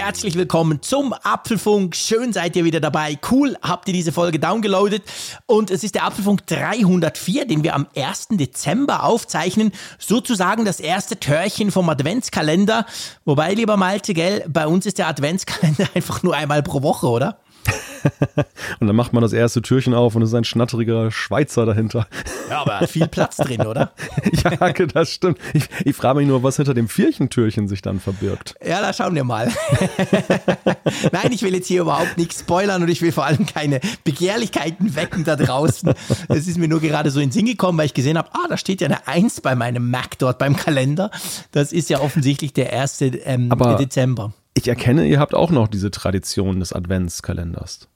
Herzlich willkommen zum Apfelfunk. Schön seid ihr wieder dabei. Cool, habt ihr diese Folge downgeloadet. Und es ist der Apfelfunk 304, den wir am 1. Dezember aufzeichnen. Sozusagen das erste Törchen vom Adventskalender. Wobei, lieber Malte, gell, bei uns ist der Adventskalender einfach nur einmal pro Woche, oder? und dann macht man das erste Türchen auf und es ist ein schnatteriger Schweizer dahinter. Ja, aber viel Platz drin, oder? ja, das stimmt. Ich, ich frage mich nur, was hinter dem Vierchentürchen sich dann verbirgt. Ja, da schauen wir mal. Nein, ich will jetzt hier überhaupt nichts spoilern und ich will vor allem keine Begehrlichkeiten wecken da draußen. Es ist mir nur gerade so in den Sinn gekommen, weil ich gesehen habe, ah, da steht ja eine Eins bei meinem Mac dort beim Kalender. Das ist ja offensichtlich der 1. Ähm, Dezember. Ich erkenne, ihr habt auch noch diese Tradition des Adventskalenders.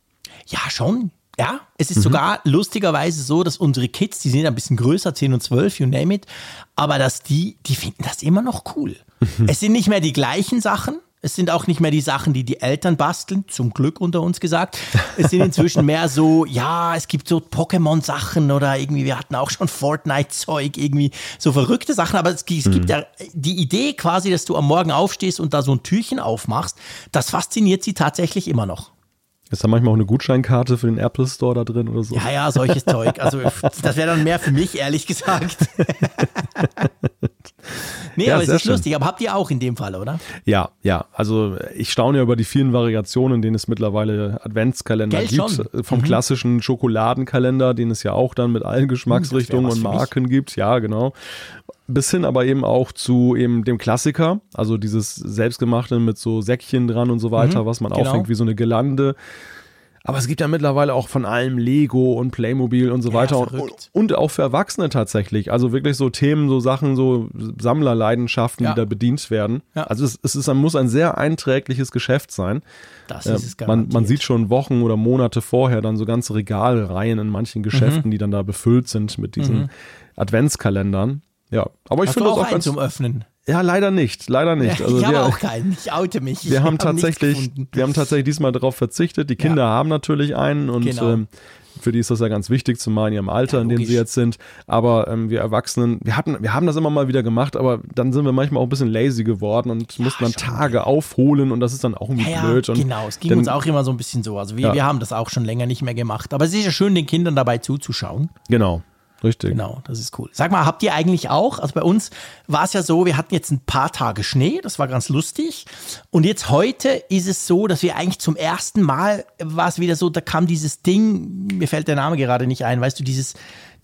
Ja, schon. Ja, es ist mhm. sogar lustigerweise so, dass unsere Kids, die sind ein bisschen größer, 10 und 12, you name it, aber dass die, die finden das immer noch cool. Es sind nicht mehr die gleichen Sachen, es sind auch nicht mehr die Sachen, die die Eltern basteln, zum Glück unter uns gesagt. Es sind inzwischen mehr so, ja, es gibt so Pokémon-Sachen oder irgendwie, wir hatten auch schon Fortnite-Zeug, irgendwie so verrückte Sachen, aber es, es mhm. gibt ja die Idee quasi, dass du am Morgen aufstehst und da so ein Türchen aufmachst, das fasziniert sie tatsächlich immer noch. Ist da manchmal auch eine Gutscheinkarte für den Apple Store da drin oder so? Ja, ja, solches Zeug. Also das wäre dann mehr für mich, ehrlich gesagt. nee, ja, aber es ist schön. lustig. Aber habt ihr auch in dem Fall, oder? Ja, ja. Also ich staune ja über die vielen Variationen, denen es mittlerweile Adventskalender Geld gibt. Schon. Vom mhm. klassischen Schokoladenkalender, den es ja auch dann mit allen Geschmacksrichtungen und Marken gibt. Ja, genau bis hin aber eben auch zu eben dem Klassiker, also dieses selbstgemachte mit so Säckchen dran und so weiter, mhm, was man genau. aufhängt wie so eine Gelande. Aber es gibt ja mittlerweile auch von allem Lego und Playmobil und so ja, weiter und, und, auch für Erwachsene tatsächlich. Also wirklich so Themen, so Sachen, so Sammlerleidenschaften, ja. die da bedient werden. Ja. Also es, es ist, muss ein sehr einträgliches Geschäft sein. Das ist es man, man sieht schon Wochen oder Monate vorher dann so ganze Regalreihen in manchen Geschäften, mhm. die dann da befüllt sind mit diesen mhm. Adventskalendern. Ja, aber ich finde das auch ganz zum Öffnen. Ja, leider nicht, leider nicht. Also ich habe auch keinen, ich oute mich. Wir haben tatsächlich, wir haben tatsächlich diesmal darauf verzichtet. Die Kinder ja. haben natürlich einen und genau. ähm, für die ist das ja ganz wichtig, zumal in ihrem Alter, ja, in dem sie jetzt sind. Aber ähm, wir Erwachsenen, wir hatten, wir haben das immer mal wieder gemacht, aber dann sind wir manchmal auch ein bisschen lazy geworden und ja, mussten dann Tage okay. aufholen und das ist dann auch irgendwie ja, blöd. Und genau, es ging denn, uns auch immer so ein bisschen so. Also wir, wir haben das auch schon länger nicht mehr gemacht. Aber es ist ja schön, den Kindern dabei zuzuschauen. Genau. Richtig. Genau, das ist cool. Sag mal, habt ihr eigentlich auch, also bei uns war es ja so, wir hatten jetzt ein paar Tage Schnee, das war ganz lustig. Und jetzt heute ist es so, dass wir eigentlich zum ersten Mal war es wieder so, da kam dieses Ding, mir fällt der Name gerade nicht ein, weißt du, dieses,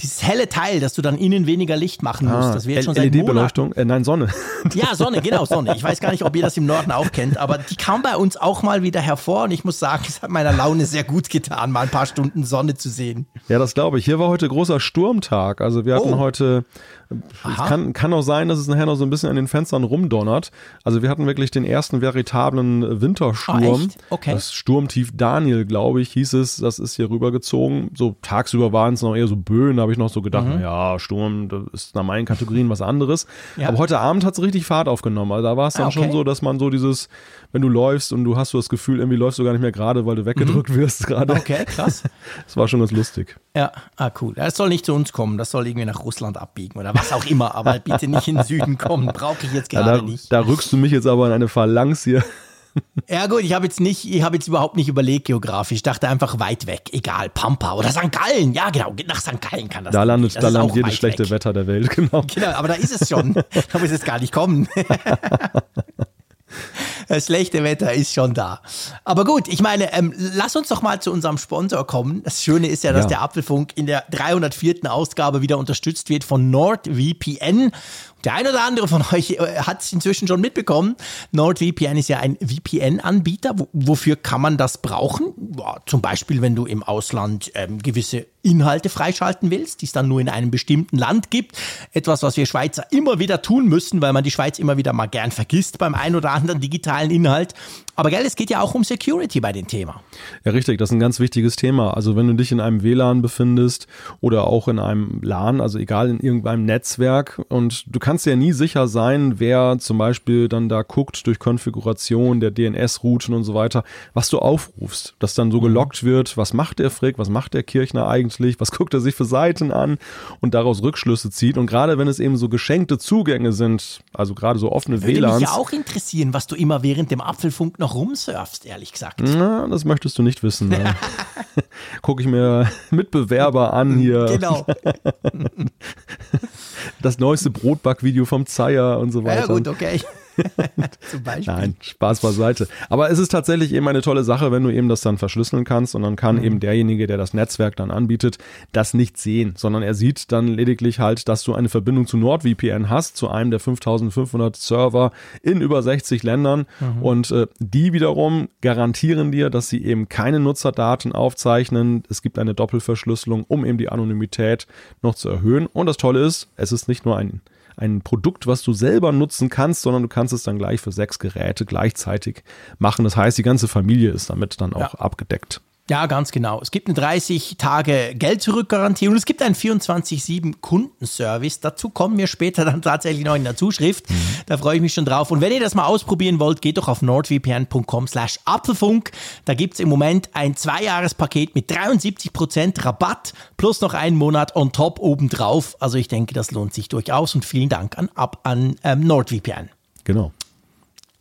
dieses helle Teil, dass du dann innen weniger Licht machen musst. Ah, das wird schon seit LED-Beleuchtung, äh, nein, Sonne. Ja, Sonne, genau, Sonne. Ich weiß gar nicht, ob ihr das im Norden auch kennt, aber die kam bei uns auch mal wieder hervor und ich muss sagen, es hat meiner Laune sehr gut getan, mal ein paar Stunden Sonne zu sehen. Ja, das glaube ich. Hier war heute großer Sturmtag. Also wir hatten oh. heute es kann, kann auch sein, dass es nachher noch so ein bisschen an den Fenstern rumdonnert. Also wir hatten wirklich den ersten veritablen Wintersturm. Oh, okay. Das Sturmtief Daniel, glaube ich, hieß es. Das ist hier rübergezogen. So tagsüber waren es noch eher so Böen. Da habe ich noch so gedacht, mhm. ja, Sturm, das ist nach meinen Kategorien was anderes. Ja. Aber heute Abend hat es richtig Fahrt aufgenommen. Also da war es dann ah, okay. schon so, dass man so dieses, wenn du läufst und du hast so das Gefühl, irgendwie läufst du gar nicht mehr gerade, weil du weggedrückt mhm. wirst gerade. Okay, krass. Das war schon ganz lustig. Ja, ah, cool. Das soll nicht zu uns kommen. Das soll irgendwie nach Russland abbiegen oder was auch immer, aber bitte nicht in den Süden kommen, brauche ich jetzt gerade ja, da, nicht. Da rückst du mich jetzt aber in eine Phalanx hier. Ja gut, ich habe jetzt nicht, ich habe jetzt überhaupt nicht überlegt geografisch. Ich dachte einfach weit weg, egal, Pampa oder St. Gallen. Ja genau, nach St. Gallen kann das. Da landet, das da landet jedes schlechte weg. Wetter der Welt, genau. Genau, aber da ist es schon. da muss es gar nicht kommen. Das schlechte Wetter ist schon da. Aber gut, ich meine, ähm, lass uns doch mal zu unserem Sponsor kommen. Das Schöne ist ja, dass ja. der Apfelfunk in der 304. Ausgabe wieder unterstützt wird von NordVPN. Der eine oder andere von euch äh, hat es inzwischen schon mitbekommen. NordVPN ist ja ein VPN-Anbieter. Wofür kann man das brauchen? Ja, zum Beispiel, wenn du im Ausland ähm, gewisse Inhalte freischalten willst, die es dann nur in einem bestimmten Land gibt. Etwas, was wir Schweizer immer wieder tun müssen, weil man die Schweiz immer wieder mal gern vergisst beim ein oder anderen digitalen Inhalt. Aber gell, es geht ja auch um Security bei dem Thema. Ja, richtig, das ist ein ganz wichtiges Thema. Also wenn du dich in einem WLAN befindest oder auch in einem LAN, also egal in irgendeinem Netzwerk und du kannst ja nie sicher sein, wer zum Beispiel dann da guckt durch Konfiguration der DNS-Routen und so weiter, was du aufrufst. Dass dann so mhm. gelockt wird, was macht der Frick, was macht der Kirchner eigentlich, was guckt er sich für Seiten an und daraus Rückschlüsse zieht. Und gerade wenn es eben so geschenkte Zugänge sind, also gerade so offene Würde WLANs. Würde mich ja auch interessieren, was du immer während dem Apfelfunk noch rumsurfst, ehrlich gesagt. Na, das möchtest du nicht wissen. Ne? Gucke ich mir Mitbewerber an hier. Genau. das neueste Brotbackvideo vom Zeier und so weiter. Ja gut, okay. Zum Beispiel. Nein, Spaß beiseite. Aber es ist tatsächlich eben eine tolle Sache, wenn du eben das dann verschlüsseln kannst und dann kann mhm. eben derjenige, der das Netzwerk dann anbietet, das nicht sehen, sondern er sieht dann lediglich halt, dass du eine Verbindung zu NordVPN hast, zu einem der 5500 Server in über 60 Ländern mhm. und äh, die wiederum garantieren dir, dass sie eben keine Nutzerdaten aufzeichnen. Es gibt eine Doppelverschlüsselung, um eben die Anonymität noch zu erhöhen. Und das Tolle ist, es ist nicht nur ein ein Produkt, was du selber nutzen kannst, sondern du kannst es dann gleich für sechs Geräte gleichzeitig machen. Das heißt, die ganze Familie ist damit dann auch ja. abgedeckt. Ja, ganz genau. Es gibt eine 30 Tage Geld zurück Garantie und es gibt einen 24/7 Kundenservice. Dazu kommen wir später dann tatsächlich noch in der Zuschrift. Mhm. Da freue ich mich schon drauf. Und wenn ihr das mal ausprobieren wollt, geht doch auf nordvpn.com/apfelfunk. Da gibt es im Moment ein Zweijahrespaket mit 73% Rabatt plus noch einen Monat on top obendrauf. Also ich denke, das lohnt sich durchaus und vielen Dank an, an ähm, NordVPN. Genau.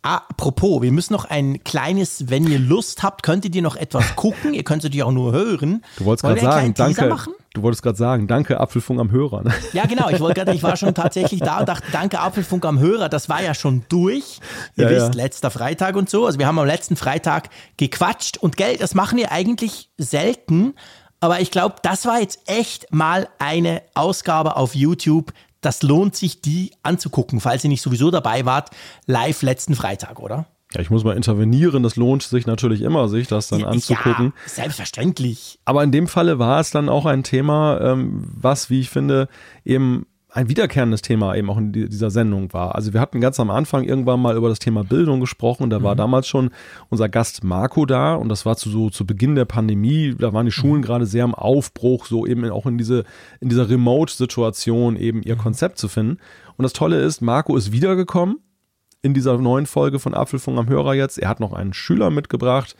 Apropos, wir müssen noch ein kleines, wenn ihr Lust habt, könntet ihr noch etwas gucken. ihr könnt natürlich auch nur hören. Du wolltest gerade sagen, danke. Du wolltest gerade sagen, danke Apfelfunk am Hörer. Ne? Ja, genau. Ich wollte gerade, ich war schon tatsächlich da und dachte, danke Apfelfunk am Hörer. Das war ja schon durch. Ihr ja, wisst, ja. letzter Freitag und so. Also wir haben am letzten Freitag gequatscht und Geld, das machen wir eigentlich selten. Aber ich glaube, das war jetzt echt mal eine Ausgabe auf YouTube, das lohnt sich, die anzugucken, falls ihr nicht sowieso dabei wart, live letzten Freitag, oder? Ja, ich muss mal intervenieren. Das lohnt sich natürlich immer, sich das dann anzugucken. Ja, selbstverständlich. Aber in dem Falle war es dann auch ein Thema, ähm, was, wie ich finde, eben ein wiederkehrendes Thema eben auch in dieser Sendung war. Also wir hatten ganz am Anfang irgendwann mal über das Thema Bildung gesprochen. Da war mhm. damals schon unser Gast Marco da und das war zu so zu Beginn der Pandemie. Da waren die Schulen mhm. gerade sehr im Aufbruch, so eben auch in diese in dieser Remote-Situation eben ihr mhm. Konzept zu finden. Und das Tolle ist, Marco ist wiedergekommen in dieser neuen Folge von Apfelfunk am Hörer jetzt. Er hat noch einen Schüler mitgebracht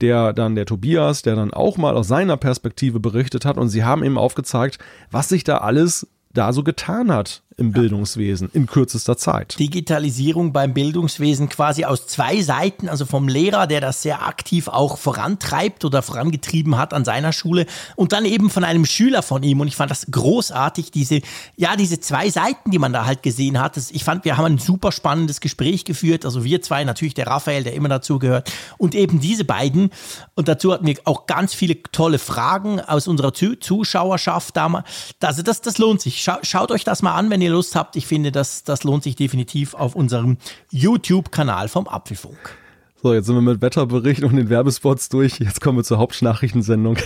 der dann der Tobias, der dann auch mal aus seiner Perspektive berichtet hat und sie haben eben aufgezeigt, was sich da alles da so getan hat im Bildungswesen in kürzester Zeit. Digitalisierung beim Bildungswesen quasi aus zwei Seiten, also vom Lehrer, der das sehr aktiv auch vorantreibt oder vorangetrieben hat an seiner Schule und dann eben von einem Schüler von ihm und ich fand das großartig, diese, ja, diese zwei Seiten, die man da halt gesehen hat. Das, ich fand, wir haben ein super spannendes Gespräch geführt, also wir zwei, natürlich der Raphael, der immer dazu gehört und eben diese beiden und dazu hatten wir auch ganz viele tolle Fragen aus unserer Zuschauerschaft damals. Also das, das lohnt sich. Schaut euch das mal an, wenn ihr Lust habt, ich finde, das, das lohnt sich definitiv auf unserem YouTube-Kanal vom Apfelfunk. So, jetzt sind wir mit Wetterbericht und den Werbespots durch. Jetzt kommen wir zur Hauptnachrichtensendung.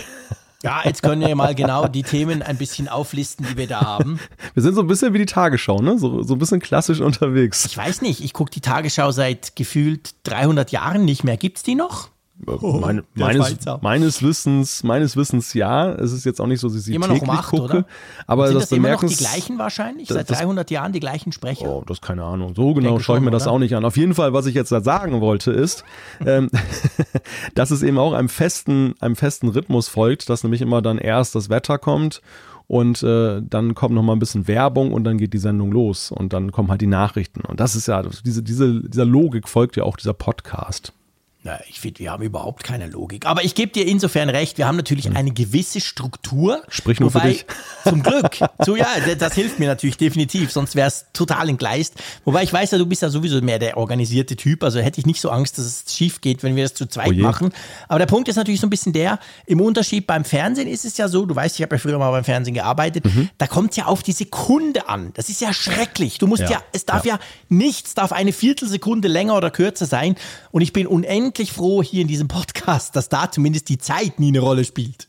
Ja, jetzt können wir mal genau die Themen ein bisschen auflisten, die wir da haben. Wir sind so ein bisschen wie die Tagesschau, ne? So, so ein bisschen klassisch unterwegs. Ich weiß nicht, ich gucke die Tagesschau seit gefühlt 300 Jahren nicht mehr. Gibt es die noch? Oh, Meine, meines, meines, Wissens, meines Wissens ja. Es ist jetzt auch nicht so, dass ich sie immer täglich noch um acht, gucke. Oder? Aber sind das, das immer noch die gleichen wahrscheinlich? Seit 300 Jahren die gleichen Sprecher? Oh, das keine Ahnung. So genau schaue ich mir oder? das auch nicht an. Auf jeden Fall, was ich jetzt da sagen wollte, ist, ähm, dass es eben auch einem festen, einem festen Rhythmus folgt, dass nämlich immer dann erst das Wetter kommt und äh, dann kommt noch mal ein bisschen Werbung und dann geht die Sendung los und dann kommen halt die Nachrichten. Und das ist ja, diese, diese, dieser Logik folgt ja auch dieser Podcast. Na, ich finde, wir haben überhaupt keine Logik. Aber ich gebe dir insofern recht, wir haben natürlich eine gewisse Struktur. Sprich nur wobei, für dich. Zum Glück. So, ja, das hilft mir natürlich definitiv, sonst wäre es total entgleist. Wobei ich weiß ja, du bist ja sowieso mehr der organisierte Typ, also hätte ich nicht so Angst, dass es schief geht, wenn wir das zu zweit oh machen. Aber der Punkt ist natürlich so ein bisschen der, im Unterschied beim Fernsehen ist es ja so, du weißt, ich habe ja früher mal beim Fernsehen gearbeitet, mhm. da kommt es ja auf die Sekunde an. Das ist ja schrecklich. Du musst ja, ja es darf ja. ja nichts, darf eine Viertelsekunde länger oder kürzer sein. Und ich bin unendlich unendlich froh hier in diesem Podcast, dass da zumindest die Zeit nie eine Rolle spielt.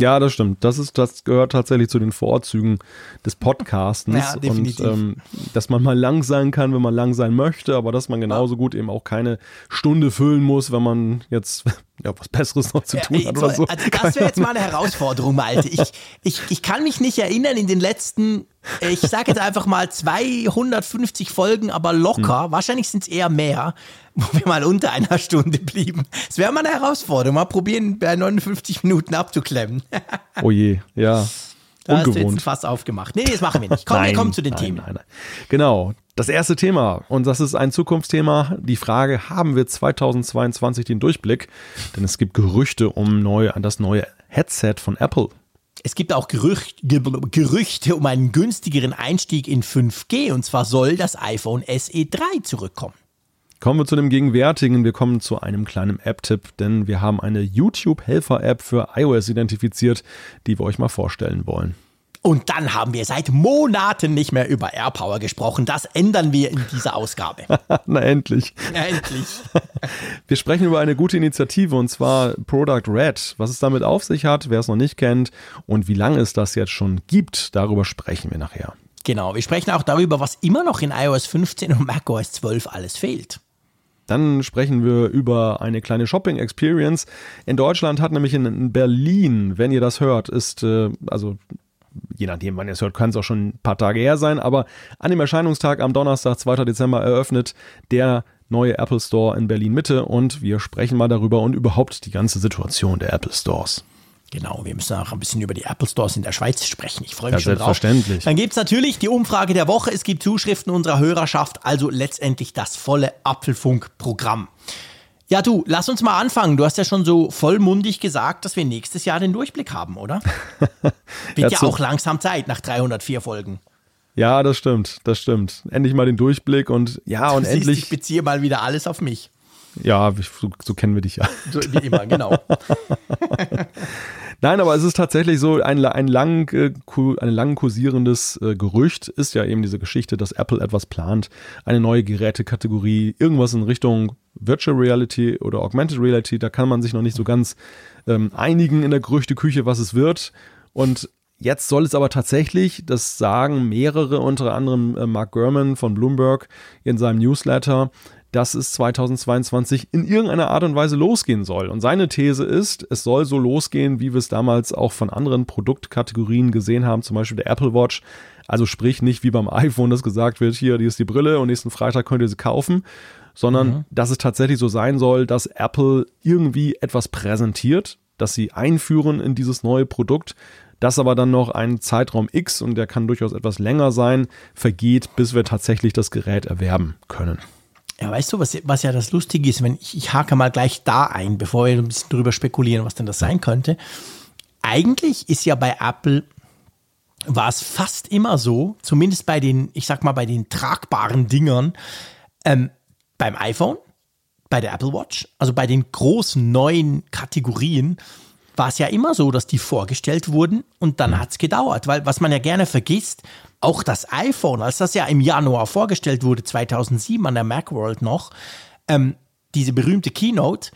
Ja, das stimmt. Das ist, das gehört tatsächlich zu den Vorzügen des Podcastens. Ja, definitiv. Und ähm, dass man mal lang sein kann, wenn man lang sein möchte, aber dass man genauso gut eben auch keine Stunde füllen muss, wenn man jetzt ja, was Besseres noch zu tun hat oder so. Also das wäre jetzt mal eine Herausforderung, Malte. Ich, ich, ich kann mich nicht erinnern, in den letzten, ich sage jetzt einfach mal 250 Folgen, aber locker, hm. wahrscheinlich sind es eher mehr, wo wir mal unter einer Stunde blieben. Es wäre mal eine Herausforderung, mal probieren, bei 59 Minuten abzuklemmen. oh je, ja. Da hast du jetzt fast aufgemacht. Nee, das machen wir nicht. Komm, nein, wir kommen zu den nein, Themen. Nein. Genau. Das erste Thema, und das ist ein Zukunftsthema, die Frage, haben wir 2022 den Durchblick? Denn es gibt Gerüchte um neu, das neue Headset von Apple. Es gibt auch Gerücht, Gerüchte um einen günstigeren Einstieg in 5G, und zwar soll das iPhone SE 3 zurückkommen. Kommen wir zu dem Gegenwärtigen. Wir kommen zu einem kleinen App-Tipp, denn wir haben eine YouTube-Helfer-App für iOS identifiziert, die wir euch mal vorstellen wollen. Und dann haben wir seit Monaten nicht mehr über AirPower gesprochen. Das ändern wir in dieser Ausgabe. Na endlich. Na endlich. wir sprechen über eine gute Initiative und zwar Product Red. Was es damit auf sich hat, wer es noch nicht kennt und wie lange es das jetzt schon gibt, darüber sprechen wir nachher. Genau, wir sprechen auch darüber, was immer noch in iOS 15 und macOS 12 alles fehlt. Dann sprechen wir über eine kleine Shopping Experience. In Deutschland hat nämlich in Berlin, wenn ihr das hört, ist, äh, also je nachdem, wann ihr es hört, kann es auch schon ein paar Tage her sein, aber an dem Erscheinungstag am Donnerstag, 2. Dezember, eröffnet der neue Apple Store in Berlin Mitte und wir sprechen mal darüber und überhaupt die ganze Situation der Apple Stores. Genau, wir müssen auch ein bisschen über die Apple Stores in der Schweiz sprechen. Ich freue mich ja, schon selbstverständlich. drauf. Dann gibt es natürlich die Umfrage der Woche, es gibt Zuschriften unserer Hörerschaft, also letztendlich das volle Apfelfunk-Programm. Ja, du, lass uns mal anfangen. Du hast ja schon so vollmundig gesagt, dass wir nächstes Jahr den Durchblick haben, oder? Wird ja, ja auch langsam Zeit nach 304 Folgen. Ja, das stimmt, das stimmt. Endlich mal den Durchblick und ja, und du endlich. Siehst, ich beziehe mal wieder alles auf mich. Ja, so, so kennen wir dich ja. So, wie immer, genau. Nein, aber es ist tatsächlich so, ein, ein lang, äh, ein lang kursierendes äh, Gerücht ist ja eben diese Geschichte, dass Apple etwas plant, eine neue Gerätekategorie, irgendwas in Richtung Virtual Reality oder Augmented Reality, da kann man sich noch nicht so ganz ähm, einigen in der Gerüchteküche, was es wird. Und jetzt soll es aber tatsächlich, das sagen mehrere, unter anderem äh, Mark Gurman von Bloomberg in seinem Newsletter, dass es 2022 in irgendeiner Art und Weise losgehen soll. Und seine These ist, es soll so losgehen, wie wir es damals auch von anderen Produktkategorien gesehen haben, zum Beispiel der Apple Watch. Also sprich nicht wie beim iPhone, das gesagt wird, hier, die ist die Brille und nächsten Freitag könnt ihr sie kaufen, sondern mhm. dass es tatsächlich so sein soll, dass Apple irgendwie etwas präsentiert, dass sie einführen in dieses neue Produkt, das aber dann noch einen Zeitraum X, und der kann durchaus etwas länger sein, vergeht, bis wir tatsächlich das Gerät erwerben können. Ja, weißt du, was, was ja das Lustige ist, wenn ich, ich hake mal gleich da ein, bevor wir ein bisschen drüber spekulieren, was denn das sein könnte. Eigentlich ist ja bei Apple war es fast immer so, zumindest bei den, ich sag mal, bei den tragbaren Dingern, ähm, beim iPhone, bei der Apple Watch, also bei den großen neuen Kategorien, war es ja immer so, dass die vorgestellt wurden und dann hat es gedauert, weil was man ja gerne vergisst, auch das iPhone, als das ja im Januar vorgestellt wurde, 2007 an der Macworld noch, ähm, diese berühmte Keynote,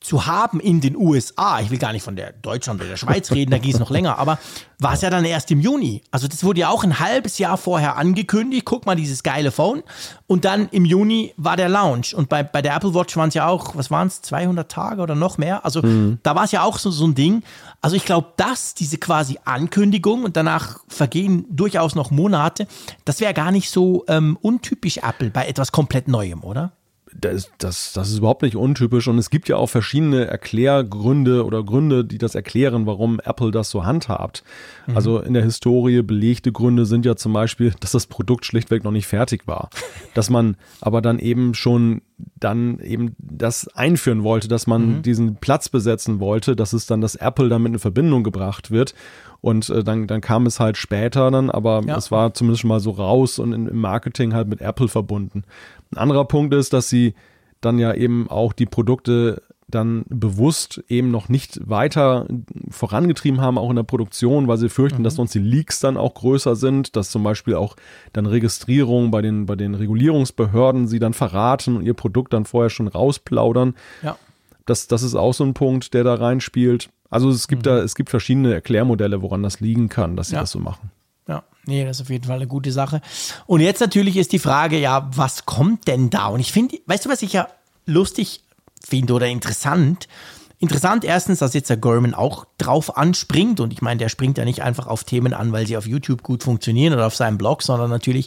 zu haben in den USA, ich will gar nicht von der Deutschland oder der Schweiz reden, da ging es noch länger, aber war es ja dann erst im Juni. Also das wurde ja auch ein halbes Jahr vorher angekündigt, guck mal dieses geile Phone und dann im Juni war der Launch und bei, bei der Apple Watch waren es ja auch, was waren es, 200 Tage oder noch mehr, also mhm. da war es ja auch so, so ein Ding. Also ich glaube, dass diese quasi Ankündigung und danach vergehen durchaus noch Monate, das wäre gar nicht so ähm, untypisch Apple bei etwas komplett Neuem, oder? Das, das, das ist überhaupt nicht untypisch und es gibt ja auch verschiedene Erklärgründe oder Gründe, die das erklären, warum Apple das so handhabt. Mhm. Also in der Historie belegte Gründe sind ja zum Beispiel, dass das Produkt schlichtweg noch nicht fertig war. dass man aber dann eben schon dann eben das einführen wollte, dass man mhm. diesen Platz besetzen wollte, dass es dann das Apple damit in Verbindung gebracht wird. Und äh, dann, dann kam es halt später dann, aber ja. es war zumindest schon mal so raus und in, im Marketing halt mit Apple verbunden. Ein anderer Punkt ist, dass sie dann ja eben auch die Produkte dann bewusst eben noch nicht weiter vorangetrieben haben, auch in der Produktion, weil sie fürchten, mhm. dass sonst die Leaks dann auch größer sind, dass zum Beispiel auch dann Registrierungen bei den, bei den Regulierungsbehörden sie dann verraten und ihr Produkt dann vorher schon rausplaudern. Ja. Das, das ist auch so ein Punkt, der da reinspielt. Also es gibt mhm. da, es gibt verschiedene Erklärmodelle, woran das liegen kann, dass sie ja. das so machen. Ja, nee, das ist auf jeden Fall eine gute Sache. Und jetzt natürlich ist die Frage, ja, was kommt denn da? Und ich finde, weißt du, was ich ja lustig finde oder interessant? Interessant erstens, dass jetzt der Gorman auch drauf anspringt und ich meine, der springt ja nicht einfach auf Themen an, weil sie auf YouTube gut funktionieren oder auf seinem Blog, sondern natürlich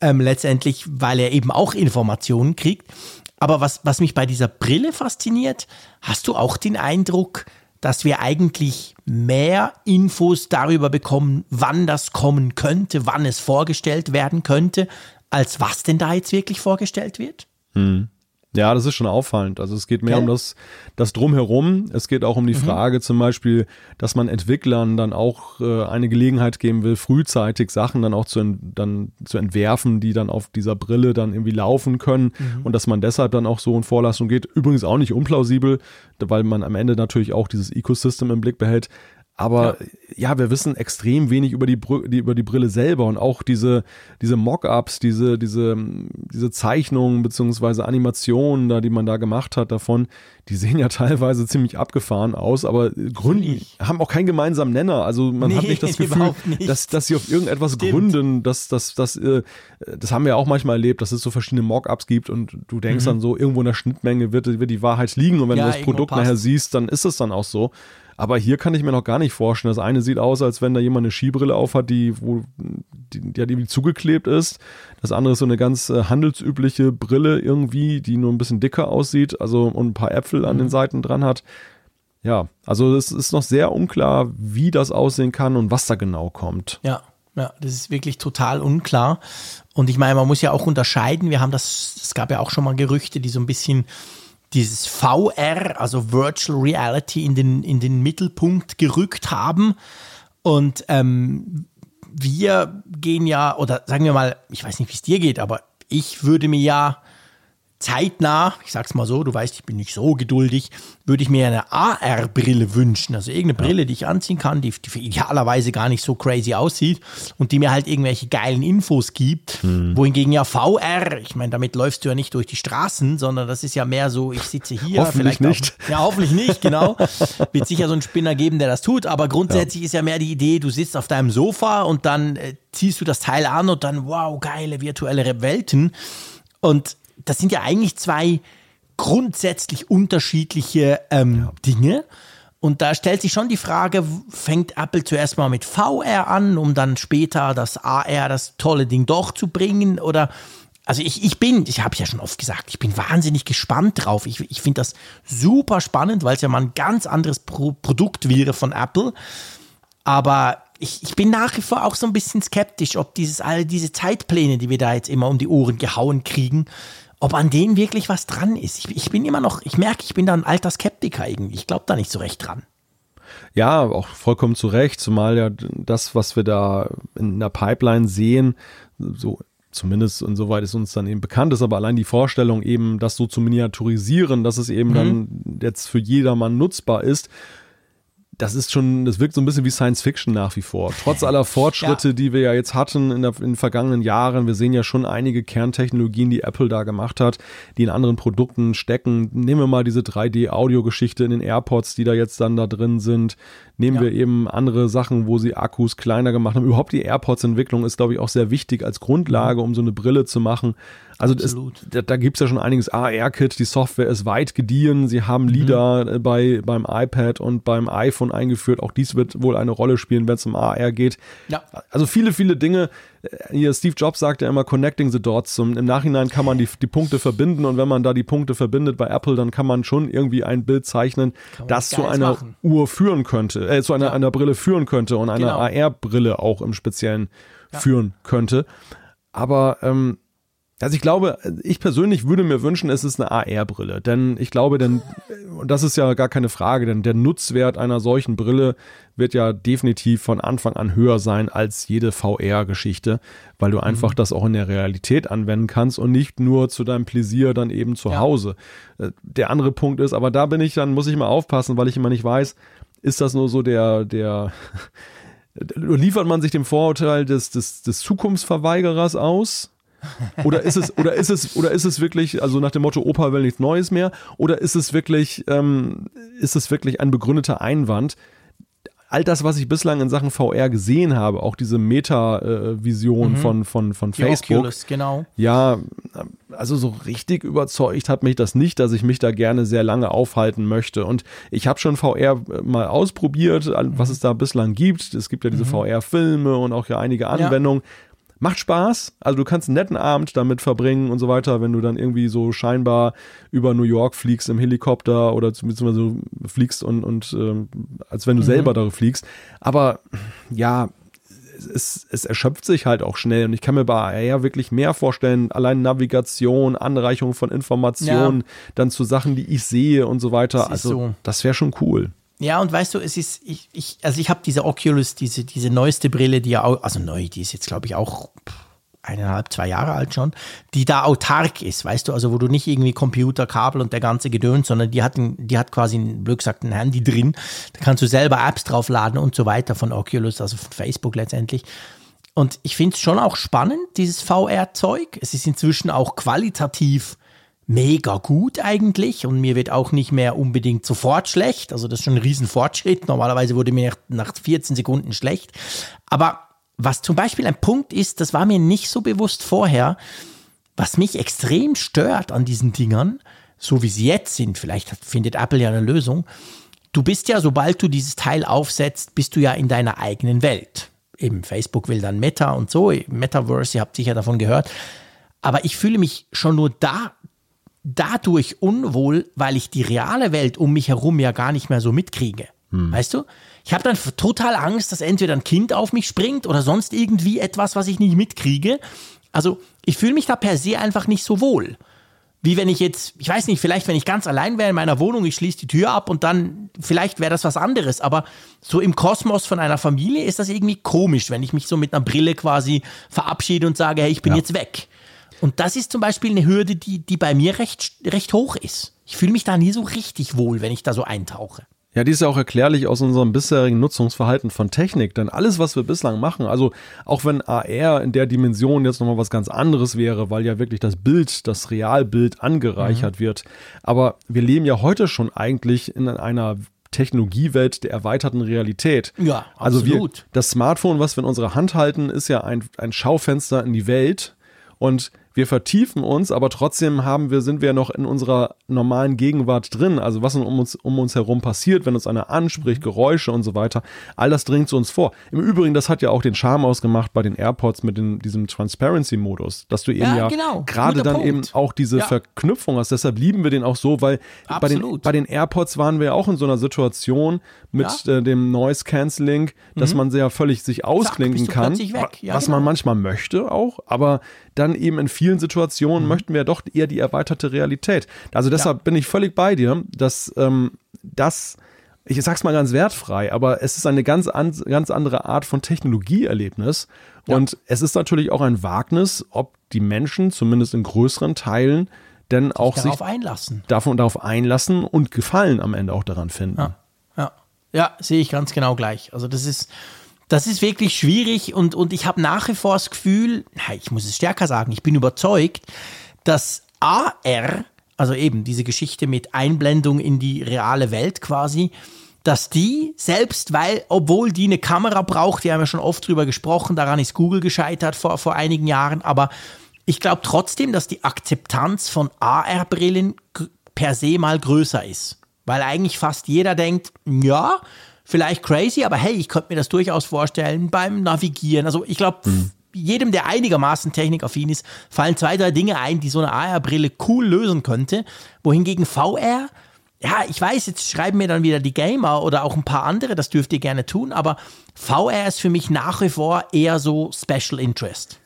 ähm, letztendlich, weil er eben auch Informationen kriegt. Aber was, was mich bei dieser Brille fasziniert, hast du auch den Eindruck, dass wir eigentlich mehr Infos darüber bekommen, wann das kommen könnte, wann es vorgestellt werden könnte, als was denn da jetzt wirklich vorgestellt wird? Hm. Ja, das ist schon auffallend. Also es geht mehr okay. um das, das Drumherum. Es geht auch um die mhm. Frage zum Beispiel, dass man Entwicklern dann auch äh, eine Gelegenheit geben will, frühzeitig Sachen dann auch zu, dann zu entwerfen, die dann auf dieser Brille dann irgendwie laufen können mhm. und dass man deshalb dann auch so in Vorlassung geht. Übrigens auch nicht unplausibel, weil man am Ende natürlich auch dieses Ecosystem im Blick behält. Aber ja. ja. wir wissen extrem wenig über die, die, über die Brille selber und auch diese, diese Mockups, diese, diese, diese Zeichnungen beziehungsweise Animationen, da, die man da gemacht hat davon, die sehen ja teilweise ziemlich abgefahren aus, aber gründen, haben auch keinen gemeinsamen Nenner. Also man nee, hat nicht das Gefühl, nicht. Dass, dass sie auf irgendetwas Stimmt. gründen, dass, dass, dass, äh, das haben wir auch manchmal erlebt, dass es so verschiedene Mockups gibt und du denkst mhm. dann so, irgendwo in der Schnittmenge wird, wird die Wahrheit liegen und wenn ja, du das Produkt passt. nachher siehst, dann ist es dann auch so. Aber hier kann ich mir noch gar nicht vorstellen. Das eine sieht aus, als wenn da jemand eine Skibrille aufhat, die, wo, die, die irgendwie zugeklebt ist. Das andere ist so eine ganz äh, handelsübliche Brille irgendwie, die nur ein bisschen dicker aussieht, also und ein paar Äpfel an den mhm. Seiten dran hat. Ja, also es ist noch sehr unklar, wie das aussehen kann und was da genau kommt. Ja, ja, das ist wirklich total unklar. Und ich meine, man muss ja auch unterscheiden. Wir haben das, es gab ja auch schon mal Gerüchte, die so ein bisschen dieses VR, also Virtual Reality, in den, in den Mittelpunkt gerückt haben. Und ähm, wir gehen ja, oder sagen wir mal, ich weiß nicht, wie es dir geht, aber ich würde mir ja zeitnah, ich sag's mal so, du weißt, ich bin nicht so geduldig, würde ich mir eine AR-Brille wünschen. Also irgendeine. Brille, die ich anziehen kann, die, die idealerweise gar nicht so crazy aussieht und die mir halt irgendwelche geilen Infos gibt. Hm. Wohingegen ja VR, ich meine, damit läufst du ja nicht durch die Straßen, sondern das ist ja mehr so, ich sitze hier. hoffentlich vielleicht nicht. Auch, ja, hoffentlich nicht, genau. Wird sicher so einen Spinner geben, der das tut, aber grundsätzlich ja. ist ja mehr die Idee, du sitzt auf deinem Sofa und dann äh, ziehst du das Teil an und dann, wow, geile virtuelle Welten. Und das sind ja eigentlich zwei grundsätzlich unterschiedliche ähm, ja. Dinge. Und da stellt sich schon die Frage, fängt Apple zuerst mal mit VR an, um dann später das AR, das tolle Ding doch zu bringen? Oder, also ich, ich bin, ich habe ja schon oft gesagt, ich bin wahnsinnig gespannt drauf. Ich, ich finde das super spannend, weil es ja mal ein ganz anderes Pro Produkt wäre von Apple. Aber ich, ich bin nach wie vor auch so ein bisschen skeptisch, ob dieses, all diese Zeitpläne, die wir da jetzt immer um die Ohren gehauen kriegen, ob an denen wirklich was dran ist. Ich, ich bin immer noch, ich merke, ich bin da ein alter Skeptiker irgendwie. Ich glaube da nicht so recht dran. Ja, auch vollkommen zu Recht, zumal ja das, was wir da in der Pipeline sehen, so zumindest insoweit es uns dann eben bekannt ist, aber allein die Vorstellung eben, das so zu miniaturisieren, dass es eben mhm. dann jetzt für jedermann nutzbar ist, das ist schon, das wirkt so ein bisschen wie Science Fiction nach wie vor. Trotz aller Fortschritte, ja. die wir ja jetzt hatten in, der, in den vergangenen Jahren, wir sehen ja schon einige Kerntechnologien, die Apple da gemacht hat, die in anderen Produkten stecken. Nehmen wir mal diese 3D-Audio-Geschichte in den AirPods, die da jetzt dann da drin sind. Nehmen ja. wir eben andere Sachen, wo sie Akkus kleiner gemacht haben. Überhaupt die AirPods-Entwicklung ist, glaube ich, auch sehr wichtig als Grundlage, um so eine Brille zu machen. Also es, da, da gibt es ja schon einiges AR-Kit, die Software ist weit gediehen. Sie haben. LIDAR mhm. bei, beim iPad und beim iPhone eingeführt. Auch dies wird wohl eine Rolle spielen, wenn es um AR geht. Ja. Also viele, viele Dinge. Hier Steve Jobs sagte ja immer Connecting the Dots. Und Im Nachhinein kann man die, die Punkte verbinden und wenn man da die Punkte verbindet bei Apple, dann kann man schon irgendwie ein Bild zeichnen, das zu einer machen. Uhr führen könnte, äh, zu einer, ja. einer Brille führen könnte und einer genau. AR-Brille auch im Speziellen ja. führen könnte. Aber ähm, also ich glaube, ich persönlich würde mir wünschen, es ist eine AR-Brille, denn ich glaube, denn und das ist ja gar keine Frage, denn der Nutzwert einer solchen Brille wird ja definitiv von Anfang an höher sein als jede VR-Geschichte, weil du mhm. einfach mhm. das auch in der Realität anwenden kannst und nicht nur zu deinem Pläsier dann eben zu ja. Hause. Äh, der andere Punkt ist, aber da bin ich dann muss ich mal aufpassen, weil ich immer nicht weiß, ist das nur so der der liefert man sich dem Vorurteil des, des, des Zukunftsverweigerers aus? Oder ist es, oder ist es, oder ist es wirklich, also nach dem Motto, Opa will nichts Neues mehr, oder ist es wirklich, ähm, ist es wirklich ein begründeter Einwand? All das, was ich bislang in Sachen VR gesehen habe, auch diese Meta-Vision mhm. von, von, von Facebook. Oculus, genau. Ja, also so richtig überzeugt hat mich das nicht, dass ich mich da gerne sehr lange aufhalten möchte. Und ich habe schon VR mal ausprobiert, was es da bislang gibt. Es gibt ja diese mhm. VR-Filme und auch ja einige Anwendungen. Ja. Macht Spaß. Also du kannst einen netten Abend damit verbringen und so weiter, wenn du dann irgendwie so scheinbar über New York fliegst im Helikopter oder beziehungsweise fliegst und, und äh, als wenn du mhm. selber da fliegst. Aber ja, es, es erschöpft sich halt auch schnell und ich kann mir bei AR wirklich mehr vorstellen, allein Navigation, Anreichung von Informationen, ja. dann zu Sachen, die ich sehe und so weiter. Also so. das wäre schon cool. Ja, und weißt du, es ist, ich, ich also ich habe diese Oculus, diese, diese neueste Brille, die ja auch, also neu, die ist jetzt, glaube ich, auch eineinhalb, zwei Jahre alt schon, die da autark ist, weißt du, also wo du nicht irgendwie Computer, Kabel und der ganze Gedöns, sondern die hat, ein, die hat quasi, ein, blöd gesagt, ein Handy drin. Da kannst du selber Apps draufladen und so weiter von Oculus, also von Facebook letztendlich. Und ich finde es schon auch spannend, dieses VR-Zeug. Es ist inzwischen auch qualitativ mega gut eigentlich und mir wird auch nicht mehr unbedingt sofort schlecht. Also das ist schon ein Riesenfortschritt. Normalerweise wurde mir nach 14 Sekunden schlecht. Aber was zum Beispiel ein Punkt ist, das war mir nicht so bewusst vorher, was mich extrem stört an diesen Dingern, so wie sie jetzt sind, vielleicht findet Apple ja eine Lösung. Du bist ja, sobald du dieses Teil aufsetzt, bist du ja in deiner eigenen Welt. Eben Facebook will dann Meta und so, Metaverse, ihr habt sicher davon gehört. Aber ich fühle mich schon nur da dadurch unwohl, weil ich die reale Welt um mich herum ja gar nicht mehr so mitkriege. Hm. Weißt du? Ich habe dann total Angst, dass entweder ein Kind auf mich springt oder sonst irgendwie etwas, was ich nicht mitkriege. Also ich fühle mich da per se einfach nicht so wohl. Wie wenn ich jetzt, ich weiß nicht, vielleicht wenn ich ganz allein wäre in meiner Wohnung, ich schließe die Tür ab und dann, vielleicht wäre das was anderes. Aber so im Kosmos von einer Familie ist das irgendwie komisch, wenn ich mich so mit einer Brille quasi verabschiede und sage, hey, ich bin ja. jetzt weg. Und das ist zum Beispiel eine Hürde, die, die bei mir recht, recht hoch ist. Ich fühle mich da nie so richtig wohl, wenn ich da so eintauche. Ja, die ist ja auch erklärlich aus unserem bisherigen Nutzungsverhalten von Technik. Denn alles, was wir bislang machen, also auch wenn AR in der Dimension jetzt nochmal was ganz anderes wäre, weil ja wirklich das Bild, das Realbild angereichert mhm. wird. Aber wir leben ja heute schon eigentlich in einer Technologiewelt der erweiterten Realität. Ja, absolut. Also wir, das Smartphone, was wir in unserer Hand halten, ist ja ein, ein Schaufenster in die Welt. Und wir vertiefen uns, aber trotzdem haben wir, sind wir noch in unserer normalen Gegenwart drin. Also was um uns, um uns herum passiert, wenn uns einer anspricht, Geräusche und so weiter, all das dringt zu uns vor. Im Übrigen, das hat ja auch den Charme ausgemacht bei den AirPods mit den, diesem Transparency-Modus, dass du eben ja, ja genau. gerade dann Punkt. eben auch diese ja. Verknüpfung hast. Deshalb lieben wir den auch so, weil bei den, bei den AirPods waren wir ja auch in so einer Situation mit ja. äh, dem Noise Cancelling, dass mhm. man sehr völlig sich ausklinken Zack, kann, was genau. man manchmal möchte auch, aber dann eben in vielen Situationen mhm. möchten wir doch eher die erweiterte Realität. Also deshalb ja. bin ich völlig bei dir, dass ähm, das ich sag's mal ganz wertfrei, aber es ist eine ganz, an, ganz andere Art von Technologieerlebnis. Ja. Und es ist natürlich auch ein Wagnis, ob die Menschen, zumindest in größeren Teilen, denn auch sich darauf einlassen. Davon darauf einlassen und Gefallen am Ende auch daran finden. Ja, ja. ja sehe ich ganz genau gleich. Also das ist, das ist wirklich schwierig und, und ich habe nach wie vor das Gefühl, ich muss es stärker sagen, ich bin überzeugt, dass AR, also eben diese Geschichte mit Einblendung in die reale Welt quasi, dass die, selbst weil, obwohl die eine Kamera braucht, die haben wir schon oft drüber gesprochen, daran ist Google gescheitert vor, vor einigen Jahren, aber ich glaube trotzdem, dass die Akzeptanz von AR-Brillen per se mal größer ist. Weil eigentlich fast jeder denkt, ja, vielleicht crazy, aber hey, ich könnte mir das durchaus vorstellen beim Navigieren. Also ich glaube, mhm. jedem, der einigermaßen technikaffin ist, fallen zwei, drei Dinge ein, die so eine AR-Brille cool lösen könnte. Wohingegen VR, ja, ich weiß, jetzt schreiben mir dann wieder die Gamer oder auch ein paar andere, das dürft ihr gerne tun, aber VR ist für mich nach wie vor eher so Special Interest.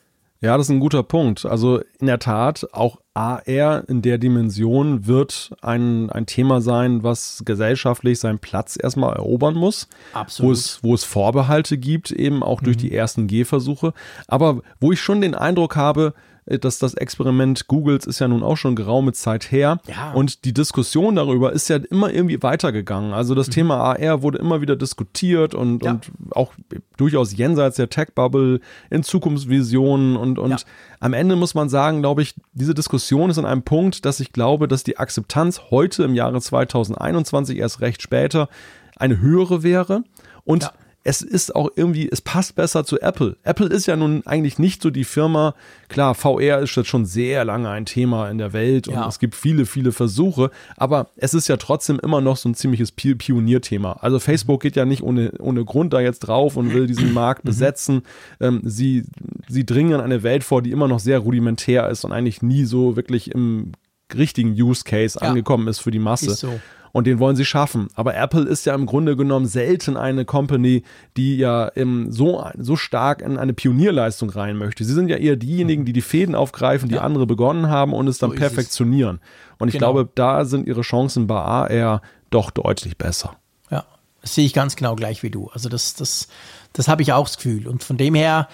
Ja, das ist ein guter Punkt. Also in der Tat, auch AR in der Dimension wird ein, ein Thema sein, was gesellschaftlich seinen Platz erstmal erobern muss. Absolut. Wo es, wo es Vorbehalte gibt, eben auch durch mhm. die ersten Gehversuche. Aber wo ich schon den Eindruck habe, dass das Experiment Googles ist ja nun auch schon geraume Zeit her. Ja. Und die Diskussion darüber ist ja immer irgendwie weitergegangen. Also das mhm. Thema AR wurde immer wieder diskutiert und, ja. und auch durchaus jenseits der Tech-Bubble in Zukunftsvisionen und, und ja. am Ende muss man sagen, glaube ich, diese Diskussion ist an einem Punkt, dass ich glaube, dass die Akzeptanz heute im Jahre 2021 erst recht später eine höhere wäre. Und es ist auch irgendwie, es passt besser zu Apple. Apple ist ja nun eigentlich nicht so die Firma, klar, VR ist jetzt schon sehr lange ein Thema in der Welt und ja. es gibt viele, viele Versuche, aber es ist ja trotzdem immer noch so ein ziemliches Pionierthema. Also Facebook geht ja nicht ohne, ohne Grund da jetzt drauf und will diesen Markt mhm. besetzen. Ähm, sie, sie dringen an eine Welt vor, die immer noch sehr rudimentär ist und eigentlich nie so wirklich im richtigen Use Case ja. angekommen ist für die Masse. Ist so und den wollen sie schaffen. Aber Apple ist ja im Grunde genommen selten eine Company, die ja so, so stark in eine Pionierleistung rein möchte. Sie sind ja eher diejenigen, die die Fäden aufgreifen, die ja. andere begonnen haben und es dann so perfektionieren. Es. Und ich genau. glaube, da sind ihre Chancen bei AR doch deutlich besser. Ja, das sehe ich ganz genau gleich wie du. Also das, das, das habe ich auch das Gefühl. Und von dem her,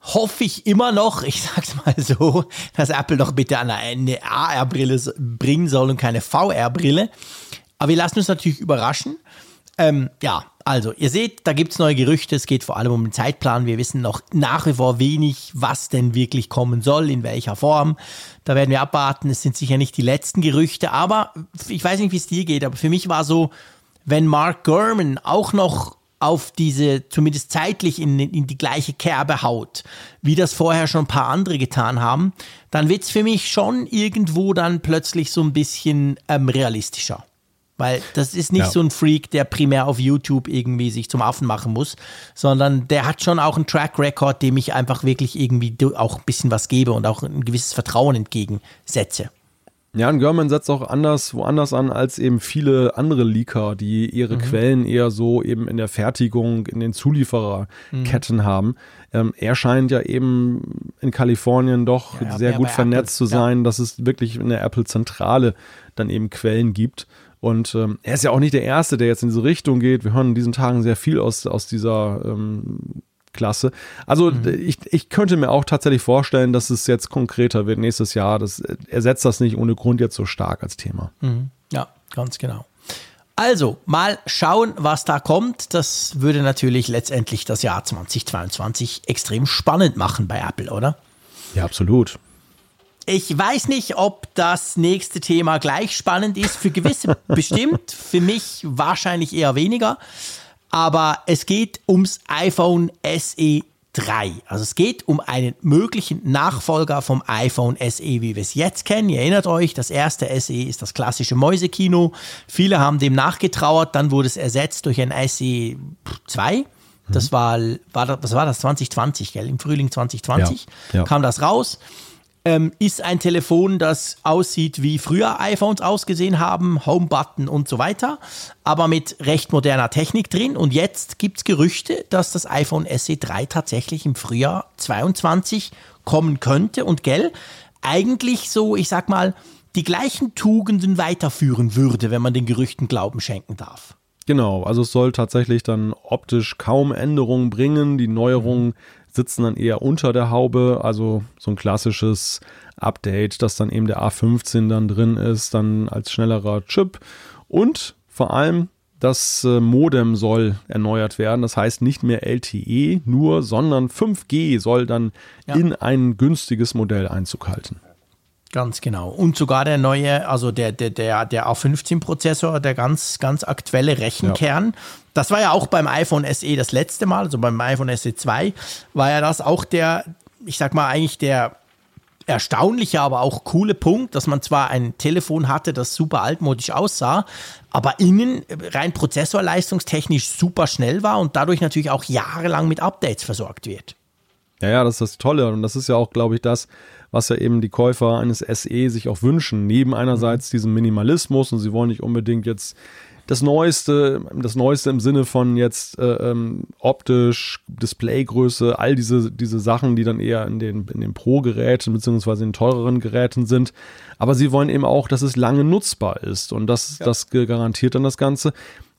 hoffe ich immer noch, ich sag's mal so, dass Apple doch bitte eine AR-Brille bringen soll und keine VR-Brille. Aber wir lassen uns natürlich überraschen. Ähm, ja, also ihr seht, da gibt es neue Gerüchte. Es geht vor allem um den Zeitplan. Wir wissen noch nach wie vor wenig, was denn wirklich kommen soll, in welcher Form. Da werden wir abwarten. Es sind sicher nicht die letzten Gerüchte, aber ich weiß nicht, wie es dir geht, aber für mich war so, wenn Mark Gurman auch noch auf diese, zumindest zeitlich in, in die gleiche Kerbe haut, wie das vorher schon ein paar andere getan haben, dann wird es für mich schon irgendwo dann plötzlich so ein bisschen ähm, realistischer. Weil das ist nicht ja. so ein Freak, der primär auf YouTube irgendwie sich zum Affen machen muss, sondern der hat schon auch einen Track Record, dem ich einfach wirklich irgendwie auch ein bisschen was gebe und auch ein gewisses Vertrauen entgegensetze. Ja, und Görman setzt auch anders, woanders an als eben viele andere Leaker, die ihre mhm. Quellen eher so eben in der Fertigung, in den Zuliefererketten mhm. haben. Ähm, er scheint ja eben in Kalifornien doch ja, sehr gut vernetzt Apple. zu sein, ja. dass es wirklich in der Apple-Zentrale dann eben Quellen gibt. Und ähm, er ist ja auch nicht der Erste, der jetzt in diese Richtung geht. Wir hören in diesen Tagen sehr viel aus, aus dieser ähm, Klasse. Also mhm. ich, ich könnte mir auch tatsächlich vorstellen, dass es jetzt konkreter wird nächstes Jahr. Das ersetzt das nicht ohne Grund jetzt so stark als Thema. Mhm. Ja, ganz genau. Also, mal schauen, was da kommt. Das würde natürlich letztendlich das Jahr 2022 extrem spannend machen bei Apple, oder? Ja, absolut. Ich weiß nicht, ob das nächste Thema gleich spannend ist. Für gewisse bestimmt, für mich wahrscheinlich eher weniger. Aber es geht ums iPhone SE 3. Also es geht um einen möglichen Nachfolger vom iPhone SE, wie wir es jetzt kennen. Ihr erinnert euch, das erste SE ist das klassische Mäusekino. Viele haben dem nachgetrauert, dann wurde es ersetzt durch ein SE 2. Das mhm. war, war das, was war das 2020, gell? Im Frühling 2020 ja, ja. kam das raus ähm, ist ein Telefon, das aussieht wie früher iPhones ausgesehen haben, Home-Button und so weiter, aber mit recht moderner Technik drin. Und jetzt gibt es Gerüchte, dass das iPhone SE 3 tatsächlich im Frühjahr 22 kommen könnte und gell, eigentlich so, ich sag mal, die gleichen Tugenden weiterführen würde, wenn man den Gerüchten Glauben schenken darf. Genau, also es soll tatsächlich dann optisch kaum Änderungen bringen. Die Neuerungen sitzen dann eher unter der Haube, also so ein klassisches Update, dass dann eben der A15 dann drin ist, dann als schnellerer Chip und vor allem das äh, Modem soll erneuert werden. Das heißt nicht mehr LTE nur, sondern 5G soll dann ja. in ein günstiges Modell Einzug halten. Ganz genau. Und sogar der neue, also der, der, der, der A15-Prozessor, der ganz, ganz aktuelle Rechenkern. Ja. Das war ja auch beim iPhone SE das letzte Mal, also beim iPhone SE 2 war ja das auch der, ich sag mal eigentlich der erstaunliche, aber auch coole Punkt, dass man zwar ein Telefon hatte, das super altmodisch aussah, aber innen rein prozessorleistungstechnisch super schnell war und dadurch natürlich auch jahrelang mit Updates versorgt wird. Ja, ja, das ist das Tolle und das ist ja auch, glaube ich, das, was ja eben die Käufer eines SE sich auch wünschen. Neben einerseits mhm. diesem Minimalismus und sie wollen nicht unbedingt jetzt das Neueste, das Neueste im Sinne von jetzt äh, ähm, optisch, Displaygröße, all diese, diese Sachen, die dann eher in den, in den Pro-Geräten beziehungsweise in teureren Geräten sind. Aber sie wollen eben auch, dass es lange nutzbar ist und das, ja. das garantiert dann das Ganze.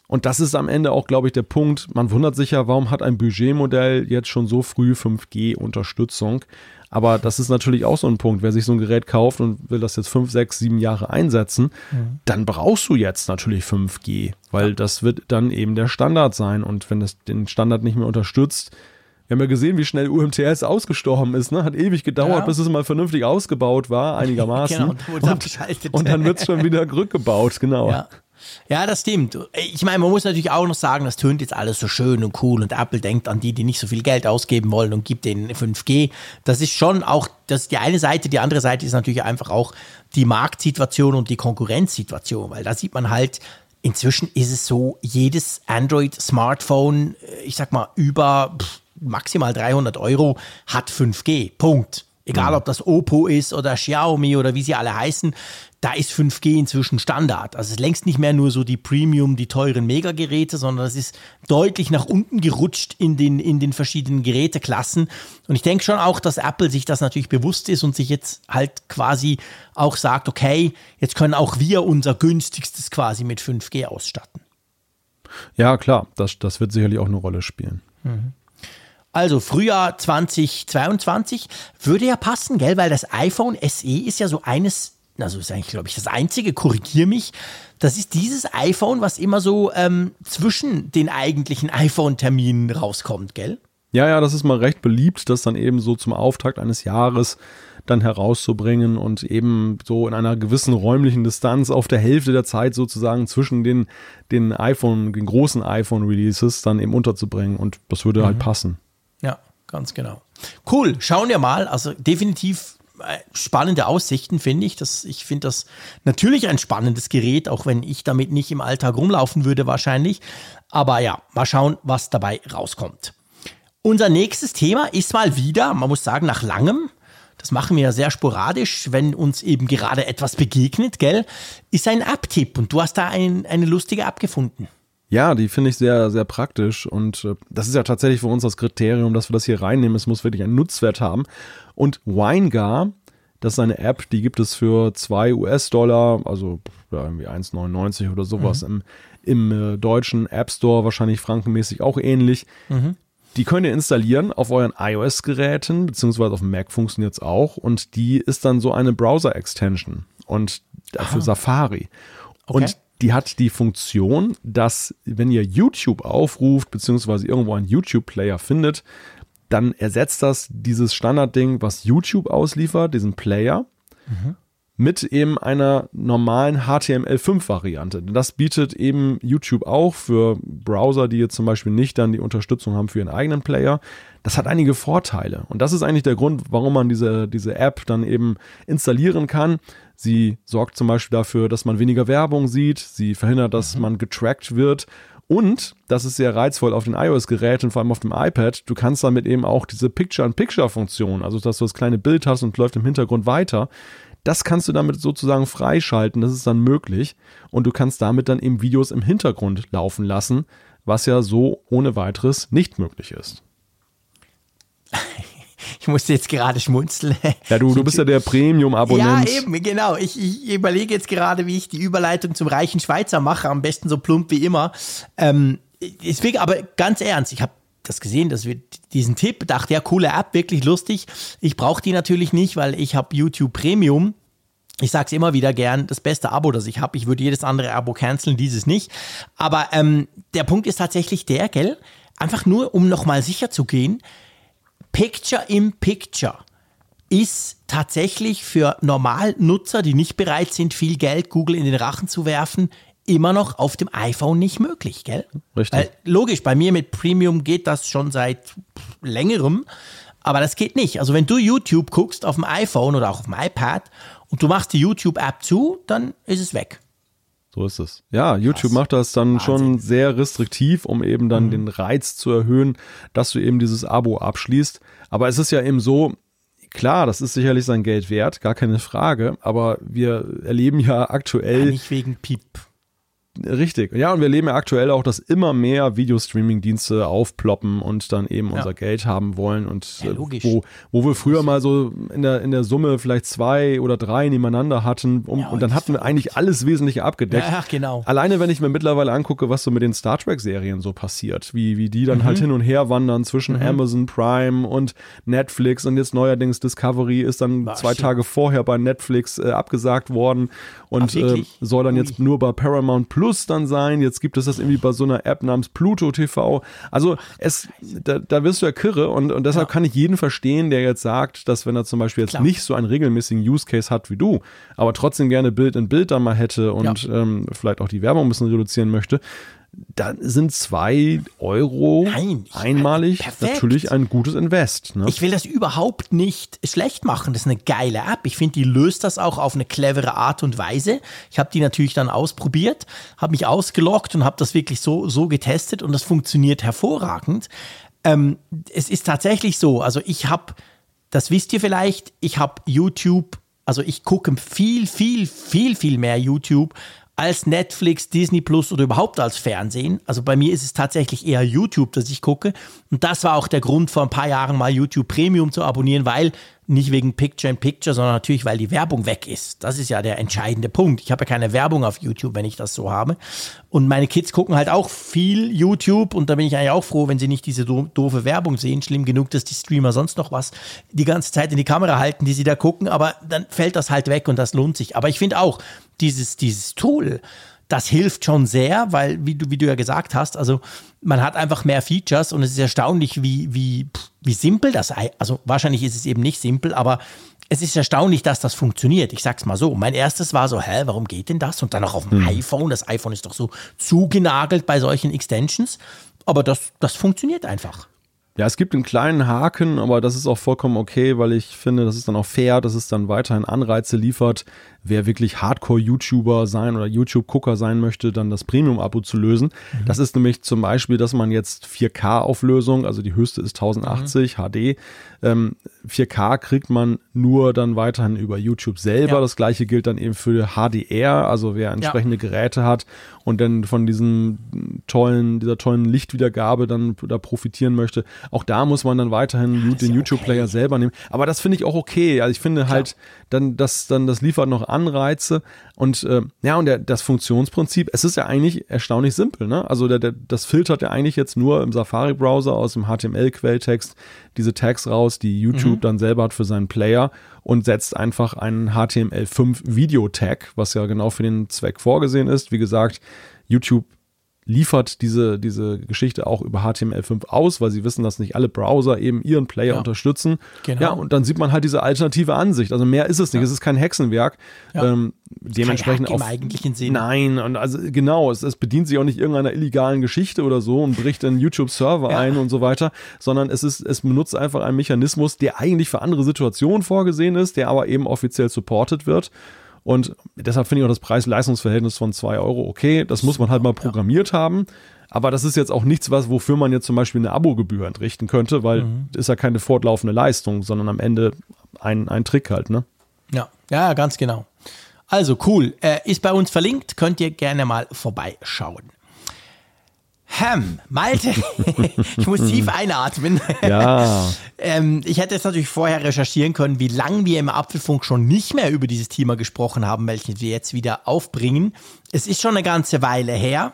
Und das ist am Ende auch, glaube ich, der Punkt. Man wundert sich ja, warum hat ein Budgetmodell jetzt schon so früh 5G-Unterstützung? Aber das ist natürlich auch so ein Punkt. Wer sich so ein Gerät kauft und will das jetzt fünf, sechs, sieben Jahre einsetzen, mhm. dann brauchst du jetzt natürlich 5G, weil ja. das wird dann eben der Standard sein. Und wenn das den Standard nicht mehr unterstützt, Wir haben ja gesehen, wie schnell UMTS ausgestorben ist. Ne? Hat ewig gedauert, ja. bis es mal vernünftig ausgebaut war, einigermaßen. genau, und, und, und dann wird es schon wieder rückgebaut, genau. Ja. Ja, das stimmt. Ich meine, man muss natürlich auch noch sagen, das tönt jetzt alles so schön und cool und Apple denkt an die, die nicht so viel Geld ausgeben wollen und gibt denen 5G. Das ist schon auch, das ist die eine Seite. Die andere Seite ist natürlich einfach auch die Marktsituation und die Konkurrenzsituation, weil da sieht man halt, inzwischen ist es so, jedes Android-Smartphone, ich sag mal, über maximal 300 Euro hat 5G. Punkt. Egal, mhm. ob das Oppo ist oder Xiaomi oder wie sie alle heißen da ist 5G inzwischen Standard. Also es ist längst nicht mehr nur so die Premium, die teuren Megageräte, sondern es ist deutlich nach unten gerutscht in den, in den verschiedenen Geräteklassen. Und ich denke schon auch, dass Apple sich das natürlich bewusst ist und sich jetzt halt quasi auch sagt, okay, jetzt können auch wir unser günstigstes quasi mit 5G ausstatten. Ja, klar, das, das wird sicherlich auch eine Rolle spielen. Mhm. Also Frühjahr 2022 würde ja passen, gell? Weil das iPhone SE ist ja so eines also ist eigentlich, glaube ich, das einzige, korrigier mich, das ist dieses iPhone, was immer so ähm, zwischen den eigentlichen iPhone-Terminen rauskommt, gell? Ja, ja, das ist mal recht beliebt, das dann eben so zum Auftakt eines Jahres dann herauszubringen und eben so in einer gewissen räumlichen Distanz auf der Hälfte der Zeit sozusagen zwischen den, den iPhone, den großen iPhone-Releases dann eben unterzubringen und das würde halt mhm. halt passen. Ja, ganz genau. Cool, schauen wir mal. Also definitiv spannende Aussichten, finde ich. Das, ich finde das natürlich ein spannendes Gerät, auch wenn ich damit nicht im Alltag rumlaufen würde wahrscheinlich. Aber ja, mal schauen, was dabei rauskommt. Unser nächstes Thema ist mal wieder, man muss sagen, nach langem, das machen wir ja sehr sporadisch, wenn uns eben gerade etwas begegnet, gell, ist ein App-Tipp und du hast da ein, eine lustige App gefunden. Ja, die finde ich sehr, sehr praktisch und äh, das ist ja tatsächlich für uns das Kriterium, dass wir das hier reinnehmen. Es muss wirklich einen Nutzwert haben. Und Winegar, das ist eine App, die gibt es für 2 US-Dollar, also ja, irgendwie 1,99 oder sowas mhm. im, im äh, deutschen App Store, wahrscheinlich frankenmäßig auch ähnlich. Mhm. Die könnt ihr installieren auf euren iOS-Geräten, beziehungsweise auf dem Mac funktioniert es auch. Und die ist dann so eine Browser-Extension und dafür Safari. Okay. Und die hat die Funktion, dass wenn ihr YouTube aufruft, beziehungsweise irgendwo einen YouTube-Player findet, dann ersetzt das dieses Standardding, was YouTube ausliefert, diesen Player, mhm. Mit eben einer normalen HTML5-Variante. Das bietet eben YouTube auch für Browser, die jetzt zum Beispiel nicht dann die Unterstützung haben für ihren eigenen Player. Das hat einige Vorteile. Und das ist eigentlich der Grund, warum man diese, diese App dann eben installieren kann. Sie sorgt zum Beispiel dafür, dass man weniger Werbung sieht. Sie verhindert, dass mhm. man getrackt wird. Und, das ist sehr reizvoll auf den iOS-Geräten, vor allem auf dem iPad, du kannst damit eben auch diese Picture-in-Picture-Funktion, also dass du das kleine Bild hast und läuft im Hintergrund weiter, das kannst du damit sozusagen freischalten, das ist dann möglich. Und du kannst damit dann eben Videos im Hintergrund laufen lassen, was ja so ohne weiteres nicht möglich ist. Ich musste jetzt gerade schmunzeln. Ja, du, du bist ja der Premium-Abonnent. Ja, eben, genau. Ich, ich, überlege jetzt gerade, wie ich die Überleitung zum reichen Schweizer mache. Am besten so plump wie immer. Ähm, deswegen, aber ganz ernst, ich habe das gesehen, dass wir diesen Tipp, dachte, ja, coole App, wirklich lustig. Ich brauche die natürlich nicht, weil ich habe YouTube Premium. Ich sage es immer wieder gern, das beste Abo, das ich habe. Ich würde jedes andere Abo canceln, dieses nicht. Aber ähm, der Punkt ist tatsächlich der, gell? Einfach nur, um nochmal sicher zu gehen, Picture in Picture ist tatsächlich für Normalnutzer, die nicht bereit sind, viel Geld Google in den Rachen zu werfen, immer noch auf dem iPhone nicht möglich, gell? Richtig. Weil, logisch, bei mir mit Premium geht das schon seit längerem, aber das geht nicht. Also wenn du YouTube guckst auf dem iPhone oder auch auf dem iPad und du machst die YouTube-App zu, dann ist es weg. So ist es. Ja, YouTube Krass. macht das dann Wahnsinn. schon sehr restriktiv, um eben dann mhm. den Reiz zu erhöhen, dass du eben dieses Abo abschließt. Aber es ist ja eben so, klar, das ist sicherlich sein Geld wert, gar keine Frage, aber wir erleben ja aktuell. Ja, nicht wegen Piep. Richtig. Ja, und wir erleben ja aktuell auch, dass immer mehr Videostreaming-Dienste aufploppen und dann eben ja. unser Geld haben wollen. Und ja, äh, wo, wo wir früher mal so in der, in der Summe vielleicht zwei oder drei nebeneinander hatten um, ja, und, dann hatten wir eigentlich alles Wesentliche abgedeckt. Ja, genau. Alleine, wenn ich mir mittlerweile angucke, was so mit den Star Trek-Serien so passiert, wie, wie die dann mhm. halt hin und her wandern zwischen mhm. Amazon Prime und Netflix und jetzt neuerdings Discovery ist dann War zwei. Tage vorher bei Netflix äh, abgesagt worden und Ach, äh, soll dann Ui. jetzt nur bei Paramount Plus Plus dann sein. Jetzt gibt es das irgendwie bei so einer App namens Pluto TV. Also es, da, da wirst du ja kirre und, und deshalb ja. kann ich jeden verstehen, der jetzt sagt, dass wenn er zum Beispiel jetzt Klar. nicht so einen regelmäßigen Use Case hat wie du, aber trotzdem gerne Bild in Bild da mal hätte und ja. ähm, vielleicht auch die Werbung ein bisschen reduzieren möchte, dann sind zwei Euro Nein, einmalig perfekt. natürlich ein gutes Invest. Ne? Ich will das überhaupt nicht schlecht machen. Das ist eine geile App. Ich finde, die löst das auch auf eine clevere Art und Weise. Ich habe die natürlich dann ausprobiert, habe mich ausgeloggt und habe das wirklich so, so getestet und das funktioniert hervorragend. Ähm, es ist tatsächlich so, also ich habe, das wisst ihr vielleicht, ich habe YouTube also ich gucke viel, viel, viel, viel mehr YouTube als Netflix, Disney Plus oder überhaupt als Fernsehen. Also bei mir ist es tatsächlich eher YouTube, das ich gucke. Und das war auch der Grund, vor ein paar Jahren mal YouTube Premium zu abonnieren, weil nicht wegen Picture in Picture, sondern natürlich, weil die Werbung weg ist. Das ist ja der entscheidende Punkt. Ich habe ja keine Werbung auf YouTube, wenn ich das so habe. Und meine Kids gucken halt auch viel YouTube und da bin ich eigentlich auch froh, wenn sie nicht diese do doofe Werbung sehen. Schlimm genug, dass die Streamer sonst noch was die ganze Zeit in die Kamera halten, die sie da gucken, aber dann fällt das halt weg und das lohnt sich. Aber ich finde auch, dieses, dieses Tool, das hilft schon sehr, weil, wie du, wie du ja gesagt hast, also man hat einfach mehr Features und es ist erstaunlich, wie, wie, wie simpel das, also wahrscheinlich ist es eben nicht simpel, aber es ist erstaunlich, dass das funktioniert. Ich sag's mal so. Mein erstes war so, hä, warum geht denn das? Und dann auch auf dem hm. iPhone. Das iPhone ist doch so zugenagelt bei solchen Extensions. Aber das, das funktioniert einfach. Ja, es gibt einen kleinen Haken, aber das ist auch vollkommen okay, weil ich finde, das ist dann auch fair, dass es dann weiterhin Anreize liefert, wer wirklich Hardcore-YouTuber sein oder YouTube-Gucker sein möchte, dann das Premium-Abo zu lösen. Mhm. Das ist nämlich zum Beispiel, dass man jetzt 4K-Auflösung, also die höchste ist 1080 mhm. HD, ähm, 4K kriegt man nur dann weiterhin über YouTube selber. Ja. Das gleiche gilt dann eben für HDR, also wer entsprechende ja. Geräte hat und dann von diesem tollen, dieser tollen Lichtwiedergabe dann da profitieren möchte. Auch da muss man dann weiterhin ja, den YouTube-Player okay. selber nehmen. Aber das finde ich auch okay. Also ich finde Klar. halt, dann, das, dann, das liefert noch Anreize. Und äh, ja, und der, das Funktionsprinzip, es ist ja eigentlich erstaunlich simpel. Ne? Also der, der, das filtert ja eigentlich jetzt nur im Safari-Browser aus dem HTML-Quelltext diese Tags raus, die YouTube mhm. dann selber hat für seinen Player und setzt einfach einen HTML5 Video-Tag, was ja genau für den Zweck vorgesehen ist. Wie gesagt, YouTube liefert diese, diese Geschichte auch über HTML5 aus, weil sie wissen, dass nicht alle Browser eben ihren Player ja. unterstützen. Genau. Ja, und dann sieht man halt diese alternative Ansicht. Also mehr ist es nicht. Ja. Es ist kein Hexenwerk. Ja. Ähm, dementsprechend im eigentlichen Sinn. Nein, und also genau, es, es, bedient sich auch nicht irgendeiner illegalen Geschichte oder so und bricht in YouTube-Server ein und so weiter, sondern es ist, es benutzt einfach einen Mechanismus, der eigentlich für andere Situationen vorgesehen ist, der aber eben offiziell supported wird. Und deshalb finde ich auch das Preis-Leistungs-Verhältnis von 2 Euro okay. Das muss man halt mal programmiert haben. Aber das ist jetzt auch nichts, was, wofür man jetzt zum Beispiel eine Abogebühr entrichten könnte, weil mhm. ist ja keine fortlaufende Leistung, sondern am Ende ein, ein Trick halt, ne? Ja, ja, ganz genau. Also cool. Äh, ist bei uns verlinkt, könnt ihr gerne mal vorbeischauen. Ham, Malte, ich muss tief einatmen. Ja. ähm, ich hätte jetzt natürlich vorher recherchieren können, wie lange wir im Apfelfunk schon nicht mehr über dieses Thema gesprochen haben, welches wir jetzt wieder aufbringen. Es ist schon eine ganze Weile her.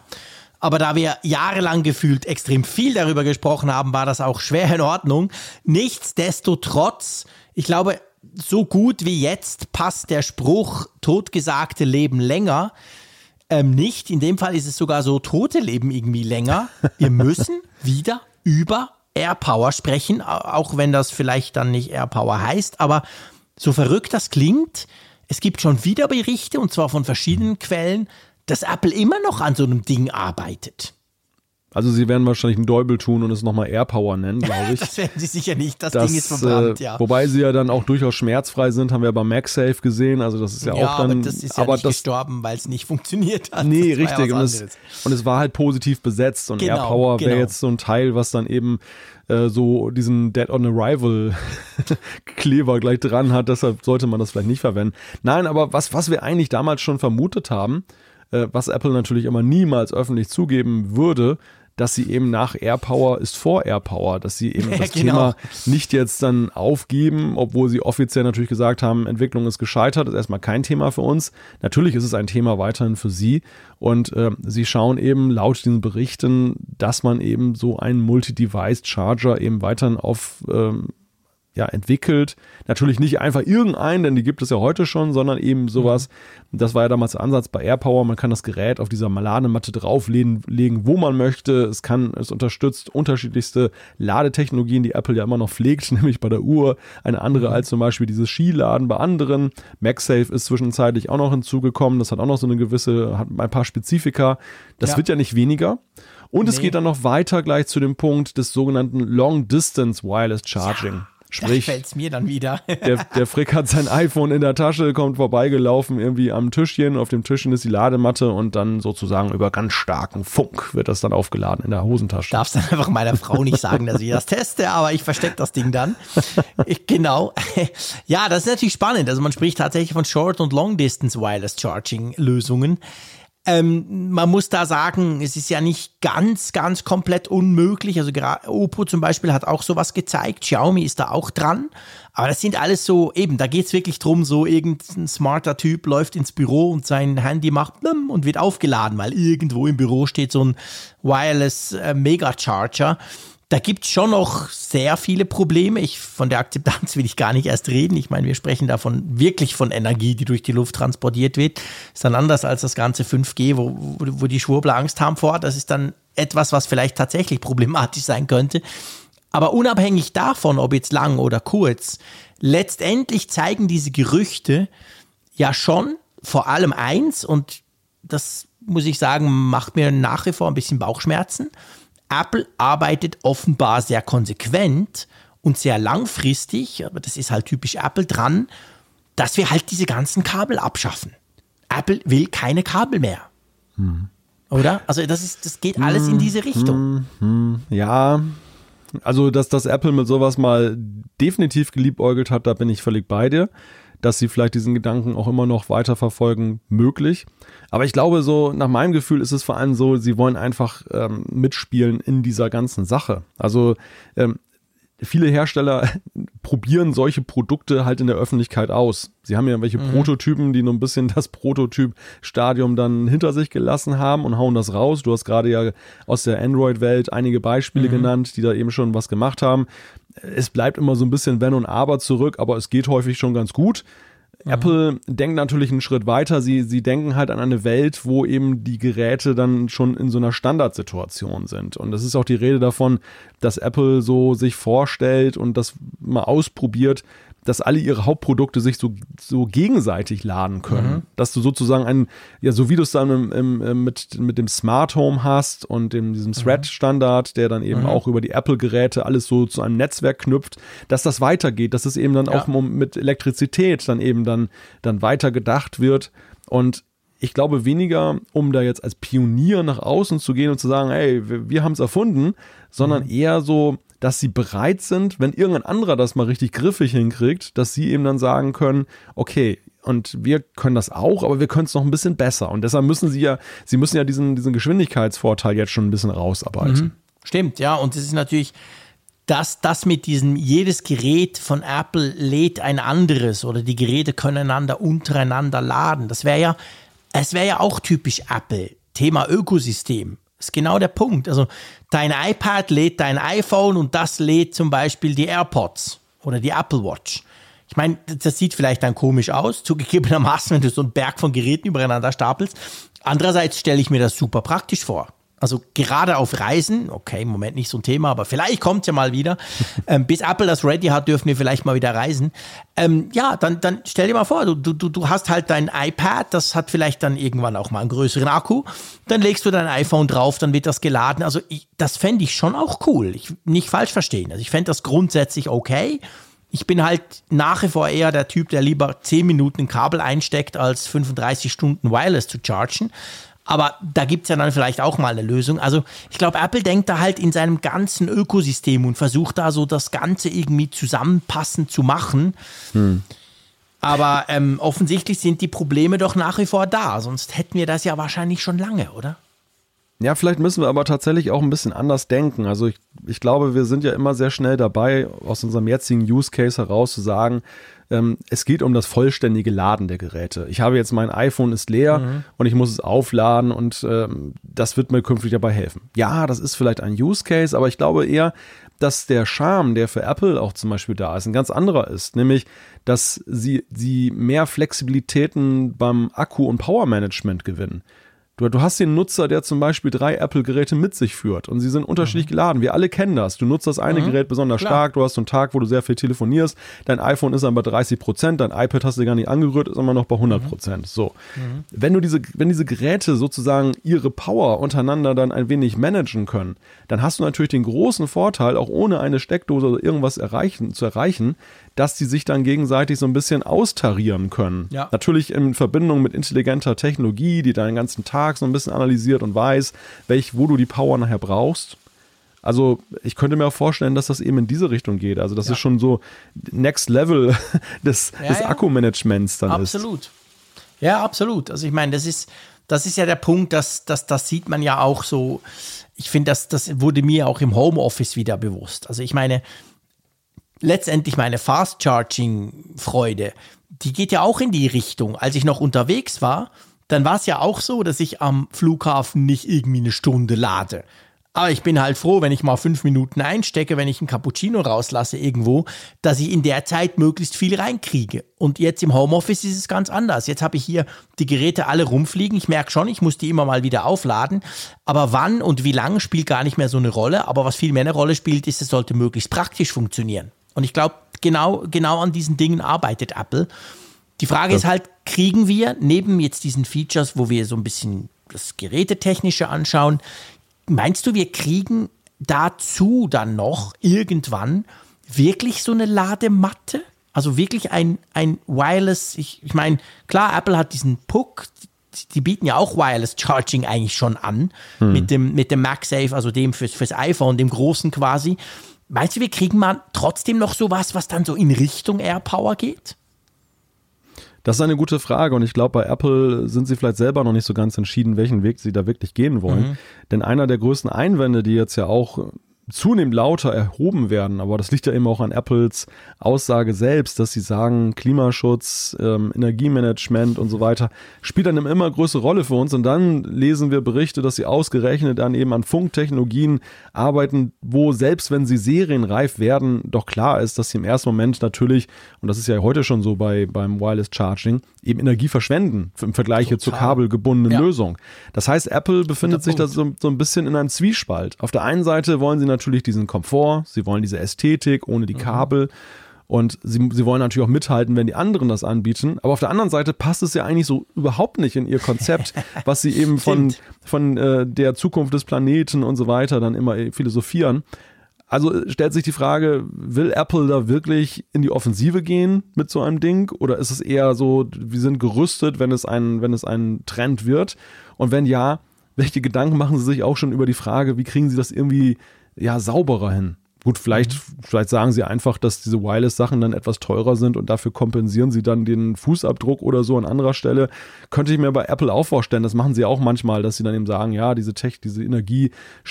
Aber da wir jahrelang gefühlt extrem viel darüber gesprochen haben, war das auch schwer in Ordnung. Nichtsdestotrotz, ich glaube, so gut wie jetzt passt der Spruch, totgesagte leben länger ähm, nicht. In dem Fall ist es sogar so, Tote leben irgendwie länger. Wir müssen wieder über Airpower sprechen, auch wenn das vielleicht dann nicht Airpower heißt. Aber so verrückt das klingt, es gibt schon wieder Berichte, und zwar von verschiedenen Quellen, dass Apple immer noch an so einem Ding arbeitet. Also sie werden wahrscheinlich einen Däubel tun und es nochmal Airpower nennen, glaube ich. das werden sie sicher nicht. Das, das Ding ist verbrannt, äh, ja. Wobei sie ja dann auch durchaus schmerzfrei sind, haben wir bei MagSafe gesehen. Also das ist ja, ja auch dann. Aber das ist ja aber nicht das, gestorben, weil es nicht funktioniert hat. Nee, richtig. Ja und, es, und, es, war halt positiv besetzt und genau, Airpower wäre genau. jetzt so ein Teil, was dann eben äh, so diesen Dead on Arrival Kleber gleich dran hat. Deshalb sollte man das vielleicht nicht verwenden. Nein, aber was, was wir eigentlich damals schon vermutet haben, äh, was Apple natürlich immer niemals öffentlich zugeben würde, dass sie eben nach AirPower ist vor AirPower, dass sie eben das genau. Thema nicht jetzt dann aufgeben, obwohl sie offiziell natürlich gesagt haben, Entwicklung ist gescheitert, ist erstmal kein Thema für uns. Natürlich ist es ein Thema weiterhin für sie und äh, sie schauen eben laut diesen Berichten, dass man eben so einen Multi-Device-Charger eben weiterhin auf ähm, ja, entwickelt. Natürlich nicht einfach irgendeinen, denn die gibt es ja heute schon, sondern eben sowas, mhm. das war ja damals der Ansatz bei AirPower, man kann das Gerät auf dieser Ladematte drauflegen, wo man möchte. Es kann, es unterstützt unterschiedlichste Ladetechnologien, die Apple ja immer noch pflegt, nämlich bei der Uhr eine andere mhm. als zum Beispiel dieses Skiladen bei anderen. MagSafe ist zwischenzeitlich auch noch hinzugekommen, das hat auch noch so eine gewisse, hat ein paar Spezifika. Das ja. wird ja nicht weniger. Und nee. es geht dann noch weiter gleich zu dem Punkt des sogenannten Long Distance Wireless Charging. Ja. Sprich, da fällt's mir dann wieder. der, der Frick hat sein iPhone in der Tasche, kommt vorbeigelaufen irgendwie am Tischchen. Auf dem Tischchen ist die Ladematte und dann sozusagen über ganz starken Funk wird das dann aufgeladen in der Hosentasche. Darfst dann einfach meiner Frau nicht sagen, dass ich das teste, aber ich verstecke das Ding dann. Ich, genau. Ja, das ist natürlich spannend. Also man spricht tatsächlich von Short- und Long-Distance Wireless Charging Lösungen. Ähm, man muss da sagen, es ist ja nicht ganz, ganz komplett unmöglich. Also Oppo zum Beispiel hat auch sowas gezeigt. Xiaomi ist da auch dran. Aber das sind alles so, eben, da geht's wirklich drum, so irgendein smarter Typ läuft ins Büro und sein Handy macht und wird aufgeladen, weil irgendwo im Büro steht so ein Wireless äh, Mega Charger da gibt es schon noch sehr viele Probleme. Ich, von der Akzeptanz will ich gar nicht erst reden. Ich meine, wir sprechen davon wirklich von Energie, die durch die Luft transportiert wird. Ist dann anders als das ganze 5G, wo, wo, die Schwurbler Angst haben vor. Das ist dann etwas, was vielleicht tatsächlich problematisch sein könnte. Aber unabhängig davon, ob jetzt lang oder kurz, letztendlich zeigen diese Gerüchte ja schon vor allem eins, und das muss ich sagen, macht mir nach wie vor ein bisschen Bauchschmerzen Apple arbeitet offenbar sehr konsequent und sehr langfristig, aber das ist halt typisch Apple dran, dass wir halt diese ganzen Kabel abschaffen. Apple will keine Kabel mehr. Hm. Oder? Also das ist, das geht alles hm, in diese Richtung. Hm, hm. ja, also dass das Apple mit sowas mal definitiv geliebäugelt hat, da bin ich völlig bei dir dass sie vielleicht diesen Gedanken auch immer noch weiterverfolgen, möglich. Aber ich glaube, so nach meinem Gefühl ist es vor allem so, sie wollen einfach ähm, mitspielen in dieser ganzen Sache. Also ähm, viele Hersteller probieren solche Produkte halt in der Öffentlichkeit aus. Sie haben ja welche mhm. Prototypen, die nur ein bisschen das Prototyp-Stadium dann hinter sich gelassen haben und hauen das raus. Du hast gerade ja aus der Android-Welt einige Beispiele mhm. genannt, die da eben schon was gemacht haben es bleibt immer so ein bisschen Wenn und Aber zurück, aber es geht häufig schon ganz gut. Mhm. Apple denkt natürlich einen Schritt weiter. Sie, sie denken halt an eine Welt, wo eben die Geräte dann schon in so einer Standardsituation sind. Und es ist auch die Rede davon, dass Apple so sich vorstellt und das mal ausprobiert, dass alle ihre Hauptprodukte sich so, so gegenseitig laden können. Mhm. Dass du sozusagen ein, ja, so wie du es dann im, im, mit, mit dem Smart Home hast und dem, diesem mhm. Thread-Standard, der dann eben mhm. auch über die Apple-Geräte alles so zu einem Netzwerk knüpft, dass das weitergeht, dass es eben dann ja. auch mit Elektrizität dann eben dann, dann weiter gedacht wird. Und ich glaube weniger, um da jetzt als Pionier nach außen zu gehen und zu sagen, hey, wir, wir haben es erfunden, sondern mhm. eher so, dass sie bereit sind, wenn irgendein anderer das mal richtig griffig hinkriegt, dass sie eben dann sagen können, okay, und wir können das auch, aber wir können es noch ein bisschen besser. Und deshalb müssen sie ja, sie müssen ja diesen, diesen Geschwindigkeitsvorteil jetzt schon ein bisschen rausarbeiten. Mhm. Stimmt, ja. Und es ist natürlich, dass das mit diesem, jedes Gerät von Apple lädt ein anderes oder die Geräte können einander untereinander laden. Das wäre ja, es wäre ja auch typisch Apple. Thema Ökosystem. Das ist genau der Punkt. Also dein iPad lädt dein iPhone und das lädt zum Beispiel die AirPods oder die Apple Watch. Ich meine, das sieht vielleicht dann komisch aus, zugegebenermaßen, wenn du so einen Berg von Geräten übereinander stapelst. Andererseits stelle ich mir das super praktisch vor. Also gerade auf Reisen, okay, im Moment nicht so ein Thema, aber vielleicht kommt es ja mal wieder. Ähm, bis Apple das ready hat, dürfen wir vielleicht mal wieder reisen. Ähm, ja, dann, dann stell dir mal vor, du, du, du hast halt dein iPad, das hat vielleicht dann irgendwann auch mal einen größeren Akku. Dann legst du dein iPhone drauf, dann wird das geladen. Also ich, das fände ich schon auch cool. Ich, nicht falsch verstehen. Also ich fände das grundsätzlich okay. Ich bin halt nach wie vor eher der Typ, der lieber 10 Minuten ein Kabel einsteckt, als 35 Stunden Wireless zu chargen. Aber da gibt es ja dann vielleicht auch mal eine Lösung. Also ich glaube, Apple denkt da halt in seinem ganzen Ökosystem und versucht da so das Ganze irgendwie zusammenpassend zu machen. Hm. Aber ähm, offensichtlich sind die Probleme doch nach wie vor da. Sonst hätten wir das ja wahrscheinlich schon lange, oder? Ja, vielleicht müssen wir aber tatsächlich auch ein bisschen anders denken. Also ich, ich glaube, wir sind ja immer sehr schnell dabei, aus unserem jetzigen Use Case heraus zu sagen, ähm, es geht um das vollständige Laden der Geräte. Ich habe jetzt mein iPhone ist leer mhm. und ich muss es aufladen und ähm, das wird mir künftig dabei helfen. Ja, das ist vielleicht ein Use Case, aber ich glaube eher, dass der Charme, der für Apple auch zum Beispiel da ist, ein ganz anderer ist. Nämlich, dass sie, sie mehr Flexibilitäten beim Akku- und Powermanagement gewinnen. Du, du hast den Nutzer, der zum Beispiel drei Apple-Geräte mit sich führt und sie sind unterschiedlich mhm. geladen. Wir alle kennen das. Du nutzt das eine mhm. Gerät besonders Klar. stark, du hast so einen Tag, wo du sehr viel telefonierst, dein iPhone ist dann bei 30 Prozent, dein iPad hast du gar nicht angerührt, ist immer noch bei 100 Prozent. Mhm. So. Mhm. Wenn du diese, wenn diese Geräte sozusagen ihre Power untereinander dann ein wenig managen können, dann hast du natürlich den großen Vorteil, auch ohne eine Steckdose oder irgendwas erreichen, zu erreichen, dass die sich dann gegenseitig so ein bisschen austarieren können. Ja. Natürlich in Verbindung mit intelligenter Technologie, die deinen ganzen Tag so ein bisschen analysiert und weiß, welch, wo du die Power nachher brauchst. Also ich könnte mir auch vorstellen, dass das eben in diese Richtung geht. Also das ja. ist schon so Next Level des, ja, des Akkumanagements dann absolut. ist. Absolut. Ja, absolut. Also ich meine, das ist, das ist ja der Punkt, dass, dass das sieht man ja auch so. Ich finde, das, das wurde mir auch im Homeoffice wieder bewusst. Also ich meine, letztendlich meine Fast Charging Freude, die geht ja auch in die Richtung. Als ich noch unterwegs war, dann war es ja auch so, dass ich am Flughafen nicht irgendwie eine Stunde lade. Aber ich bin halt froh, wenn ich mal fünf Minuten einstecke, wenn ich einen Cappuccino rauslasse irgendwo, dass ich in der Zeit möglichst viel reinkriege. Und jetzt im Homeoffice ist es ganz anders. Jetzt habe ich hier die Geräte alle rumfliegen. Ich merke schon, ich muss die immer mal wieder aufladen. Aber wann und wie lange spielt gar nicht mehr so eine Rolle. Aber was viel mehr eine Rolle spielt, ist, es sollte möglichst praktisch funktionieren. Und ich glaube, genau, genau an diesen Dingen arbeitet Apple. Die Frage ja. ist halt, kriegen wir neben jetzt diesen Features, wo wir so ein bisschen das Gerätetechnische anschauen, meinst du, wir kriegen dazu dann noch irgendwann wirklich so eine Ladematte? Also wirklich ein, ein Wireless, ich, ich meine, klar, Apple hat diesen Puck, die bieten ja auch Wireless Charging eigentlich schon an, hm. mit, dem, mit dem MagSafe, also dem fürs, fürs iPhone, dem großen quasi. Meinst du, wir kriegen mal trotzdem noch sowas, was dann so in Richtung AirPower geht? Das ist eine gute Frage und ich glaube, bei Apple sind sie vielleicht selber noch nicht so ganz entschieden, welchen Weg sie da wirklich gehen wollen. Mhm. Denn einer der größten Einwände, die jetzt ja auch zunehmend lauter erhoben werden. Aber das liegt ja eben auch an Apples Aussage selbst, dass sie sagen, Klimaschutz, ähm, Energiemanagement und so weiter spielt eine immer größere Rolle für uns. Und dann lesen wir Berichte, dass sie ausgerechnet dann eben an Funktechnologien arbeiten, wo selbst wenn sie serienreif werden, doch klar ist, dass sie im ersten Moment natürlich, und das ist ja heute schon so bei, beim Wireless Charging, eben Energie verschwenden im Vergleich Total. zur kabelgebundenen ja. Lösung. Das heißt, Apple befindet sich da so, so ein bisschen in einem Zwiespalt. Auf der einen Seite wollen sie natürlich diesen Komfort, sie wollen diese Ästhetik ohne die mhm. Kabel. Und sie, sie wollen natürlich auch mithalten, wenn die anderen das anbieten. Aber auf der anderen Seite passt es ja eigentlich so überhaupt nicht in ihr Konzept, was sie eben von, von äh, der Zukunft des Planeten und so weiter dann immer philosophieren. Also äh, stellt sich die Frage, will Apple da wirklich in die Offensive gehen mit so einem Ding? Oder ist es eher so, wir sind gerüstet, wenn es ein, wenn es ein Trend wird? Und wenn ja, welche Gedanken machen sie sich auch schon über die Frage, wie kriegen sie das irgendwie ja, sauberer hin. Gut, vielleicht, mhm. vielleicht sagen sie einfach, dass diese Wireless-Sachen dann etwas teurer sind und dafür kompensieren sie dann den Fußabdruck oder so an anderer Stelle. Könnte ich mir bei Apple auch vorstellen. Das machen sie auch manchmal, dass sie dann eben sagen, ja, diese Tech, diese Energie,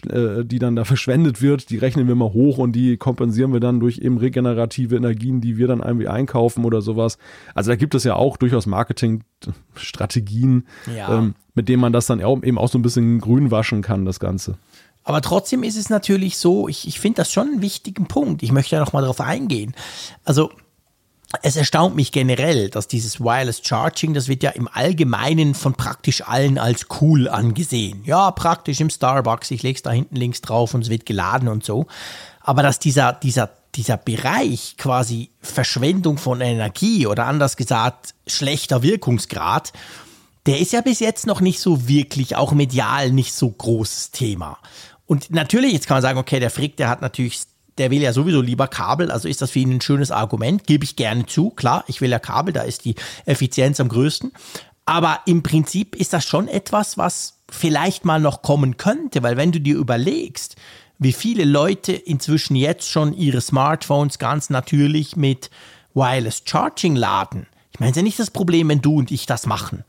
äh, die dann da verschwendet wird, die rechnen wir mal hoch und die kompensieren wir dann durch eben regenerative Energien, die wir dann irgendwie einkaufen oder sowas. Also da gibt es ja auch durchaus Marketingstrategien, ja. ähm, mit denen man das dann eben auch so ein bisschen grün waschen kann, das Ganze. Aber trotzdem ist es natürlich so, ich, ich finde das schon einen wichtigen Punkt. Ich möchte ja noch mal darauf eingehen. Also es erstaunt mich generell, dass dieses Wireless Charging, das wird ja im Allgemeinen von praktisch allen als cool angesehen. Ja, praktisch im Starbucks, ich lege es da hinten links drauf und es wird geladen und so. Aber dass dieser, dieser, dieser Bereich quasi Verschwendung von Energie oder anders gesagt schlechter Wirkungsgrad, der ist ja bis jetzt noch nicht so wirklich, auch medial nicht so großes Thema. Und natürlich, jetzt kann man sagen, okay, der Frick, der hat natürlich, der will ja sowieso lieber Kabel, also ist das für ihn ein schönes Argument, gebe ich gerne zu. Klar, ich will ja Kabel, da ist die Effizienz am größten. Aber im Prinzip ist das schon etwas, was vielleicht mal noch kommen könnte, weil wenn du dir überlegst, wie viele Leute inzwischen jetzt schon ihre Smartphones ganz natürlich mit Wireless Charging laden. Ich meine, es ist ja nicht das Problem, wenn du und ich das machen.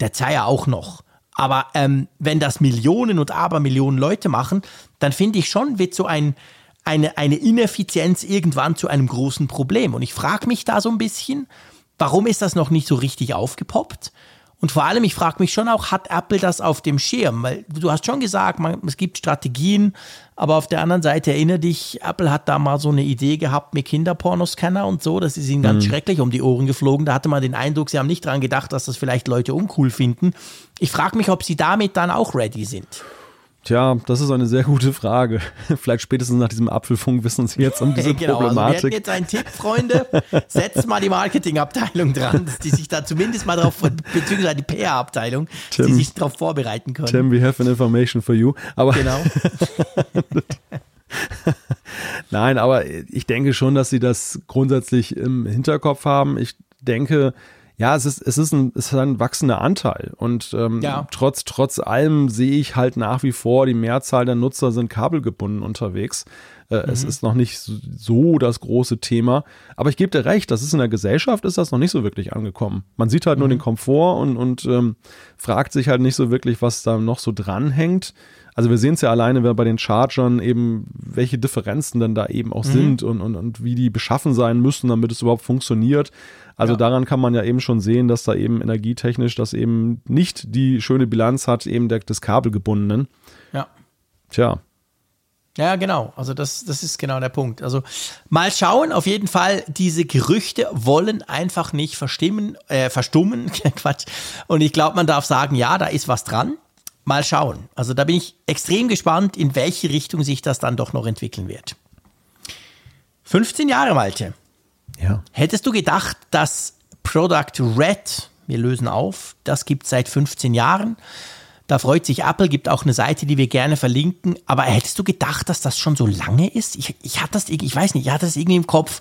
Der Zeit ja auch noch. Aber ähm, wenn das Millionen und Abermillionen Leute machen, dann finde ich schon, wird so ein, eine, eine Ineffizienz irgendwann zu einem großen Problem. Und ich frage mich da so ein bisschen, warum ist das noch nicht so richtig aufgepoppt? Und vor allem, ich frage mich schon auch, hat Apple das auf dem Schirm? Weil du hast schon gesagt, man, es gibt Strategien, aber auf der anderen Seite erinnere dich, Apple hat da mal so eine Idee gehabt mit Kinderpornoscanner und so, das ist ihnen ganz mhm. schrecklich um die Ohren geflogen. Da hatte man den Eindruck, sie haben nicht dran gedacht, dass das vielleicht Leute uncool finden. Ich frage mich, ob sie damit dann auch ready sind. Tja, das ist eine sehr gute Frage. Vielleicht spätestens nach diesem Apfelfunk wissen Sie jetzt um diese genau, Problematik. Also wir hätten jetzt einen Tipp, Freunde. Setzt mal die Marketingabteilung dran, dass die sich da zumindest mal drauf, beziehungsweise die PR-Abteilung, die sich darauf vorbereiten können. Tim, we have an information for you. Aber genau. Nein, aber ich denke schon, dass Sie das grundsätzlich im Hinterkopf haben. Ich denke, ja, es ist, es ist ein, es ist ein wachsender Anteil. Und ähm, ja. trotz, trotz allem sehe ich halt nach wie vor, die Mehrzahl der Nutzer sind kabelgebunden unterwegs. Äh, mhm. Es ist noch nicht so das große Thema. Aber ich gebe dir recht, das ist in der Gesellschaft, ist das noch nicht so wirklich angekommen. Man sieht halt mhm. nur den Komfort und, und ähm, fragt sich halt nicht so wirklich, was da noch so dranhängt. Also wir sehen es ja alleine bei den Chargern eben, welche Differenzen dann da eben auch mhm. sind und, und, und wie die beschaffen sein müssen, damit es überhaupt funktioniert. Also ja. daran kann man ja eben schon sehen, dass da eben energietechnisch das eben nicht die schöne Bilanz hat, eben der, des Kabelgebundenen. Ja. Tja. Ja, genau. Also das, das ist genau der Punkt. Also mal schauen. Auf jeden Fall, diese Gerüchte wollen einfach nicht verstimmen, äh, verstummen. Quatsch. Und ich glaube, man darf sagen, ja, da ist was dran. Mal schauen. Also da bin ich extrem gespannt, in welche Richtung sich das dann doch noch entwickeln wird. 15 Jahre, Malte. Ja. Hättest du gedacht, dass Product Red, wir lösen auf, das gibt es seit 15 Jahren. Da freut sich Apple, gibt auch eine Seite, die wir gerne verlinken. Aber hättest du gedacht, dass das schon so lange ist? Ich, ich hatte das, ich weiß nicht, ich hatte das irgendwie im Kopf,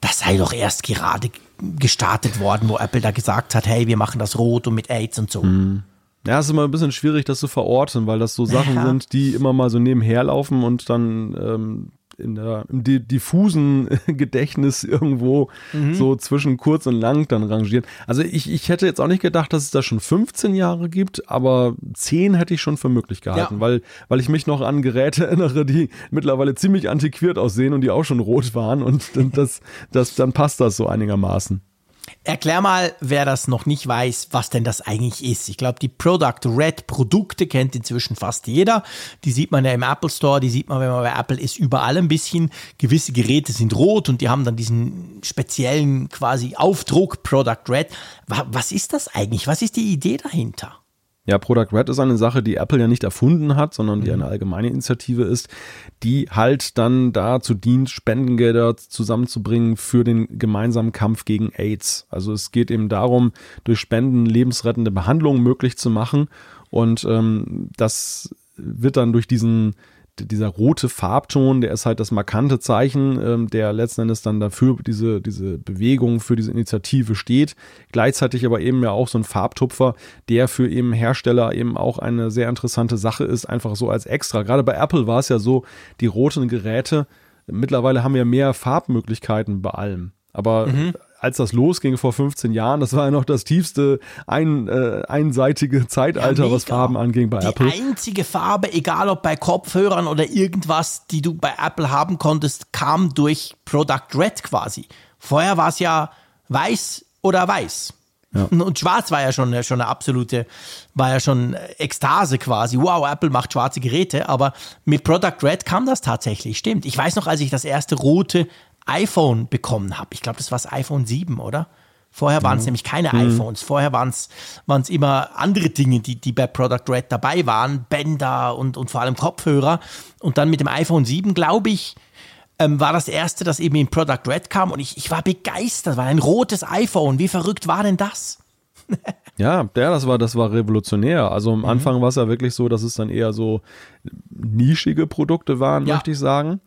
das sei doch erst gerade gestartet worden, wo Apple da gesagt hat, hey, wir machen das rot und mit AIDS und so. Mhm. Ja, es ist immer ein bisschen schwierig, das zu verorten, weil das so Sachen ja. sind, die immer mal so nebenher laufen und dann ähm, in der, im diffusen Gedächtnis irgendwo mhm. so zwischen kurz und lang dann rangieren. Also ich, ich hätte jetzt auch nicht gedacht, dass es da schon 15 Jahre gibt, aber 10 hätte ich schon für möglich gehalten, ja. weil, weil ich mich noch an Geräte erinnere, die mittlerweile ziemlich antiquiert aussehen und die auch schon rot waren und das, das, dann passt das so einigermaßen. Erklär mal, wer das noch nicht weiß, was denn das eigentlich ist. Ich glaube, die Product Red Produkte kennt inzwischen fast jeder. Die sieht man ja im Apple Store, die sieht man, wenn man bei Apple ist, überall ein bisschen. Gewisse Geräte sind rot und die haben dann diesen speziellen quasi Aufdruck Product Red. Was ist das eigentlich? Was ist die Idee dahinter? Ja, Product Red ist eine Sache, die Apple ja nicht erfunden hat, sondern die mhm. eine allgemeine Initiative ist, die halt dann dazu dient, Spendengelder zusammenzubringen für den gemeinsamen Kampf gegen AIDS. Also es geht eben darum, durch Spenden lebensrettende Behandlungen möglich zu machen. Und ähm, das wird dann durch diesen dieser rote Farbton, der ist halt das markante Zeichen, ähm, der letzten Endes dann dafür diese, diese Bewegung, für diese Initiative steht. Gleichzeitig aber eben ja auch so ein Farbtupfer, der für eben Hersteller eben auch eine sehr interessante Sache ist, einfach so als extra. Gerade bei Apple war es ja so, die roten Geräte, mittlerweile haben wir mehr Farbmöglichkeiten bei allem. Aber mhm als das losging vor 15 Jahren, das war ja noch das tiefste ein, äh, einseitige Zeitalter, ja, was Farben anging bei die Apple. Die einzige Farbe, egal ob bei Kopfhörern oder irgendwas, die du bei Apple haben konntest, kam durch Product Red quasi. Vorher war es ja weiß oder weiß. Ja. Und schwarz war ja schon, schon eine absolute, war ja schon Ekstase quasi. Wow, Apple macht schwarze Geräte, aber mit Product Red kam das tatsächlich, stimmt. Ich weiß noch, als ich das erste rote iPhone bekommen habe. Ich glaube, das war das iPhone 7, oder? Vorher waren es mhm. nämlich keine mhm. iPhones. Vorher waren es immer andere Dinge, die, die bei Product Red dabei waren. Bänder und, und vor allem Kopfhörer. Und dann mit dem iPhone 7, glaube ich, ähm, war das erste, das eben in Product Red kam. Und ich, ich war begeistert. War ein rotes iPhone. Wie verrückt war denn das? Ja, ja, das war, das war revolutionär. Also am mhm. Anfang war es ja wirklich so, dass es dann eher so nischige Produkte waren, ja. möchte ich sagen.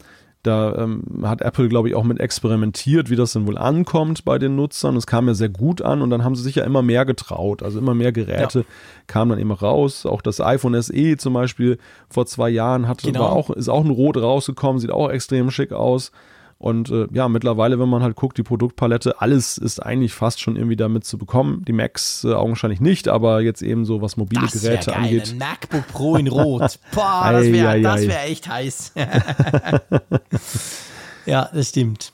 Da ähm, hat Apple, glaube ich, auch mit experimentiert, wie das denn wohl ankommt bei den Nutzern. Es kam ja sehr gut an und dann haben sie sich ja immer mehr getraut. Also immer mehr Geräte ja. kamen dann immer raus. Auch das iPhone SE zum Beispiel vor zwei Jahren hat, genau. war auch, ist auch ein Rot rausgekommen, sieht auch extrem schick aus. Und äh, ja, mittlerweile, wenn man halt guckt, die Produktpalette, alles ist eigentlich fast schon irgendwie damit zu bekommen. Die Macs äh, augenscheinlich nicht, aber jetzt eben so, was mobile das Geräte geil. angeht. Ein MacBook Pro in Rot. Boah, das wäre wär echt heiß. ja, das stimmt.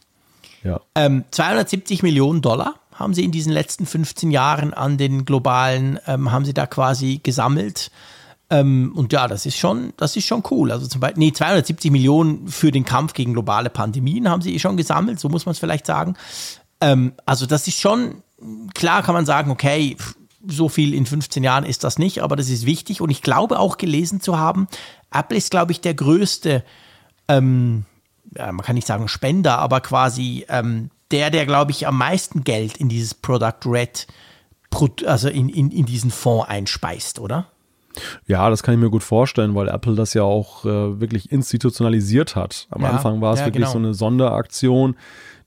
Ja. Ähm, 270 Millionen Dollar haben sie in diesen letzten 15 Jahren an den globalen, ähm, haben sie da quasi gesammelt. Ähm, und ja, das ist schon, das ist schon cool. Also zum Beispiel, nee, 270 Millionen für den Kampf gegen globale Pandemien haben sie eh schon gesammelt, so muss man es vielleicht sagen. Ähm, also das ist schon, klar kann man sagen, okay, so viel in 15 Jahren ist das nicht, aber das ist wichtig. Und ich glaube auch gelesen zu haben, Apple ist, glaube ich, der größte, ähm, ja, man kann nicht sagen Spender, aber quasi ähm, der, der, glaube ich, am meisten Geld in dieses Product Red, also in, in, in diesen Fonds einspeist, oder? Ja, das kann ich mir gut vorstellen, weil Apple das ja auch äh, wirklich institutionalisiert hat. Am ja, Anfang war es ja, wirklich genau. so eine Sonderaktion,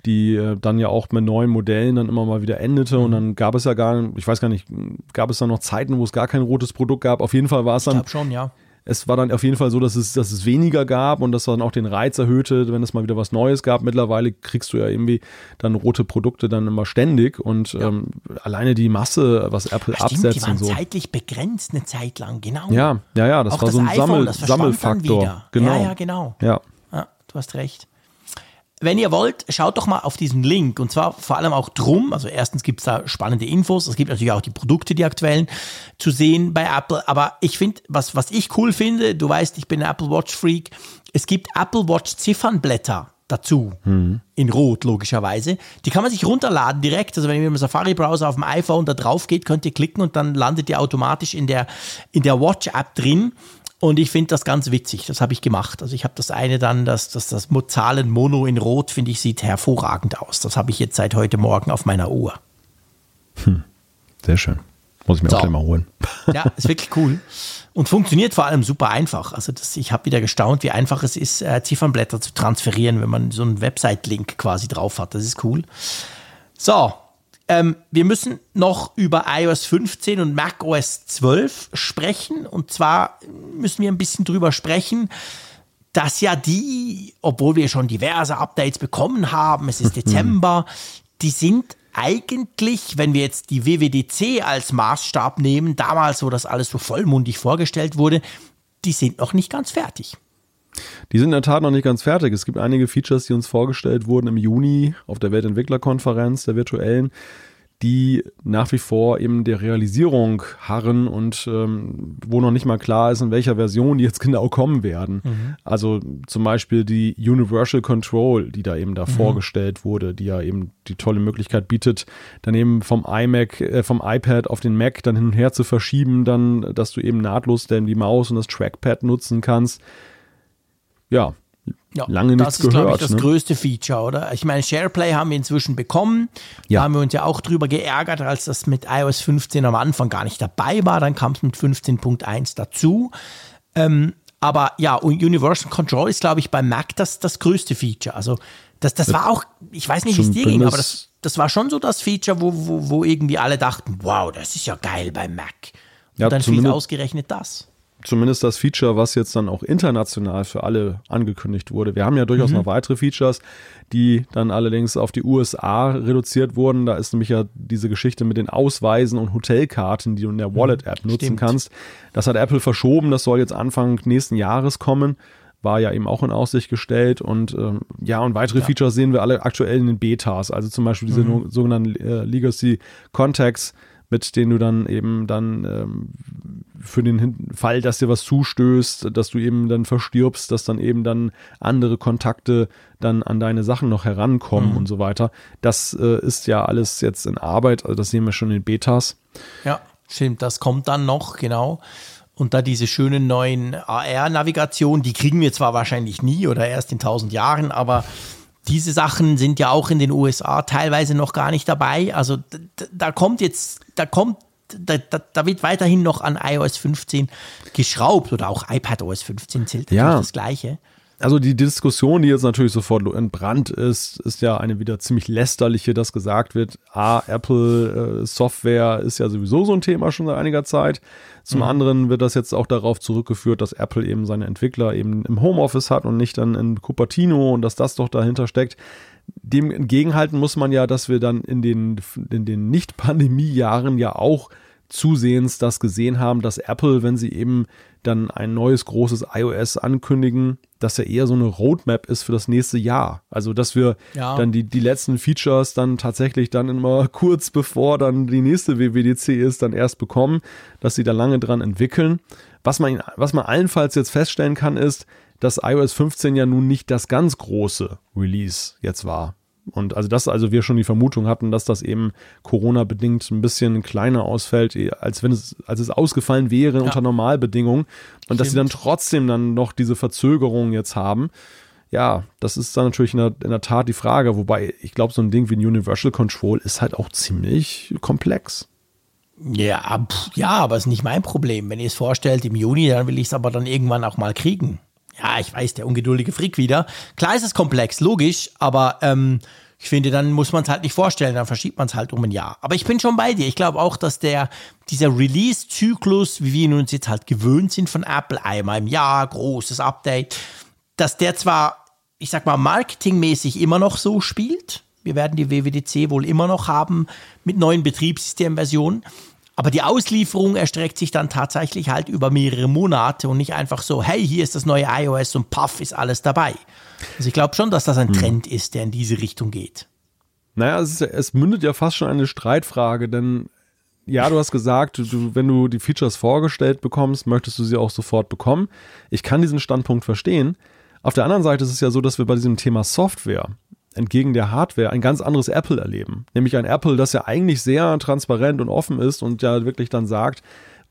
die äh, dann ja auch mit neuen Modellen dann immer mal wieder endete mhm. und dann gab es ja gar, ich weiß gar nicht, gab es da noch Zeiten, wo es gar kein rotes Produkt gab. Auf jeden Fall war es dann. Ich glaube schon, ja es war dann auf jeden Fall so, dass es, dass es weniger gab und das dann auch den Reiz erhöhte, wenn es mal wieder was Neues gab. Mittlerweile kriegst du ja irgendwie dann rote Produkte dann immer ständig und ja. ähm, alleine die Masse, was Apple Stimmt, absetzt die waren und so. zeitlich begrenzt eine Zeit lang, genau. Ja, ja, ja, das auch war das so ein iPhone, Sammel, Sammelfaktor. Genau. Ja, ja, genau. Ja. ja, du hast recht wenn ihr wollt, schaut doch mal auf diesen Link. Und zwar vor allem auch drum. Also erstens gibt es da spannende Infos. Es gibt natürlich auch die Produkte, die aktuellen zu sehen bei Apple. Aber ich finde, was, was ich cool finde, du weißt, ich bin ein Apple Watch Freak. Es gibt Apple Watch Ziffernblätter dazu. Mhm. In Rot, logischerweise. Die kann man sich runterladen direkt. Also wenn ihr mit dem Safari-Browser auf dem iPhone da drauf geht, könnt ihr klicken und dann landet ihr automatisch in der, in der Watch-App drin. Und ich finde das ganz witzig. Das habe ich gemacht. Also ich habe das eine dann, das, das, das Zahlen Mono in Rot, finde ich, sieht hervorragend aus. Das habe ich jetzt seit heute Morgen auf meiner Uhr. Hm. Sehr schön. Muss ich mir so. auch gleich mal holen. Ja, ist wirklich cool. Und funktioniert vor allem super einfach. Also das, ich habe wieder gestaunt, wie einfach es ist, äh, Ziffernblätter zu transferieren, wenn man so einen Website-Link quasi drauf hat. Das ist cool. So, ähm, wir müssen noch über iOS 15 und macOS 12 sprechen. Und zwar müssen wir ein bisschen drüber sprechen, dass ja die, obwohl wir schon diverse Updates bekommen haben, es ist Dezember, die sind eigentlich, wenn wir jetzt die WWDC als Maßstab nehmen, damals, wo das alles so vollmundig vorgestellt wurde, die sind noch nicht ganz fertig. Die sind in der Tat noch nicht ganz fertig. Es gibt einige Features, die uns vorgestellt wurden im Juni auf der Weltentwicklerkonferenz, der virtuellen, die nach wie vor eben der Realisierung harren und ähm, wo noch nicht mal klar ist, in welcher Version die jetzt genau kommen werden. Mhm. Also zum Beispiel die Universal Control, die da eben da mhm. vorgestellt wurde, die ja eben die tolle Möglichkeit bietet, dann eben vom iMac, äh, vom iPad auf den Mac dann hin und her zu verschieben, dann, dass du eben nahtlos dann die Maus und das Trackpad nutzen kannst ja, ja, lange nichts gehört. Das ist, glaube ich, das ne? größte Feature, oder? Ich meine, SharePlay haben wir inzwischen bekommen. Ja. Da haben wir uns ja auch drüber geärgert, als das mit iOS 15 am Anfang gar nicht dabei war. Dann kam es mit 15.1 dazu. Ähm, aber ja, Universal Control ist, glaube ich, bei Mac das, das größte Feature. Also das, das war auch, ich weiß nicht, wie es dir ging, aber das, das war schon so das Feature, wo, wo, wo irgendwie alle dachten, wow, das ist ja geil bei Mac. Und ja, dann fiel ausgerechnet das zumindest das Feature, was jetzt dann auch international für alle angekündigt wurde. Wir haben ja durchaus mhm. noch weitere Features, die dann allerdings auf die USA reduziert wurden. Da ist nämlich ja diese Geschichte mit den Ausweisen und Hotelkarten, die du in der mhm. Wallet-App nutzen Stimmt. kannst. Das hat Apple verschoben. Das soll jetzt Anfang nächsten Jahres kommen. War ja eben auch in Aussicht gestellt. Und ähm, ja, und weitere ja. Features sehen wir alle aktuell in den Betas. Also zum Beispiel diese mhm. sogenannten äh, Legacy Contacts mit denen du dann eben dann ähm, für den Fall, dass dir was zustößt, dass du eben dann verstirbst, dass dann eben dann andere Kontakte dann an deine Sachen noch herankommen mhm. und so weiter. Das äh, ist ja alles jetzt in Arbeit, also das sehen wir schon in Betas. Ja, stimmt, das kommt dann noch, genau. Und da diese schönen neuen AR-Navigationen, die kriegen wir zwar wahrscheinlich nie oder erst in tausend Jahren, aber diese Sachen sind ja auch in den USA teilweise noch gar nicht dabei. Also da kommt jetzt, da kommt, da, da, da, wird weiterhin noch an iOS 15 geschraubt oder auch iPadOS 15 zählt ja. das Gleiche. Also die Diskussion, die jetzt natürlich sofort entbrannt ist, ist ja eine wieder ziemlich lästerliche, dass gesagt wird, ah, Apple äh, Software ist ja sowieso so ein Thema schon seit einiger Zeit. Zum mhm. anderen wird das jetzt auch darauf zurückgeführt, dass Apple eben seine Entwickler eben im Homeoffice hat und nicht dann in Cupertino und dass das doch dahinter steckt. Dem entgegenhalten muss man ja, dass wir dann in den, in den Nicht-Pandemie-Jahren ja auch zusehends das gesehen haben, dass Apple, wenn sie eben dann ein neues großes iOS ankündigen, dass ja eher so eine Roadmap ist für das nächste Jahr. Also, dass wir ja. dann die, die letzten Features dann tatsächlich dann immer kurz bevor dann die nächste WWDC ist, dann erst bekommen, dass sie da lange dran entwickeln. Was man, was man allenfalls jetzt feststellen kann, ist, dass iOS 15 ja nun nicht das ganz große Release jetzt war. Und also das, also wir schon die Vermutung hatten, dass das eben Corona-bedingt ein bisschen kleiner ausfällt, als wenn es, als es ausgefallen wäre ja. unter Normalbedingungen. Und Stimmt. dass sie dann trotzdem dann noch diese Verzögerung jetzt haben. Ja, das ist dann natürlich in der, in der Tat die Frage. Wobei ich glaube, so ein Ding wie ein Universal Control ist halt auch ziemlich komplex. Ja, pff, ja, aber es ist nicht mein Problem. Wenn ihr es vorstellt im Juni, dann will ich es aber dann irgendwann auch mal kriegen ja, ich weiß, der ungeduldige Frick wieder. Klar ist es komplex, logisch, aber ähm, ich finde, dann muss man es halt nicht vorstellen, dann verschiebt man es halt um ein Jahr. Aber ich bin schon bei dir. Ich glaube auch, dass der, dieser Release-Zyklus, wie wir uns jetzt halt gewöhnt sind von Apple, einmal im Jahr, großes Update, dass der zwar, ich sag mal, marketingmäßig immer noch so spielt. Wir werden die WWDC wohl immer noch haben mit neuen Betriebssystemversionen. Aber die Auslieferung erstreckt sich dann tatsächlich halt über mehrere Monate und nicht einfach so, hey, hier ist das neue iOS und puff, ist alles dabei. Also ich glaube schon, dass das ein hm. Trend ist, der in diese Richtung geht. Naja, es, ist, es mündet ja fast schon eine Streitfrage, denn ja, du hast gesagt, du, wenn du die Features vorgestellt bekommst, möchtest du sie auch sofort bekommen. Ich kann diesen Standpunkt verstehen. Auf der anderen Seite ist es ja so, dass wir bei diesem Thema Software entgegen der Hardware ein ganz anderes Apple erleben. Nämlich ein Apple, das ja eigentlich sehr transparent und offen ist und ja wirklich dann sagt,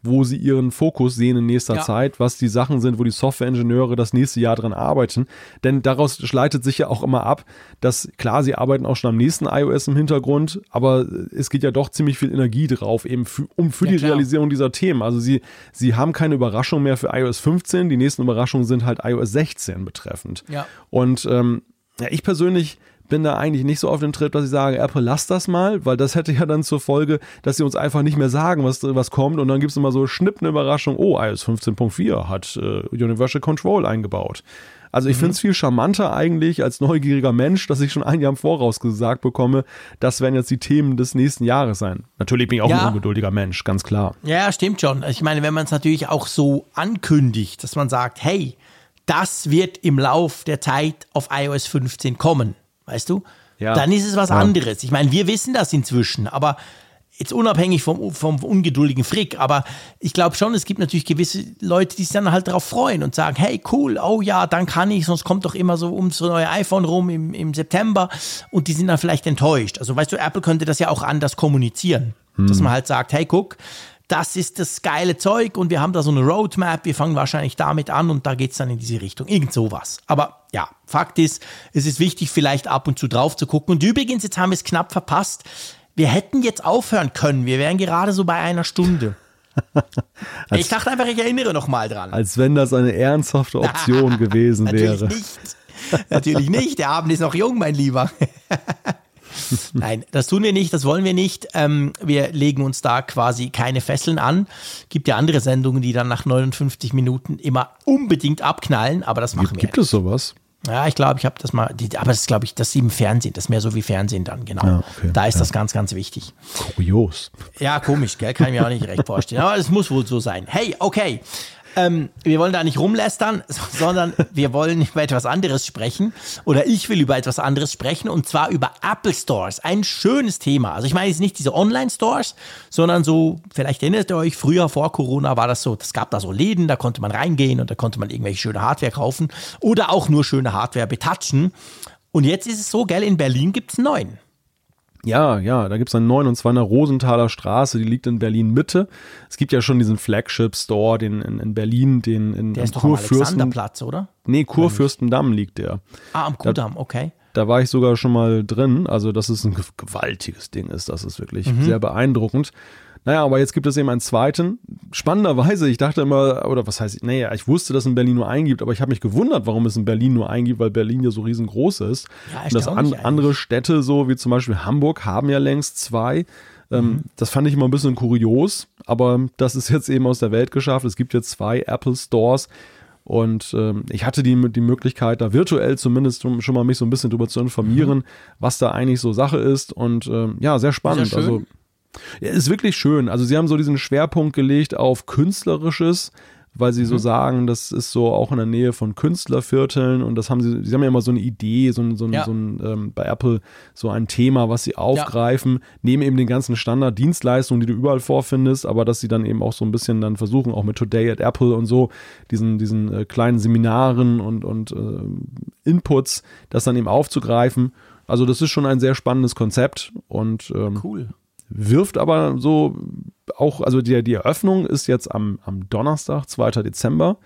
wo sie ihren Fokus sehen in nächster ja. Zeit, was die Sachen sind, wo die Softwareingenieure das nächste Jahr dran arbeiten. Denn daraus schleitet sich ja auch immer ab, dass klar, sie arbeiten auch schon am nächsten iOS im Hintergrund, aber es geht ja doch ziemlich viel Energie drauf, eben für, um für ja, die klar. Realisierung dieser Themen. Also sie, sie haben keine Überraschung mehr für iOS 15, die nächsten Überraschungen sind halt iOS 16 betreffend. Ja. Und ähm, ja, ich persönlich bin da eigentlich nicht so auf dem Trip, dass ich sage, Apple, lass das mal, weil das hätte ja dann zur Folge, dass sie uns einfach nicht mehr sagen, was, was kommt und dann gibt es immer so schnipp eine Überraschung, oh, iOS 15.4 hat äh, Universal Control eingebaut. Also ich mhm. finde es viel charmanter eigentlich als neugieriger Mensch, dass ich schon ein Jahr im Voraus gesagt bekomme, das werden jetzt die Themen des nächsten Jahres sein. Natürlich bin ich auch ja. ein ungeduldiger Mensch, ganz klar. Ja, stimmt schon. Ich meine, wenn man es natürlich auch so ankündigt, dass man sagt, hey, das wird im Lauf der Zeit auf iOS 15 kommen weißt du? Ja. Dann ist es was ja. anderes. Ich meine, wir wissen das inzwischen, aber jetzt unabhängig vom, vom ungeduldigen Frick, aber ich glaube schon, es gibt natürlich gewisse Leute, die sich dann halt darauf freuen und sagen, hey, cool, oh ja, dann kann ich, sonst kommt doch immer so ums neue iPhone rum im, im September und die sind dann vielleicht enttäuscht. Also weißt du, Apple könnte das ja auch anders kommunizieren, hm. dass man halt sagt, hey, guck, das ist das geile Zeug und wir haben da so eine Roadmap, wir fangen wahrscheinlich damit an und da geht es dann in diese Richtung. Irgend sowas. Aber ja, Fakt ist, es ist wichtig, vielleicht ab und zu drauf zu gucken. Und übrigens, jetzt haben wir es knapp verpasst. Wir hätten jetzt aufhören können. Wir wären gerade so bei einer Stunde. ich dachte einfach, ich erinnere noch mal dran. Als wenn das eine ernsthafte Option gewesen wäre. Natürlich nicht. Natürlich nicht. Der Abend ist noch jung, mein Lieber. Nein, das tun wir nicht, das wollen wir nicht. Ähm, wir legen uns da quasi keine Fesseln an. Gibt ja andere Sendungen, die dann nach 59 Minuten immer unbedingt abknallen, aber das machen gibt, wir. Gibt es sowas? Ja, ich glaube, ich habe das mal, die, aber das ist, glaube ich, das ist im Fernsehen, das ist mehr so wie Fernsehen dann, genau. Ja, okay, da ist ja. das ganz, ganz wichtig. Kurios. Ja, komisch, gell? Kann ich mir auch nicht recht vorstellen. Aber es muss wohl so sein. Hey, okay. Ähm, wir wollen da nicht rumlästern, sondern wir wollen über etwas anderes sprechen. Oder ich will über etwas anderes sprechen und zwar über Apple Stores. Ein schönes Thema. Also ich meine jetzt nicht diese Online-Stores, sondern so, vielleicht erinnert ihr euch, früher vor Corona war das so, es gab da so Läden, da konnte man reingehen und da konnte man irgendwelche schöne Hardware kaufen oder auch nur schöne Hardware betatschen. Und jetzt ist es so, gell, in Berlin gibt es neun. Ja, ja, da gibt es einen neuen und zwar in der Rosenthaler Straße, die liegt in Berlin Mitte. Es gibt ja schon diesen Flagship-Store, den in, in, Berlin, den in der ist doch am Alexanderplatz, oder? Nee, Kurfürstendamm liegt der. Ah, am Kudamm, okay. Da war ich sogar schon mal drin, also das ist ein gewaltiges Ding ist, das ist wirklich mhm. sehr beeindruckend. Naja, aber jetzt gibt es eben einen zweiten. Spannenderweise, ich dachte immer, oder was heißt, naja, ich wusste, dass es in Berlin nur einen gibt, aber ich habe mich gewundert, warum es in Berlin nur einen gibt, weil Berlin ja so riesengroß ist. Ja, und dass an, andere Städte, so wie zum Beispiel Hamburg, haben ja längst zwei. Ähm, mhm. Das fand ich immer ein bisschen kurios, aber das ist jetzt eben aus der Welt geschafft. Es gibt jetzt zwei Apple Stores. Und ähm, ich hatte die, die Möglichkeit, da virtuell zumindest schon mal mich so ein bisschen drüber zu informieren, mhm. was da eigentlich so Sache ist. Und ähm, ja, sehr spannend. Sehr also ja, ist wirklich schön. Also sie haben so diesen Schwerpunkt gelegt auf Künstlerisches, weil sie mhm. so sagen, das ist so auch in der Nähe von Künstlervierteln und das haben sie, sie haben ja immer so eine Idee, so, so, ja. so ein, ähm, bei Apple so ein Thema, was sie aufgreifen, ja. neben eben den ganzen Standarddienstleistungen, die du überall vorfindest, aber dass sie dann eben auch so ein bisschen dann versuchen, auch mit Today at Apple und so, diesen, diesen äh, kleinen Seminaren und, und äh, Inputs, das dann eben aufzugreifen. Also das ist schon ein sehr spannendes Konzept und ähm, cool wirft aber so auch, also die, die Eröffnung ist jetzt am, am Donnerstag, 2. Dezember.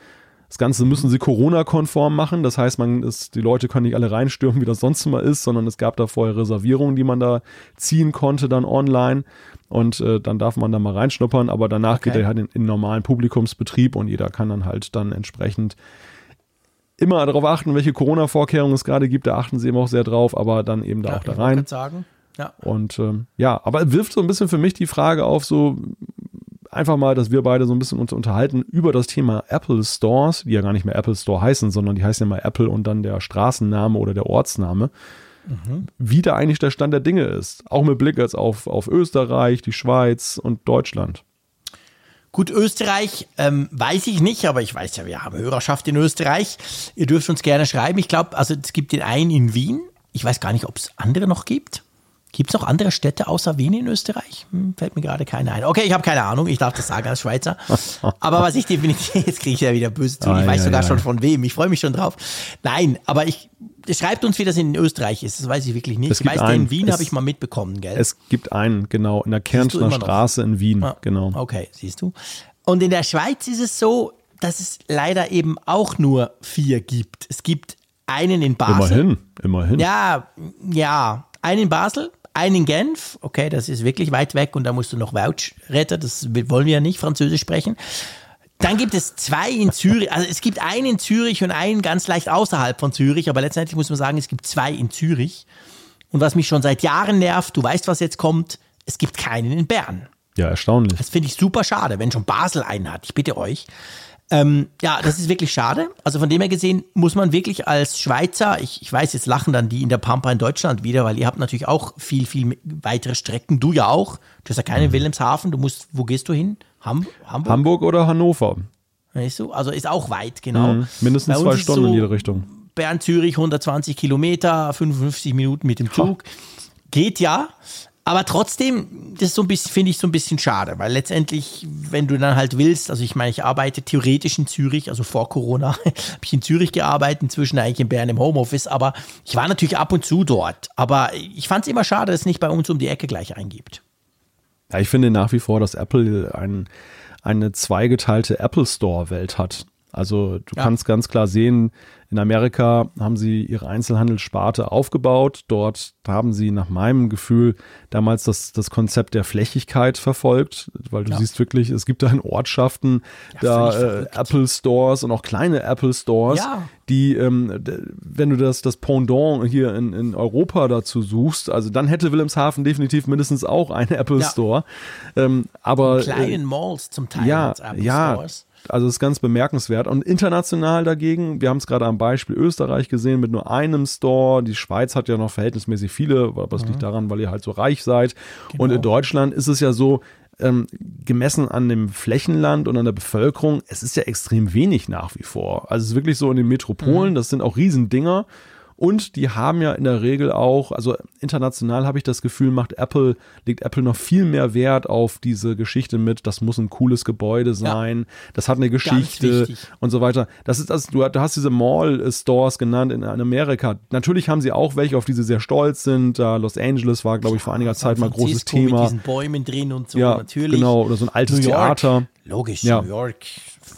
Das Ganze müssen sie Corona-konform machen. Das heißt, man ist, die Leute können nicht alle reinstürmen, wie das sonst immer ist, sondern es gab da vorher Reservierungen, die man da ziehen konnte, dann online. Und äh, dann darf man da mal reinschnuppern, aber danach okay. geht er halt in, in normalen Publikumsbetrieb und jeder kann dann halt dann entsprechend immer darauf achten, welche Corona-Vorkehrungen es gerade gibt. Da achten sie eben auch sehr drauf, aber dann eben da ja, auch da rein. Sagen. Ja. Und ähm, ja, aber wirft so ein bisschen für mich die Frage auf, so einfach mal, dass wir beide so ein bisschen uns unterhalten über das Thema Apple Stores, die ja gar nicht mehr Apple Store heißen, sondern die heißen ja mal Apple und dann der Straßenname oder der Ortsname. Mhm. Wie da eigentlich der Stand der Dinge ist. Auch mit Blick jetzt auf, auf Österreich, die Schweiz und Deutschland. Gut, Österreich ähm, weiß ich nicht, aber ich weiß ja, wir haben Hörerschaft in Österreich. Ihr dürft uns gerne schreiben. Ich glaube, also es gibt den einen in Wien. Ich weiß gar nicht, ob es andere noch gibt. Gibt es noch andere Städte außer Wien in Österreich? Hm, fällt mir gerade keine ein. Okay, ich habe keine Ahnung, ich darf das sagen als Schweizer. Aber was ich definitiv, jetzt kriege ich ja wieder böse zu, ah, ich weiß ja, sogar ja. schon von wem, ich freue mich schon drauf. Nein, aber ich, schreibt uns, wie das in Österreich ist, das weiß ich wirklich nicht. Ich weiß, einen, in Wien habe ich mal mitbekommen, gell? Es gibt einen, genau, in der Kärntner Straße in Wien, ah, genau. Okay, siehst du. Und in der Schweiz ist es so, dass es leider eben auch nur vier gibt. Es gibt einen in Basel. Immerhin, immerhin. Ja, ja, einen in Basel, einen in Genf, okay, das ist wirklich weit weg und da musst du noch Vouch retten, das wollen wir ja nicht, Französisch sprechen. Dann gibt es zwei in Zürich, also es gibt einen in Zürich und einen ganz leicht außerhalb von Zürich, aber letztendlich muss man sagen, es gibt zwei in Zürich. Und was mich schon seit Jahren nervt, du weißt, was jetzt kommt, es gibt keinen in Bern. Ja, erstaunlich. Das finde ich super schade, wenn schon Basel einen hat. Ich bitte euch. Ähm, ja, das ist wirklich schade. Also von dem her gesehen muss man wirklich als Schweizer, ich, ich weiß, jetzt lachen dann die in der Pampa in Deutschland wieder, weil ihr habt natürlich auch viel, viel weitere Strecken. Du ja auch. Du hast ja keinen mhm. Wilhelmshaven. Du musst, wo gehst du hin? Ham Hamburg? Hamburg oder Hannover. Weißt du? Also ist auch weit, genau. Mhm. Mindestens zwei Stunden so, in jede Richtung. Bern, Zürich, 120 Kilometer, 55 Minuten mit dem Zug. Geht ja. Aber trotzdem, das so finde ich so ein bisschen schade, weil letztendlich, wenn du dann halt willst, also ich meine, ich arbeite theoretisch in Zürich, also vor Corona habe ich in Zürich gearbeitet, inzwischen eigentlich in Bern im Homeoffice, aber ich war natürlich ab und zu dort. Aber ich fand es immer schade, dass es nicht bei uns um die Ecke gleich eingibt. Ja, ich finde nach wie vor, dass Apple ein, eine zweigeteilte Apple Store-Welt hat. Also du ja. kannst ganz klar sehen, in Amerika haben sie ihre Einzelhandelssparte aufgebaut. Dort haben sie nach meinem Gefühl damals das, das Konzept der Flächigkeit verfolgt, weil du ja. siehst wirklich, es gibt da in Ortschaften ja, da äh, Apple Stores und auch kleine Apple Stores, die, ähm, wenn du das, das Pendant hier in, in Europa dazu suchst, also dann hätte Wilhelmshaven definitiv mindestens auch einen Apple Store. Ähm, aber in kleinen äh, Malls zum Teil ja, Apple ja, Stores. Also ist ganz bemerkenswert. Und international dagegen, wir haben es gerade am Beispiel Österreich gesehen mit nur einem Store. Die Schweiz hat ja noch verhältnismäßig viele, aber das mhm. liegt daran, weil ihr halt so reich seid. Genau. Und in Deutschland ist es ja so, ähm, gemessen an dem Flächenland und an der Bevölkerung, es ist ja extrem wenig nach wie vor. Also es ist wirklich so in den Metropolen, mhm. das sind auch Riesendinger. Und die haben ja in der Regel auch, also international habe ich das Gefühl, macht Apple, legt Apple noch viel mehr Wert auf diese Geschichte mit, das muss ein cooles Gebäude sein, ja. das hat eine Geschichte und so weiter. Das ist das, du, hast diese Mall-Stores genannt in, Amerika. Natürlich haben sie auch welche, auf die sie sehr stolz sind. Uh, Los Angeles war, glaube ich, vor einiger Zeit mal großes Thema. Mit diesen Bäumen drin und so, ja, natürlich. Genau, oder so ein altes Theater. Logisch, ja. New York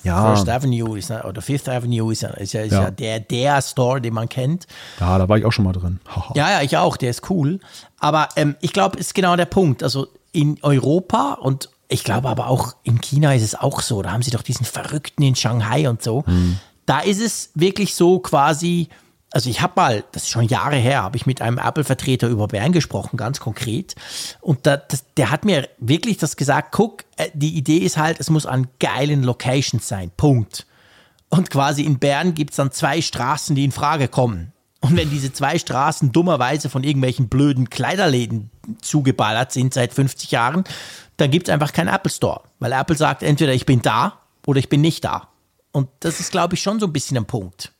ja. First Avenue ist, oder Fifth Avenue ist, ist, ja, ist ja. ja, der, der Store, den man kennt. Ja, da war ich auch schon mal drin. ja, ja, ich auch, der ist cool. Aber ähm, ich glaube, ist genau der Punkt. Also in Europa und ich glaube aber auch in China ist es auch so. Da haben sie doch diesen Verrückten in Shanghai und so. Mhm. Da ist es wirklich so quasi, also ich habe mal, das ist schon Jahre her, habe ich mit einem Apple-Vertreter über Bern gesprochen, ganz konkret. Und da, das, der hat mir wirklich das gesagt, guck, äh, die Idee ist halt, es muss an geilen Locations sein. Punkt. Und quasi in Bern gibt es dann zwei Straßen, die in Frage kommen. Und wenn diese zwei Straßen dummerweise von irgendwelchen blöden Kleiderläden zugeballert sind seit 50 Jahren, dann gibt es einfach keinen Apple Store. Weil Apple sagt, entweder ich bin da oder ich bin nicht da. Und das ist, glaube ich, schon so ein bisschen ein Punkt.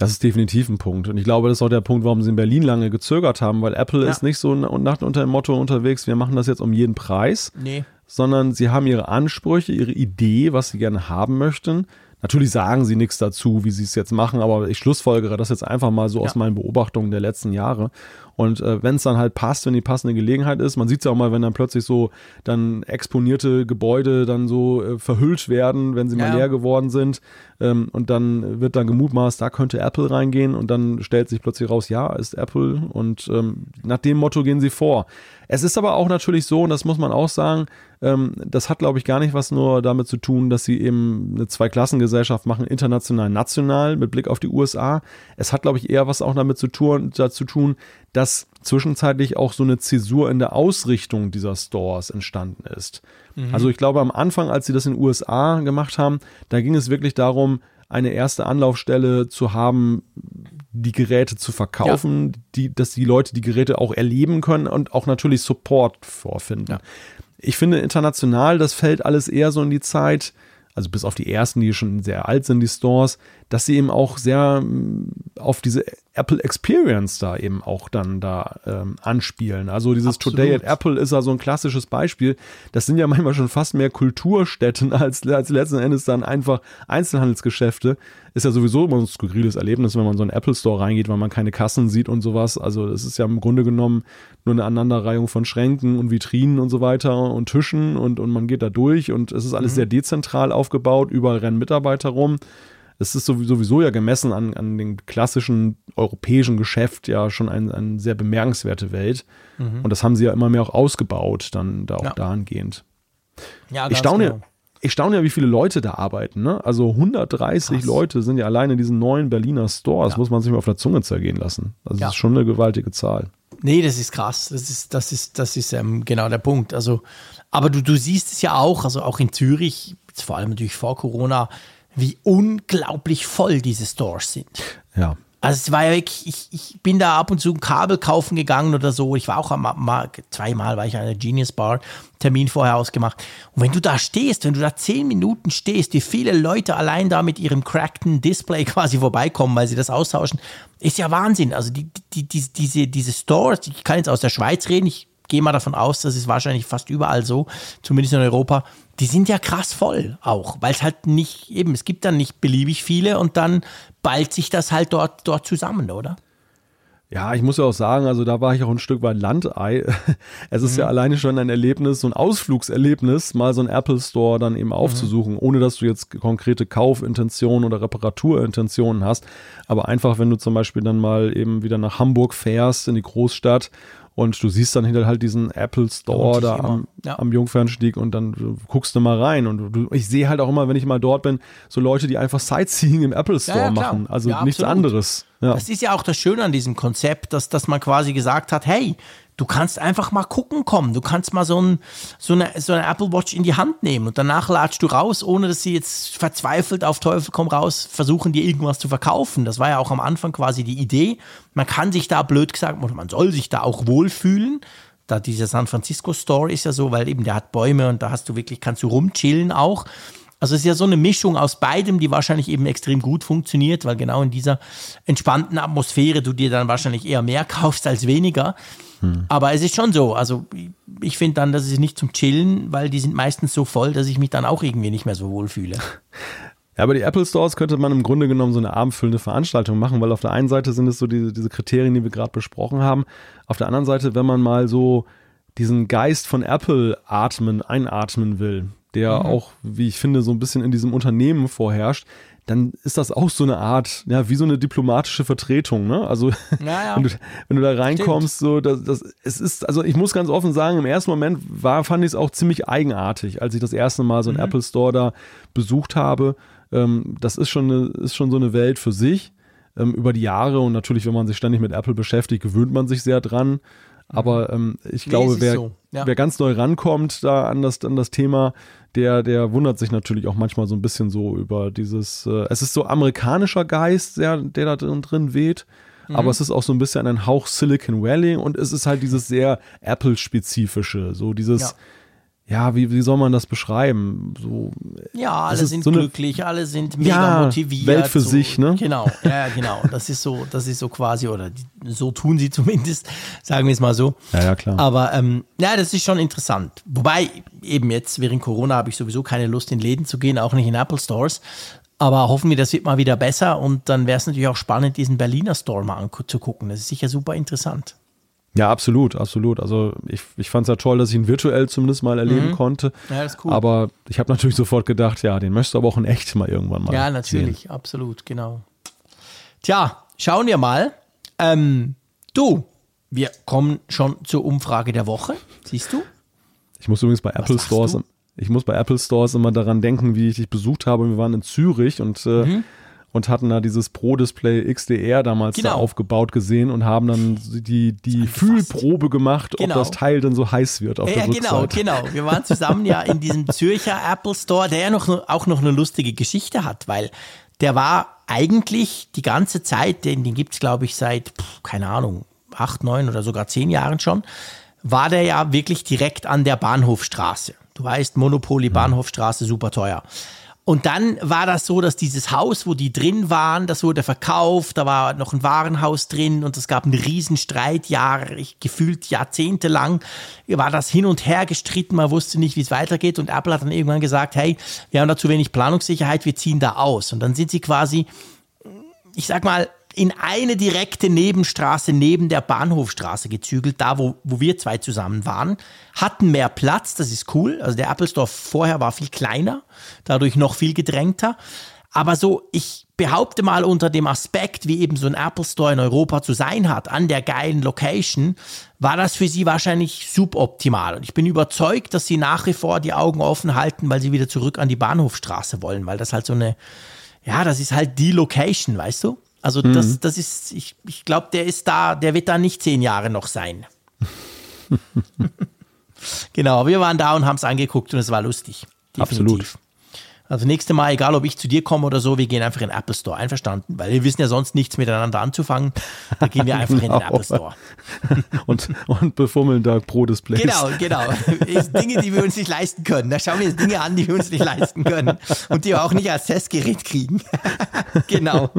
Das ist definitiv ein Punkt. Und ich glaube, das ist auch der Punkt, warum sie in Berlin lange gezögert haben, weil Apple ja. ist nicht so nach unter dem Motto unterwegs, wir machen das jetzt um jeden Preis. Nee. Sondern sie haben ihre Ansprüche, ihre Idee, was sie gerne haben möchten. Natürlich sagen sie nichts dazu, wie sie es jetzt machen, aber ich schlussfolgere das jetzt einfach mal so ja. aus meinen Beobachtungen der letzten Jahre. Und äh, wenn es dann halt passt, wenn die passende Gelegenheit ist, man sieht es ja auch mal, wenn dann plötzlich so dann exponierte Gebäude dann so äh, verhüllt werden, wenn sie ja. mal leer geworden sind. Ähm, und dann wird dann gemutmaßt, da könnte Apple reingehen und dann stellt sich plötzlich raus, ja, ist Apple. Und ähm, nach dem Motto gehen sie vor. Es ist aber auch natürlich so, und das muss man auch sagen, ähm, das hat, glaube ich, gar nicht was nur damit zu tun, dass sie eben eine Zweiklassengesellschaft machen, international, national, mit Blick auf die USA. Es hat, glaube ich, eher was auch damit zu tun, dazu tun, dass zwischenzeitlich auch so eine Zäsur in der Ausrichtung dieser Stores entstanden ist. Mhm. Also ich glaube, am Anfang, als sie das in den USA gemacht haben, da ging es wirklich darum, eine erste Anlaufstelle zu haben, die Geräte zu verkaufen, ja. die, dass die Leute die Geräte auch erleben können und auch natürlich Support vorfinden. Ja. Ich finde international, das fällt alles eher so in die Zeit, also bis auf die ersten, die schon sehr alt sind, die Stores, dass sie eben auch sehr mm, auf diese Apple Experience da eben auch dann da ähm, anspielen. Also dieses Absolut. Today at Apple ist ja so ein klassisches Beispiel. Das sind ja manchmal schon fast mehr Kulturstätten als, als letzten Endes dann einfach Einzelhandelsgeschäfte. Ist ja sowieso immer ein skurriles Erlebnis, wenn man so einen Apple Store reingeht, weil man keine Kassen sieht und sowas. Also das ist ja im Grunde genommen nur eine Aneinanderreihung von Schränken und Vitrinen und so weiter und Tischen und, und man geht da durch und es ist alles mhm. sehr dezentral aufgebaut. Überall rennen Mitarbeiter rum es ist sowieso ja gemessen an, an den klassischen europäischen Geschäft ja schon eine ein sehr bemerkenswerte Welt. Mhm. Und das haben sie ja immer mehr auch ausgebaut, dann da auch ja. dahingehend. Ja, ich staune, genau. ich staune ja, wie viele Leute da arbeiten. Ne? Also 130 Krass. Leute sind ja alleine in diesen neuen Berliner Stores, ja. muss man sich mal auf der Zunge zergehen lassen. Also ja. das ist schon eine gewaltige Zahl. Nee, das ist krass. Das ist, das ist, das ist ähm, genau der Punkt. Also, aber du, du siehst es ja auch, also auch in Zürich, vor allem natürlich vor Corona, wie unglaublich voll diese Stores sind. Ja. Also es war ja wirklich, ich, ich bin da ab und zu ein Kabel kaufen gegangen oder so. Ich war auch am, mal, zweimal war ich an der Genius Bar, Termin vorher ausgemacht. Und wenn du da stehst, wenn du da zehn Minuten stehst, wie viele Leute allein da mit ihrem crackten Display quasi vorbeikommen, weil sie das austauschen, ist ja Wahnsinn. Also die, die, die, diese, diese Stores, ich kann jetzt aus der Schweiz reden, ich gehe mal davon aus, das ist wahrscheinlich fast überall so, zumindest in Europa, die sind ja krass voll auch, weil es halt nicht, eben, es gibt dann nicht beliebig viele und dann ballt sich das halt dort, dort zusammen, oder? Ja, ich muss ja auch sagen, also da war ich auch ein Stück weit Landei. Es ist mhm. ja alleine schon ein Erlebnis, so ein Ausflugserlebnis, mal so ein Apple Store dann eben aufzusuchen, mhm. ohne dass du jetzt konkrete Kaufintentionen oder Reparaturintentionen hast. Aber einfach, wenn du zum Beispiel dann mal eben wieder nach Hamburg fährst, in die Großstadt und du siehst dann hinter halt diesen Apple Store da am, ja. am, Jungfernstieg und dann guckst du mal rein. Und du, ich sehe halt auch immer, wenn ich mal dort bin, so Leute, die einfach Sightseeing im Apple Store ja, machen. Also nichts anderes. Das ist ja auch das Schöne an diesem Konzept, dass, dass man quasi gesagt hat, hey, Du kannst einfach mal gucken kommen. Du kannst mal so, ein, so, eine, so eine Apple Watch in die Hand nehmen und danach latschst du raus, ohne dass sie jetzt verzweifelt auf Teufel komm raus versuchen, dir irgendwas zu verkaufen. Das war ja auch am Anfang quasi die Idee. Man kann sich da blöd gesagt, oder man soll sich da auch wohlfühlen. Da dieser San Francisco Store ist ja so, weil eben der hat Bäume und da hast du wirklich, kannst du rumchillen auch. Also es ist ja so eine Mischung aus beidem, die wahrscheinlich eben extrem gut funktioniert, weil genau in dieser entspannten Atmosphäre du dir dann wahrscheinlich eher mehr kaufst als weniger. Hm. Aber es ist schon so, also ich finde dann, das ist nicht zum Chillen, weil die sind meistens so voll, dass ich mich dann auch irgendwie nicht mehr so wohl fühle. Ja, aber die Apple Stores könnte man im Grunde genommen so eine abendfüllende Veranstaltung machen, weil auf der einen Seite sind es so diese, diese Kriterien, die wir gerade besprochen haben. Auf der anderen Seite, wenn man mal so diesen Geist von Apple atmen, einatmen will, der mhm. auch, wie ich finde, so ein bisschen in diesem Unternehmen vorherrscht, dann ist das auch so eine Art, ja, wie so eine diplomatische Vertretung, ne? Also, Ja, ja. wenn, du, wenn du da reinkommst, so, das, das, es ist, also ich muss ganz offen sagen, im ersten Moment war, fand ich es auch ziemlich eigenartig, als ich das erste Mal so einen Apple Store da besucht habe. Ähm, das ist schon, eine, ist schon so eine Welt für sich ähm, über die Jahre und natürlich, wenn man sich ständig mit Apple beschäftigt, gewöhnt man sich sehr dran. Aber ähm, ich Nee, glaube, wer, so, ja. wer ganz neu rankommt da an das, an das Thema, der, der wundert sich natürlich auch manchmal so ein bisschen so über dieses, äh, es ist so amerikanischer Geist, der, der da drin, drin weht. Mhm. Aber es ist auch so ein bisschen ein Hauch Silicon Valley und es ist halt dieses sehr Apple-spezifische, so dieses, Ja. Ja, wie, wie soll man das beschreiben? So, Ja, alle sind so eine- glücklich, alle sind mega Ja, motiviert. Welt für so. sich, ne? Genau, ja, genau. Das ist so, das ist so quasi, oder die, so tun sie zumindest, sagen wir es mal so. Ja, ja, klar. Aber ähm, ja, das ist schon interessant. Wobei, eben jetzt während Corona habe ich sowieso keine Lust, in Läden zu gehen, auch nicht in Apple Stores. Aber hoffen wir, das wird mal wieder besser und dann wäre es natürlich auch spannend, diesen Berliner Store mal anzugucken. Das ist sicher super interessant. Ja, absolut, absolut. Also ich, ich fand es ja toll, dass ich ihn virtuell zumindest mal erleben konnte. Mhm. Ja, das ist cool. Aber ich habe natürlich sofort gedacht, ja, den möchtest du aber auch in echt mal irgendwann mal Ja, natürlich, absolut, genau. Tja, schauen wir mal. Ähm, du, wir kommen schon zur Umfrage der Woche. Siehst du? Ich muss übrigens bei Apple Stores, du? ich muss bei Apple Stores immer daran denken, wie ich dich besucht habe. Wir waren in Zürich und, äh, Mhm. Und hatten da dieses Pro-Display XDR damals Genau. da aufgebaut gesehen und haben dann die, die Fühlprobe gemacht, Genau. ob das Teil dann so heiß wird auf Ja, der genau, Rückseite. genau. Wir waren zusammen ja in diesem Zürcher Apple Store, der ja noch, auch noch eine lustige Geschichte hat, weil der war eigentlich die ganze Zeit, den, den gibt's glaube ich, seit, pff, keine Ahnung, acht, neun oder sogar zehn Jahren schon, war der ja wirklich direkt an der Bahnhofstraße. Du weißt, Monopoly, Bahnhofstraße, super teuer. Und dann war das so, dass dieses Haus, wo die drin waren, das wurde verkauft, da war noch ein Warenhaus drin und es gab einen Riesenstreit, Jahre, gefühlt jahrzehntelang war das hin und her gestritten, man wusste nicht, wie es weitergeht. Und Apple hat dann irgendwann gesagt, hey, wir haben da zu wenig Planungssicherheit, wir ziehen da aus. Und dann sind sie quasi, ich sag mal, in eine direkte Nebenstraße neben der Bahnhofstraße gezügelt, da wo, wo wir zwei zusammen waren, hatten mehr Platz, das ist cool. Also der Apple Store vorher war viel kleiner, dadurch noch viel gedrängter. Aber so, ich behaupte mal unter dem Aspekt, wie eben so ein Apple Store in Europa zu sein hat, an der geilen Location, war das für sie wahrscheinlich suboptimal. Und ich bin überzeugt, dass sie nach wie vor die Augen offen halten, weil sie wieder zurück an die Bahnhofstraße wollen, weil das halt so eine, ja, das ist halt die Location, weißt du? Also das, das ist, ich, ich glaube, der ist da, der wird da nicht zehn Jahre noch sein. genau, wir waren da und haben es angeguckt und es war lustig. Absolut. Also nächste Mal, egal ob ich zu dir komme oder so, wir gehen einfach in den Apple Store. Einverstanden? Weil wir wissen ja sonst nichts miteinander anzufangen. Da gehen wir einfach in den Genau. Apple Store. und, und befummeln da Pro-Displays. Genau, genau. Ist Dinge, die wir uns nicht leisten können. Da schauen wir uns Dinge an, die wir uns nicht leisten können. Und die wir auch nicht als Testgerät kriegen. genau.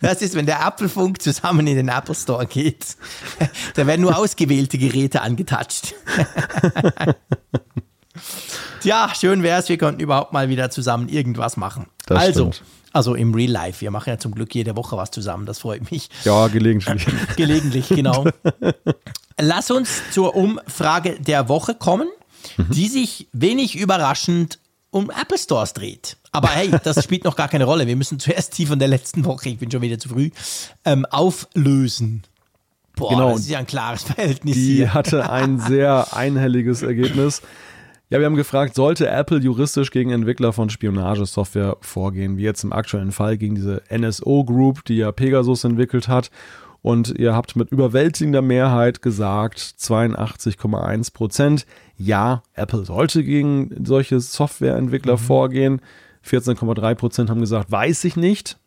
Das ist, wenn der Apfelfunk zusammen in den Apple Store geht. Da werden nur ausgewählte Geräte angetatscht. Tja, schön wäre es, wir könnten überhaupt mal wieder zusammen irgendwas machen. Das also, stimmt. also im Real Life. Wir machen ja zum Glück jede Woche was zusammen. Das freut mich. Ja, gelegentlich. Gelegentlich, genau. Lass uns zur Umfrage der Woche kommen, die sich wenig überraschend um Apple Stores dreht. Aber hey, das spielt noch gar keine Rolle. Wir müssen zuerst die von der letzten Woche, ich bin schon wieder zu früh, ähm, auflösen. Boah, Genau. das ist ja ein klares Verhältnis Die hier. hatte ein sehr einhelliges Ergebnis. Ja, wir haben gefragt, sollte Apple juristisch gegen Entwickler von Spionagesoftware vorgehen, wie jetzt im aktuellen Fall gegen diese NSO Group, die ja Pegasus entwickelt hat. Und ihr habt mit überwältigender Mehrheit gesagt, 82,1 Prozent, ja, Apple sollte gegen solche Softwareentwickler vorgehen. 14,3 Prozent haben gesagt, weiß ich nicht.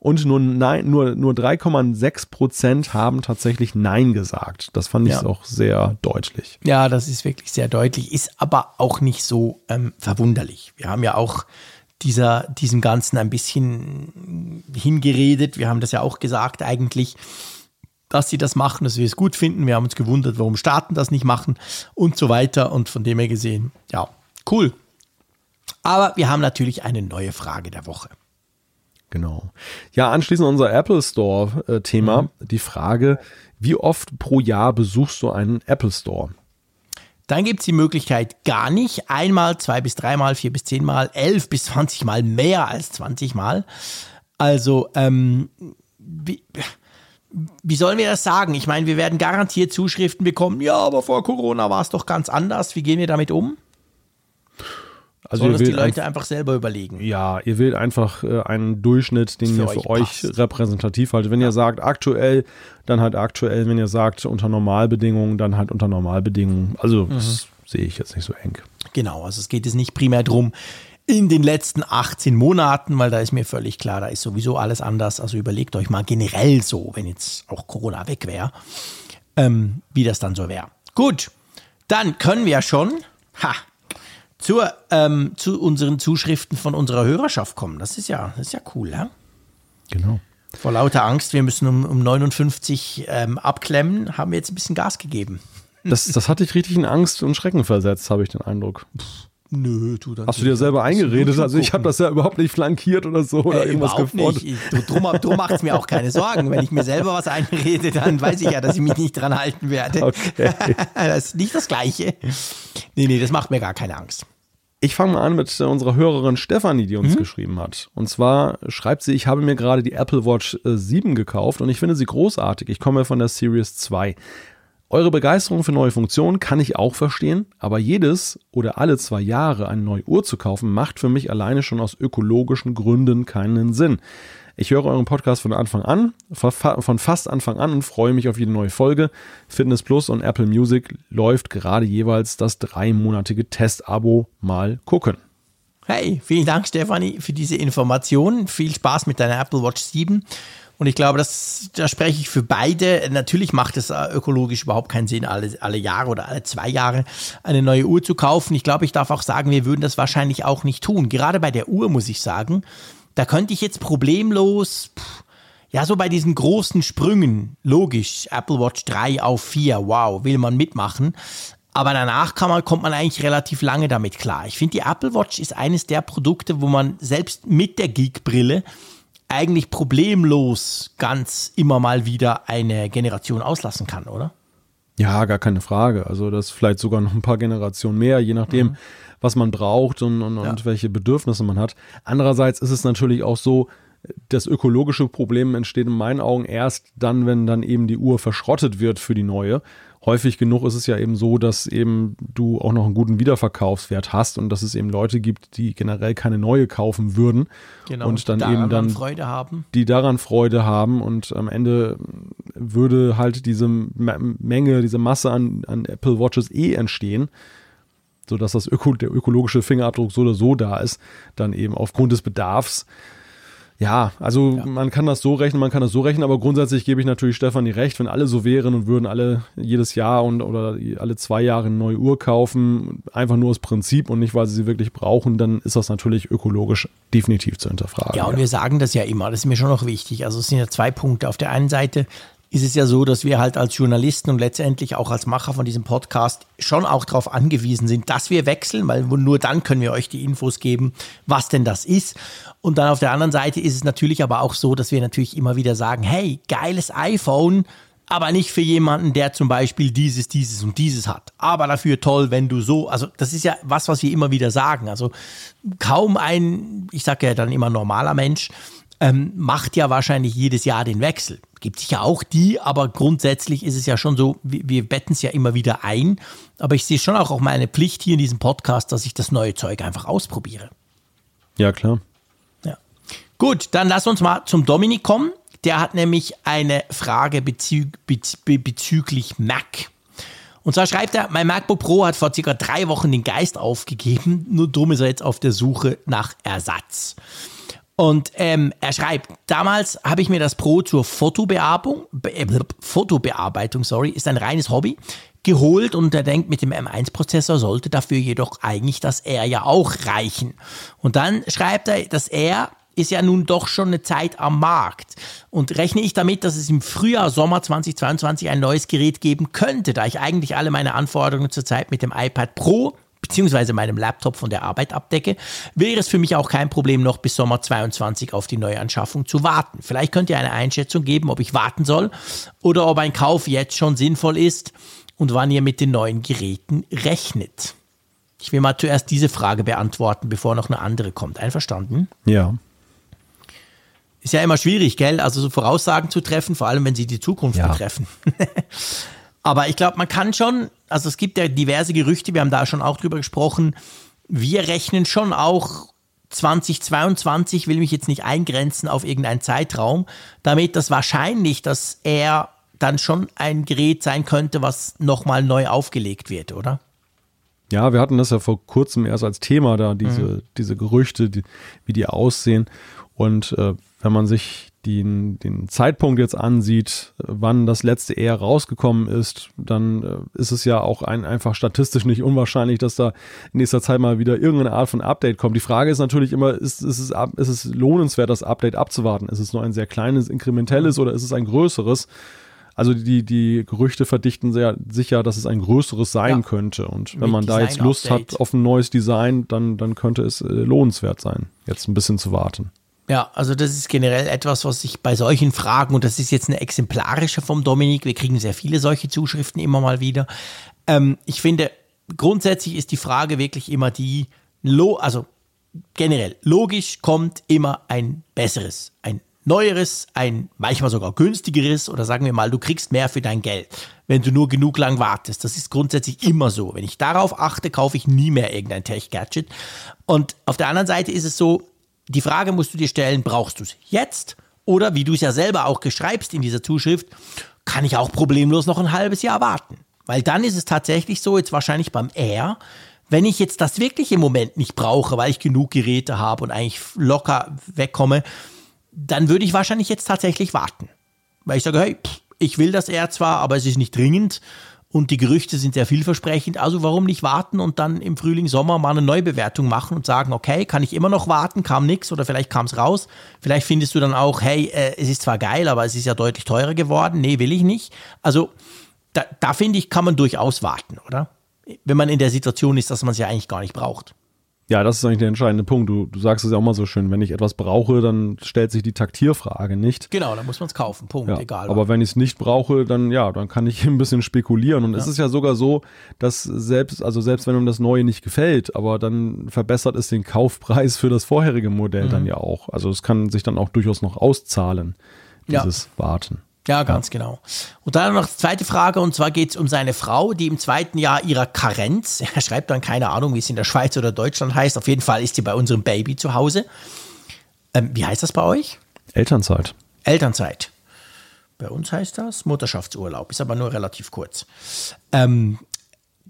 Und nur, nein, nur, nur 3,6 Prozent haben tatsächlich Nein gesagt. Das fand ich Ja. auch sehr deutlich. Ja, das ist wirklich sehr deutlich, ist aber auch nicht so ähm, verwunderlich. Wir haben ja auch dieser, diesem Ganzen ein bisschen hingeredet. Wir haben das ja auch gesagt eigentlich, dass sie das machen, dass wir es gut finden. Wir haben uns gewundert, warum Staaten das nicht machen und so weiter. Und von dem her gesehen, ja, cool. Aber wir haben natürlich eine neue Frage der Woche. Genau. Ja, anschließend unser Apple Store-Thema, die Frage, wie oft pro Jahr besuchst du einen Apple Store? Dann gibt es die Möglichkeit gar nicht. Einmal, zwei bis dreimal, vier bis zehnmal, elf bis zwanzigmal, mehr als zwanzigmal. Also, ähm, wie, wie sollen wir das sagen? Ich meine, wir werden garantiert Zuschriften bekommen, ja, aber vor Corona war es doch ganz anders. Wie gehen wir damit um? Also Sollen das die Leute einfach selber überlegen? Ja, ihr wählt einfach äh, einen Durchschnitt, den ihr für euch, euch repräsentativ haltet. Wenn ja. ihr sagt aktuell, dann halt aktuell. Wenn ihr sagt unter Normalbedingungen, dann halt unter Normalbedingungen. Also mhm. das sehe ich jetzt nicht so eng. Genau, also es geht jetzt nicht primär darum, in den letzten 18 Monaten, weil da ist mir völlig klar, da ist sowieso alles anders. Also überlegt euch mal generell so, wenn jetzt auch Corona weg wäre, ähm, wie das dann so wäre. Gut, dann können wir schon, ha, zur, ähm, zu unseren Zuschriften von unserer Hörerschaft kommen. Das ist ja, das ist ja cool, ja? Genau. Vor lauter Angst, wir müssen um, um 59 ähm, abklemmen, haben wir jetzt ein bisschen Gas gegeben. Das, das hat dich richtig in Angst und Schrecken versetzt, habe ich den Eindruck. Nö, du dann. Hast du dir selber eingeredet? Also ich habe das ja überhaupt nicht flankiert oder so oder äh, irgendwas gefordert. Nicht. Ich, drum drum macht es mir auch keine Sorgen. Wenn ich mir selber was einrede, dann weiß ich ja, dass ich mich nicht dran halten werde. Okay. das ist nicht das Gleiche. Nee, nee, das macht mir gar keine Angst. Ich fange mal an mit unserer Hörerin Stefanie, die uns mhm. geschrieben hat. Und zwar schreibt sie, ich habe mir gerade die Apple Watch 7 äh, gekauft und ich finde sie großartig. Ich komme von der Series 2. Eure Begeisterung für neue Funktionen kann ich auch verstehen, aber jedes oder alle zwei Jahre eine neue Uhr zu kaufen, macht für mich alleine schon aus ökologischen Gründen keinen Sinn. Ich höre euren Podcast von Anfang an, von fast Anfang an und freue mich auf jede neue Folge. Fitness Plus und Apple Music läuft gerade jeweils das dreimonatige Testabo mal gucken. Hey, vielen Dank, Stefanie, für diese Informationen. Viel Spaß mit deiner Apple Watch 7. Und ich glaube, das, da spreche ich für beide. Natürlich macht es äh, ökologisch überhaupt keinen Sinn, alle, alle Jahre oder alle zwei Jahre eine neue Uhr zu kaufen. Ich glaube, ich darf auch sagen, wir würden das wahrscheinlich auch nicht tun. Gerade bei der Uhr muss ich sagen, da könnte ich jetzt problemlos, pff, ja, so bei diesen großen Sprüngen, logisch, Apple Watch 3 auf 4, wow, will man mitmachen. Aber danach kann man, kommt man eigentlich relativ lange damit klar. Ich finde, die Apple Watch ist eines der Produkte, wo man selbst mit der Geek-Brille eigentlich problemlos ganz immer mal wieder eine Generation auslassen kann, oder? Ja, gar keine Frage. Also das vielleicht sogar noch ein paar Generationen mehr, je nachdem, mhm. was man braucht und, und, ja. und welche Bedürfnisse man hat. Andererseits ist es natürlich auch so, das ökologische Problem entsteht in meinen Augen erst dann, wenn dann eben die Uhr verschrottet wird für die neue häufig genug ist es ja eben so, dass eben du auch noch einen guten Wiederverkaufswert hast und dass es eben Leute gibt, die generell keine neue kaufen würden genau, und dann eben dann Freude haben. die daran Freude haben und am Ende würde halt diese Menge, diese Masse an, an Apple Watches eh entstehen sodass das Öko, der ökologische Fingerabdruck so oder so da ist, dann eben aufgrund des Bedarfs ja, also ja. man kann das so rechnen, man kann das so rechnen, aber grundsätzlich gebe ich natürlich Stefanie recht, wenn alle so wären und würden alle jedes Jahr und oder alle zwei Jahre eine neue Uhr kaufen, einfach nur aus Prinzip und nicht, weil sie sie wirklich brauchen, dann ist das natürlich ökologisch definitiv zu hinterfragen. Ja, und ja. wir sagen das ja immer, das ist mir schon noch wichtig. Also es sind ja zwei Punkte. Auf der einen Seite ist es ja so, dass wir halt als Journalisten und letztendlich auch als Macher von diesem Podcast schon auch darauf angewiesen sind, dass wir wechseln, weil nur dann können wir euch die Infos geben, was denn das ist. Und dann auf der anderen Seite ist es natürlich aber auch so, dass wir natürlich immer wieder sagen, hey, geiles iPhone, aber nicht für jemanden, der zum Beispiel dieses, dieses und dieses hat. Aber dafür toll, wenn du so, also das ist ja was, was wir immer wieder sagen. Also kaum ein, ich sage ja dann immer normaler Mensch, ähm, macht ja wahrscheinlich jedes Jahr den Wechsel. Gibt sicher auch die, aber grundsätzlich ist es ja schon so, wir, wir betten es ja immer wieder ein. Aber ich sehe schon auch, auch meine Pflicht hier in diesem Podcast, dass ich das neue Zeug einfach ausprobiere. Ja, klar. Ja. Gut, dann lass uns mal zum Dominik kommen. Der hat nämlich eine Frage bezü bezü bezüglich Mac. Und zwar schreibt er, mein MacBook Pro hat vor circa drei Wochen den Geist aufgegeben, nur drum ist er jetzt auf der Suche nach Ersatz. Und ähm, er schreibt, damals habe ich mir das Pro zur Fotobearbeitung, äh, Fotobearbeitung, sorry, ist ein reines Hobby, geholt und er denkt, mit dem M1-Prozessor sollte dafür jedoch eigentlich das R ja auch reichen. Und dann schreibt er, das R ist ja nun doch schon eine Zeit am Markt. Und rechne ich damit, dass es im Frühjahr, Sommer 2022 ein neues Gerät geben könnte, da ich eigentlich alle meine Anforderungen zurzeit mit dem iPad Pro beziehungsweise meinem Laptop von der Arbeit abdecke, wäre es für mich auch kein Problem, noch bis Sommer 22 auf die Neuanschaffung zu warten. Vielleicht könnt ihr eine Einschätzung geben, ob ich warten soll oder ob ein Kauf jetzt schon sinnvoll ist und wann ihr mit den neuen Geräten rechnet. Ich will mal zuerst diese Frage beantworten, bevor noch eine andere kommt. Einverstanden? Ja. Ist ja immer schwierig, gell? Also so Voraussagen zu treffen, vor allem wenn sie die Zukunft ja. betreffen. Aber ich glaube, man kann schon, also es gibt ja diverse Gerüchte, wir haben da schon auch drüber gesprochen. Wir rechnen schon auch 2022, will mich jetzt nicht eingrenzen auf irgendeinen Zeitraum, damit das wahrscheinlich, dass er dann schon ein Gerät sein könnte, was nochmal neu aufgelegt wird, oder? Ja, wir hatten das ja vor kurzem erst als Thema da, diese, mhm. diese Gerüchte, die, wie die aussehen. Und äh, wenn man sich den, den Zeitpunkt jetzt ansieht, wann das letzte eher rausgekommen ist, dann äh, ist es ja auch ein, einfach statistisch nicht unwahrscheinlich, dass da in nächster Zeit mal wieder irgendeine Art von Update kommt. Die Frage ist natürlich immer, ist, ist, es, ist es lohnenswert, das Update abzuwarten? Ist es nur ein sehr kleines, inkrementelles oder ist es ein größeres? Also die, die Gerüchte verdichten sehr sicher, dass es ein größeres sein ja. könnte. Und wenn Mit man da jetzt Lust hat auf ein neues Design, dann, dann könnte es äh, lohnenswert sein, jetzt ein bisschen zu warten. Ja, also das ist generell etwas, was ich bei solchen Fragen, und das ist jetzt eine exemplarische vom Dominik, wir kriegen sehr viele solche Zuschriften immer mal wieder. Ähm, ich finde, grundsätzlich ist die Frage wirklich immer die, also generell, logisch kommt immer ein besseres, ein neueres, ein manchmal sogar günstigeres oder sagen wir mal, du kriegst mehr für dein Geld, wenn du nur genug lang wartest. Das ist grundsätzlich immer so. Wenn ich darauf achte, kaufe ich nie mehr irgendein Tech-Gadget. Und auf der anderen Seite ist es so, die Frage musst du dir stellen, brauchst du es jetzt? Oder wie du es ja selber auch geschreibst in dieser Zuschrift, kann ich auch problemlos noch ein halbes Jahr warten. Weil dann ist es tatsächlich so, jetzt wahrscheinlich beim Air, wenn ich jetzt das wirklich im Moment nicht brauche, weil ich genug Geräte habe und eigentlich locker wegkomme, dann würde ich wahrscheinlich jetzt tatsächlich warten. Weil ich sage, hey, ich will das eher zwar, aber es ist nicht dringend und die Gerüchte sind sehr vielversprechend. Also warum nicht warten und dann im Frühling, Sommer mal eine Neubewertung machen und sagen, okay, kann ich immer noch warten, kam nichts oder vielleicht kam es raus. Vielleicht findest du dann auch, hey, äh, es ist zwar geil, aber es ist ja deutlich teurer geworden. Nee, will ich nicht. Also da, da finde ich, kann man durchaus warten, oder? Wenn man in der Situation ist, dass man es ja eigentlich gar nicht braucht. Ja, das ist eigentlich der entscheidende Punkt. Du, du sagst es ja auch mal so schön, wenn ich etwas brauche, dann stellt sich die Taktierfrage nicht. Genau, dann muss man es kaufen, Punkt, ja, egal. Aber wenn ich es nicht brauche, dann ja, dann kann ich ein bisschen spekulieren. Und ja. es ist ja sogar so, dass selbst, also selbst wenn uns das Neue nicht gefällt, aber dann verbessert es den Kaufpreis für das vorherige Modell mhm. dann ja auch. Also es kann sich dann auch durchaus noch auszahlen, dieses ja. Warten. Ja, ganz ja. genau. Und dann noch die zweite Frage, und zwar geht es um seine Frau, die im zweiten Jahr ihrer Karenz, er schreibt dann keine Ahnung, wie es in der Schweiz oder Deutschland heißt, auf jeden Fall ist sie bei unserem Baby zu Hause. Ähm, wie heißt das bei euch? Elternzeit. Elternzeit. Bei uns heißt das Mutterschaftsurlaub, ist aber nur relativ kurz. Ähm,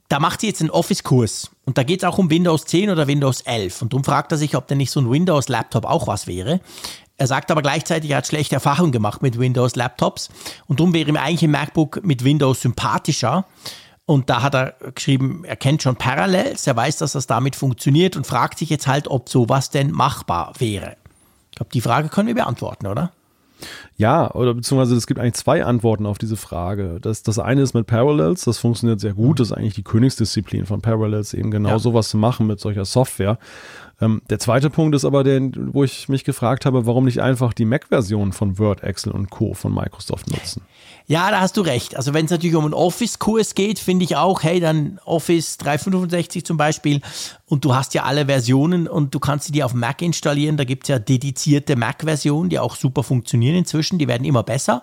da macht sie jetzt einen Office-Kurs und da geht es auch um Windows 10 oder Windows 11 und darum fragt er sich, ob denn nicht so ein Windows-Laptop auch was wäre. Er sagt aber gleichzeitig, er hat schlechte Erfahrungen gemacht mit Windows-Laptops und darum wäre ihm eigentlich ein MacBook mit Windows sympathischer. Und da hat er geschrieben, er kennt schon Parallels, er weiß, dass das damit funktioniert und fragt sich jetzt halt, ob sowas denn machbar wäre. Ich glaube, die Frage können wir beantworten, oder? Ja, oder beziehungsweise es gibt eigentlich zwei Antworten auf diese Frage. Das, das eine ist mit Parallels, das funktioniert sehr gut, das ist eigentlich die Königsdisziplin von Parallels, eben genau ja. sowas zu machen mit solcher Software. Ähm, der zweite Punkt ist aber der, wo ich mich gefragt habe, warum nicht einfach die Mac-Version von Word, Excel und Co. von Microsoft nutzen. Ja, da hast du recht. Also wenn es natürlich um einen Office-Kurs geht, finde ich auch, hey, dann Office 365 zum Beispiel und du hast ja alle Versionen und du kannst sie dir auf Mac installieren. Da gibt es ja dedizierte Mac-Versionen, die auch super funktionieren inzwischen. Die werden immer besser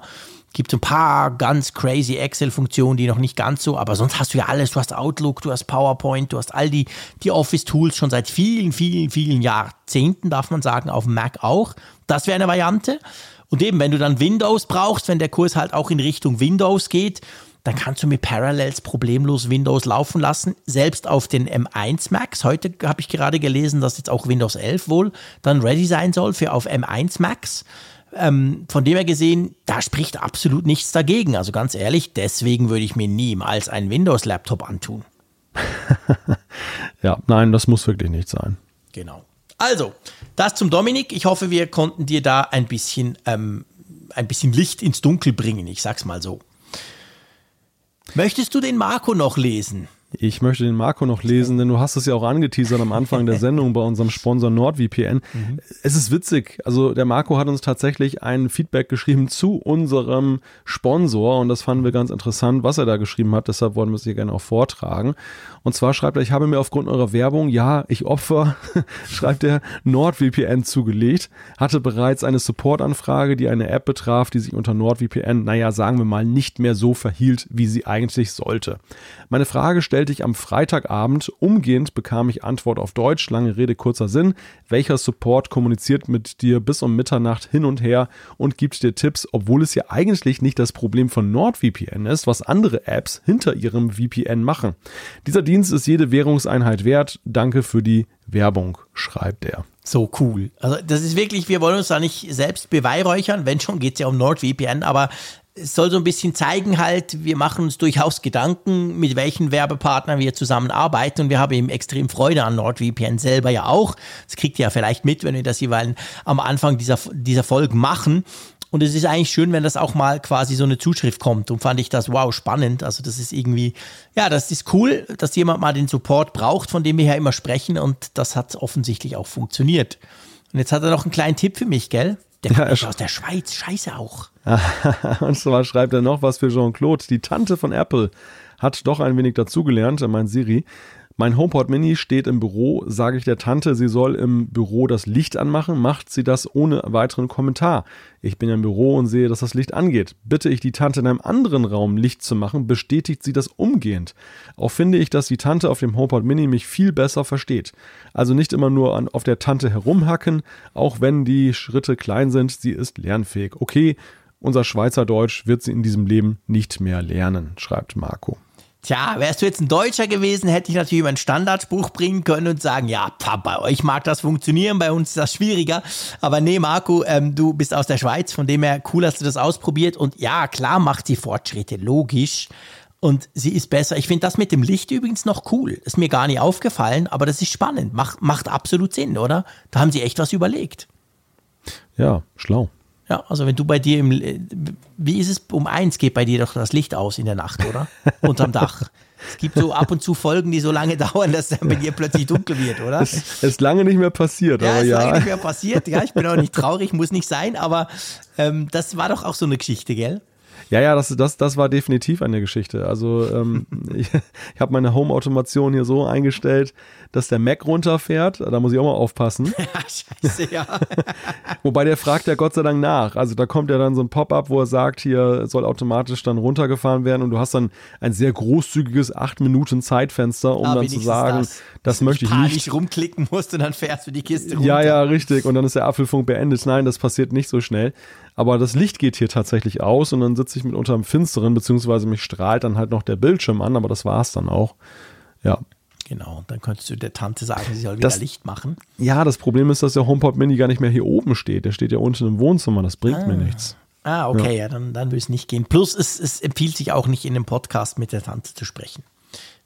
gibt ein paar ganz crazy Excel-Funktionen, die noch nicht ganz so, aber sonst hast du ja alles. Du hast Outlook, du hast PowerPoint, du hast all die, die Office-Tools schon seit vielen, vielen, vielen Jahrzehnten, darf man sagen, auf dem Mac auch. Das wäre eine Variante. Und eben, wenn du dann Windows brauchst, wenn der Kurs halt auch in Richtung Windows geht, dann kannst du mit Parallels problemlos Windows laufen lassen, selbst auf den M1 Macs. Heute habe ich gerade gelesen, dass jetzt auch Windows 11 wohl dann ready sein soll für auf M1 Macs. Ähm, von dem her gesehen, da spricht absolut nichts dagegen. Also ganz ehrlich, deswegen würde ich mir niemals einen Windows-Laptop antun. ja, nein, das muss wirklich nicht sein. Genau. Also, das zum Dominik. Ich hoffe, wir konnten dir da ein bisschen, ähm, ein bisschen Licht ins Dunkel bringen. Ich sag's mal so. Möchtest du den Marco noch lesen? Ich möchte den Marco noch lesen, denn du hast es ja auch angeteasert am Anfang der Sendung bei unserem Sponsor NordVPN. Mhm. Es ist witzig. Also der Marco hat uns tatsächlich ein Feedback geschrieben zu unserem Sponsor und das fanden wir ganz interessant, was er da geschrieben hat. Deshalb wollen wir es hier gerne auch vortragen. Und zwar schreibt er, ich habe mir aufgrund eurer Werbung, ja, ich Opfer, schreibt er, NordVPN zugelegt, hatte bereits eine Supportanfrage, die eine App betraf, die sich unter NordVPN, naja, sagen wir mal, nicht mehr so verhielt, wie sie eigentlich sollte. Meine Frage stellte ich am Freitagabend. Umgehend bekam ich Antwort auf Deutsch. Lange Rede, kurzer Sinn. Welcher Support kommuniziert mit dir bis um Mitternacht hin und her und gibt dir Tipps, obwohl es ja eigentlich nicht das Problem von NordVPN ist, was andere Apps hinter ihrem VPN machen. Dieser Dienst ist jede Währungseinheit wert. Danke für die Werbung, schreibt er. So cool. Also das ist wirklich, wir wollen uns da nicht selbst beweihräuchern, wenn schon geht es ja um NordVPN, aber es soll so ein bisschen zeigen halt, wir machen uns durchaus Gedanken, mit welchen Werbepartnern wir zusammenarbeiten und wir haben eben extrem Freude an NordVPN selber ja auch. Das kriegt ihr ja vielleicht mit, wenn wir das jeweils am Anfang dieser, dieser Folge machen. Und es ist eigentlich schön, wenn das auch mal quasi so eine Zuschrift kommt. Und fand ich das wow spannend. Also das ist irgendwie, ja, das ist cool, dass jemand mal den Support braucht, von dem wir ja immer sprechen. Und das hat offensichtlich auch funktioniert. Und jetzt hat er noch einen kleinen Tipp für mich, gell? Der kommt ja, aus der Schweiz, scheiße auch. und zwar schreibt er noch was für Jean-Claude. Die Tante von Apple hat doch ein wenig dazugelernt, er meint Siri. Mein HomePod Mini steht im Büro, sage ich der Tante, sie soll im Büro das Licht anmachen, macht sie das ohne weiteren Kommentar. Ich bin im Büro und sehe, dass das Licht angeht. Bitte ich die Tante in einem anderen Raum Licht zu machen, bestätigt sie das umgehend. Auch finde ich, dass die Tante auf dem HomePod Mini mich viel besser versteht. Also nicht immer nur an, auf der Tante herumhacken, auch wenn die Schritte klein sind, sie ist lernfähig. Okay, unser Schweizerdeutsch wird sie in diesem Leben nicht mehr lernen, schreibt Marco. Tja, wärst du jetzt ein Deutscher gewesen, hätte ich natürlich meinen Standardspruch bringen können und sagen, ja, bei euch mag das funktionieren, bei uns ist das schwieriger. Aber nee, Marco, ähm, du bist aus der Schweiz, von dem her cool, hast du das ausprobiert. Und ja, klar macht sie Fortschritte, logisch. Und sie ist besser. Ich finde das mit dem Licht übrigens noch cool. Ist mir gar nicht aufgefallen, aber das ist spannend. Macht, macht absolut Sinn, oder? Da haben sie echt was überlegt. Ja, schlau. Ja, also wenn du bei dir im, wie ist es, um eins geht bei dir doch das Licht aus in der Nacht, oder? Unterm Dach. Es gibt so ab und zu Folgen, die so lange dauern, dass dann bei dir plötzlich dunkel wird, oder? Es ist lange nicht mehr passiert, ja, aber ist ja. lange nicht mehr passiert. Ja, ich bin auch nicht traurig, muss nicht sein, aber ähm, das war doch auch so eine Geschichte, gell? Ja, ja, das, das, das war definitiv eine Geschichte. Also ähm, ich, ich habe meine Home-Automation hier so eingestellt, dass der Mac runterfährt. Da muss ich auch mal aufpassen. Scheiße, ja. Wobei der fragt ja Gott sei Dank nach. Also da kommt ja dann so ein Pop-up, wo er sagt, hier soll automatisch dann runtergefahren werden und du hast dann ein sehr großzügiges 8 Minuten Zeitfenster, um ah, dann zu sagen, das, das möchte ich nicht. nicht rumklicken musst und dann fährst du die Kiste runter. Ja, ja, richtig. Und dann ist der Apfelfunk beendet. Nein, das passiert nicht so schnell. Aber das Licht geht hier tatsächlich aus und dann sitze ich mit unter dem Finsteren, beziehungsweise mich strahlt dann halt noch der Bildschirm an, aber das war es dann auch. Ja. Genau, dann könntest du der Tante sagen, sie soll wieder das, Licht machen. Ja, das Problem ist, dass der HomePod Mini gar nicht mehr hier oben steht. Der steht ja unten im Wohnzimmer, das bringt ah. mir nichts. Ah, okay, ja, ja dann, dann will es nicht gehen. Plus, es, es empfiehlt sich auch nicht in einem Podcast mit der Tante zu sprechen.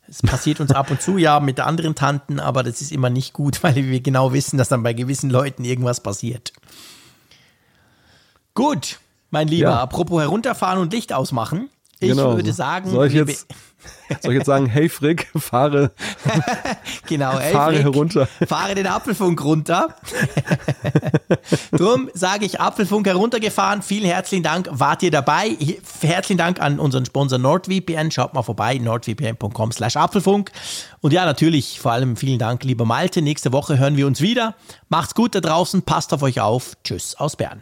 Es passiert uns ab und zu ja mit anderen Tanten, aber das ist immer nicht gut, weil wir genau wissen, dass dann bei gewissen Leuten irgendwas passiert. Gut, mein Lieber, ja. apropos herunterfahren und Licht ausmachen. Ich genau. würde sagen, soll ich, jetzt, soll ich jetzt sagen, hey Frick, fahre, genau, hey fahre Frick, herunter. Fahre den Apfelfunk runter. Drum sage ich Apfelfunk heruntergefahren. Vielen herzlichen Dank, wart ihr dabei. Herzlichen Dank an unseren Sponsor NordVPN. Schaut mal vorbei, nordvpn.com slash Apfelfunk. Und ja, natürlich, vor allem vielen Dank, lieber Malte. Nächste Woche hören wir uns wieder. Macht's gut da draußen, passt auf euch auf. Tschüss aus Bern.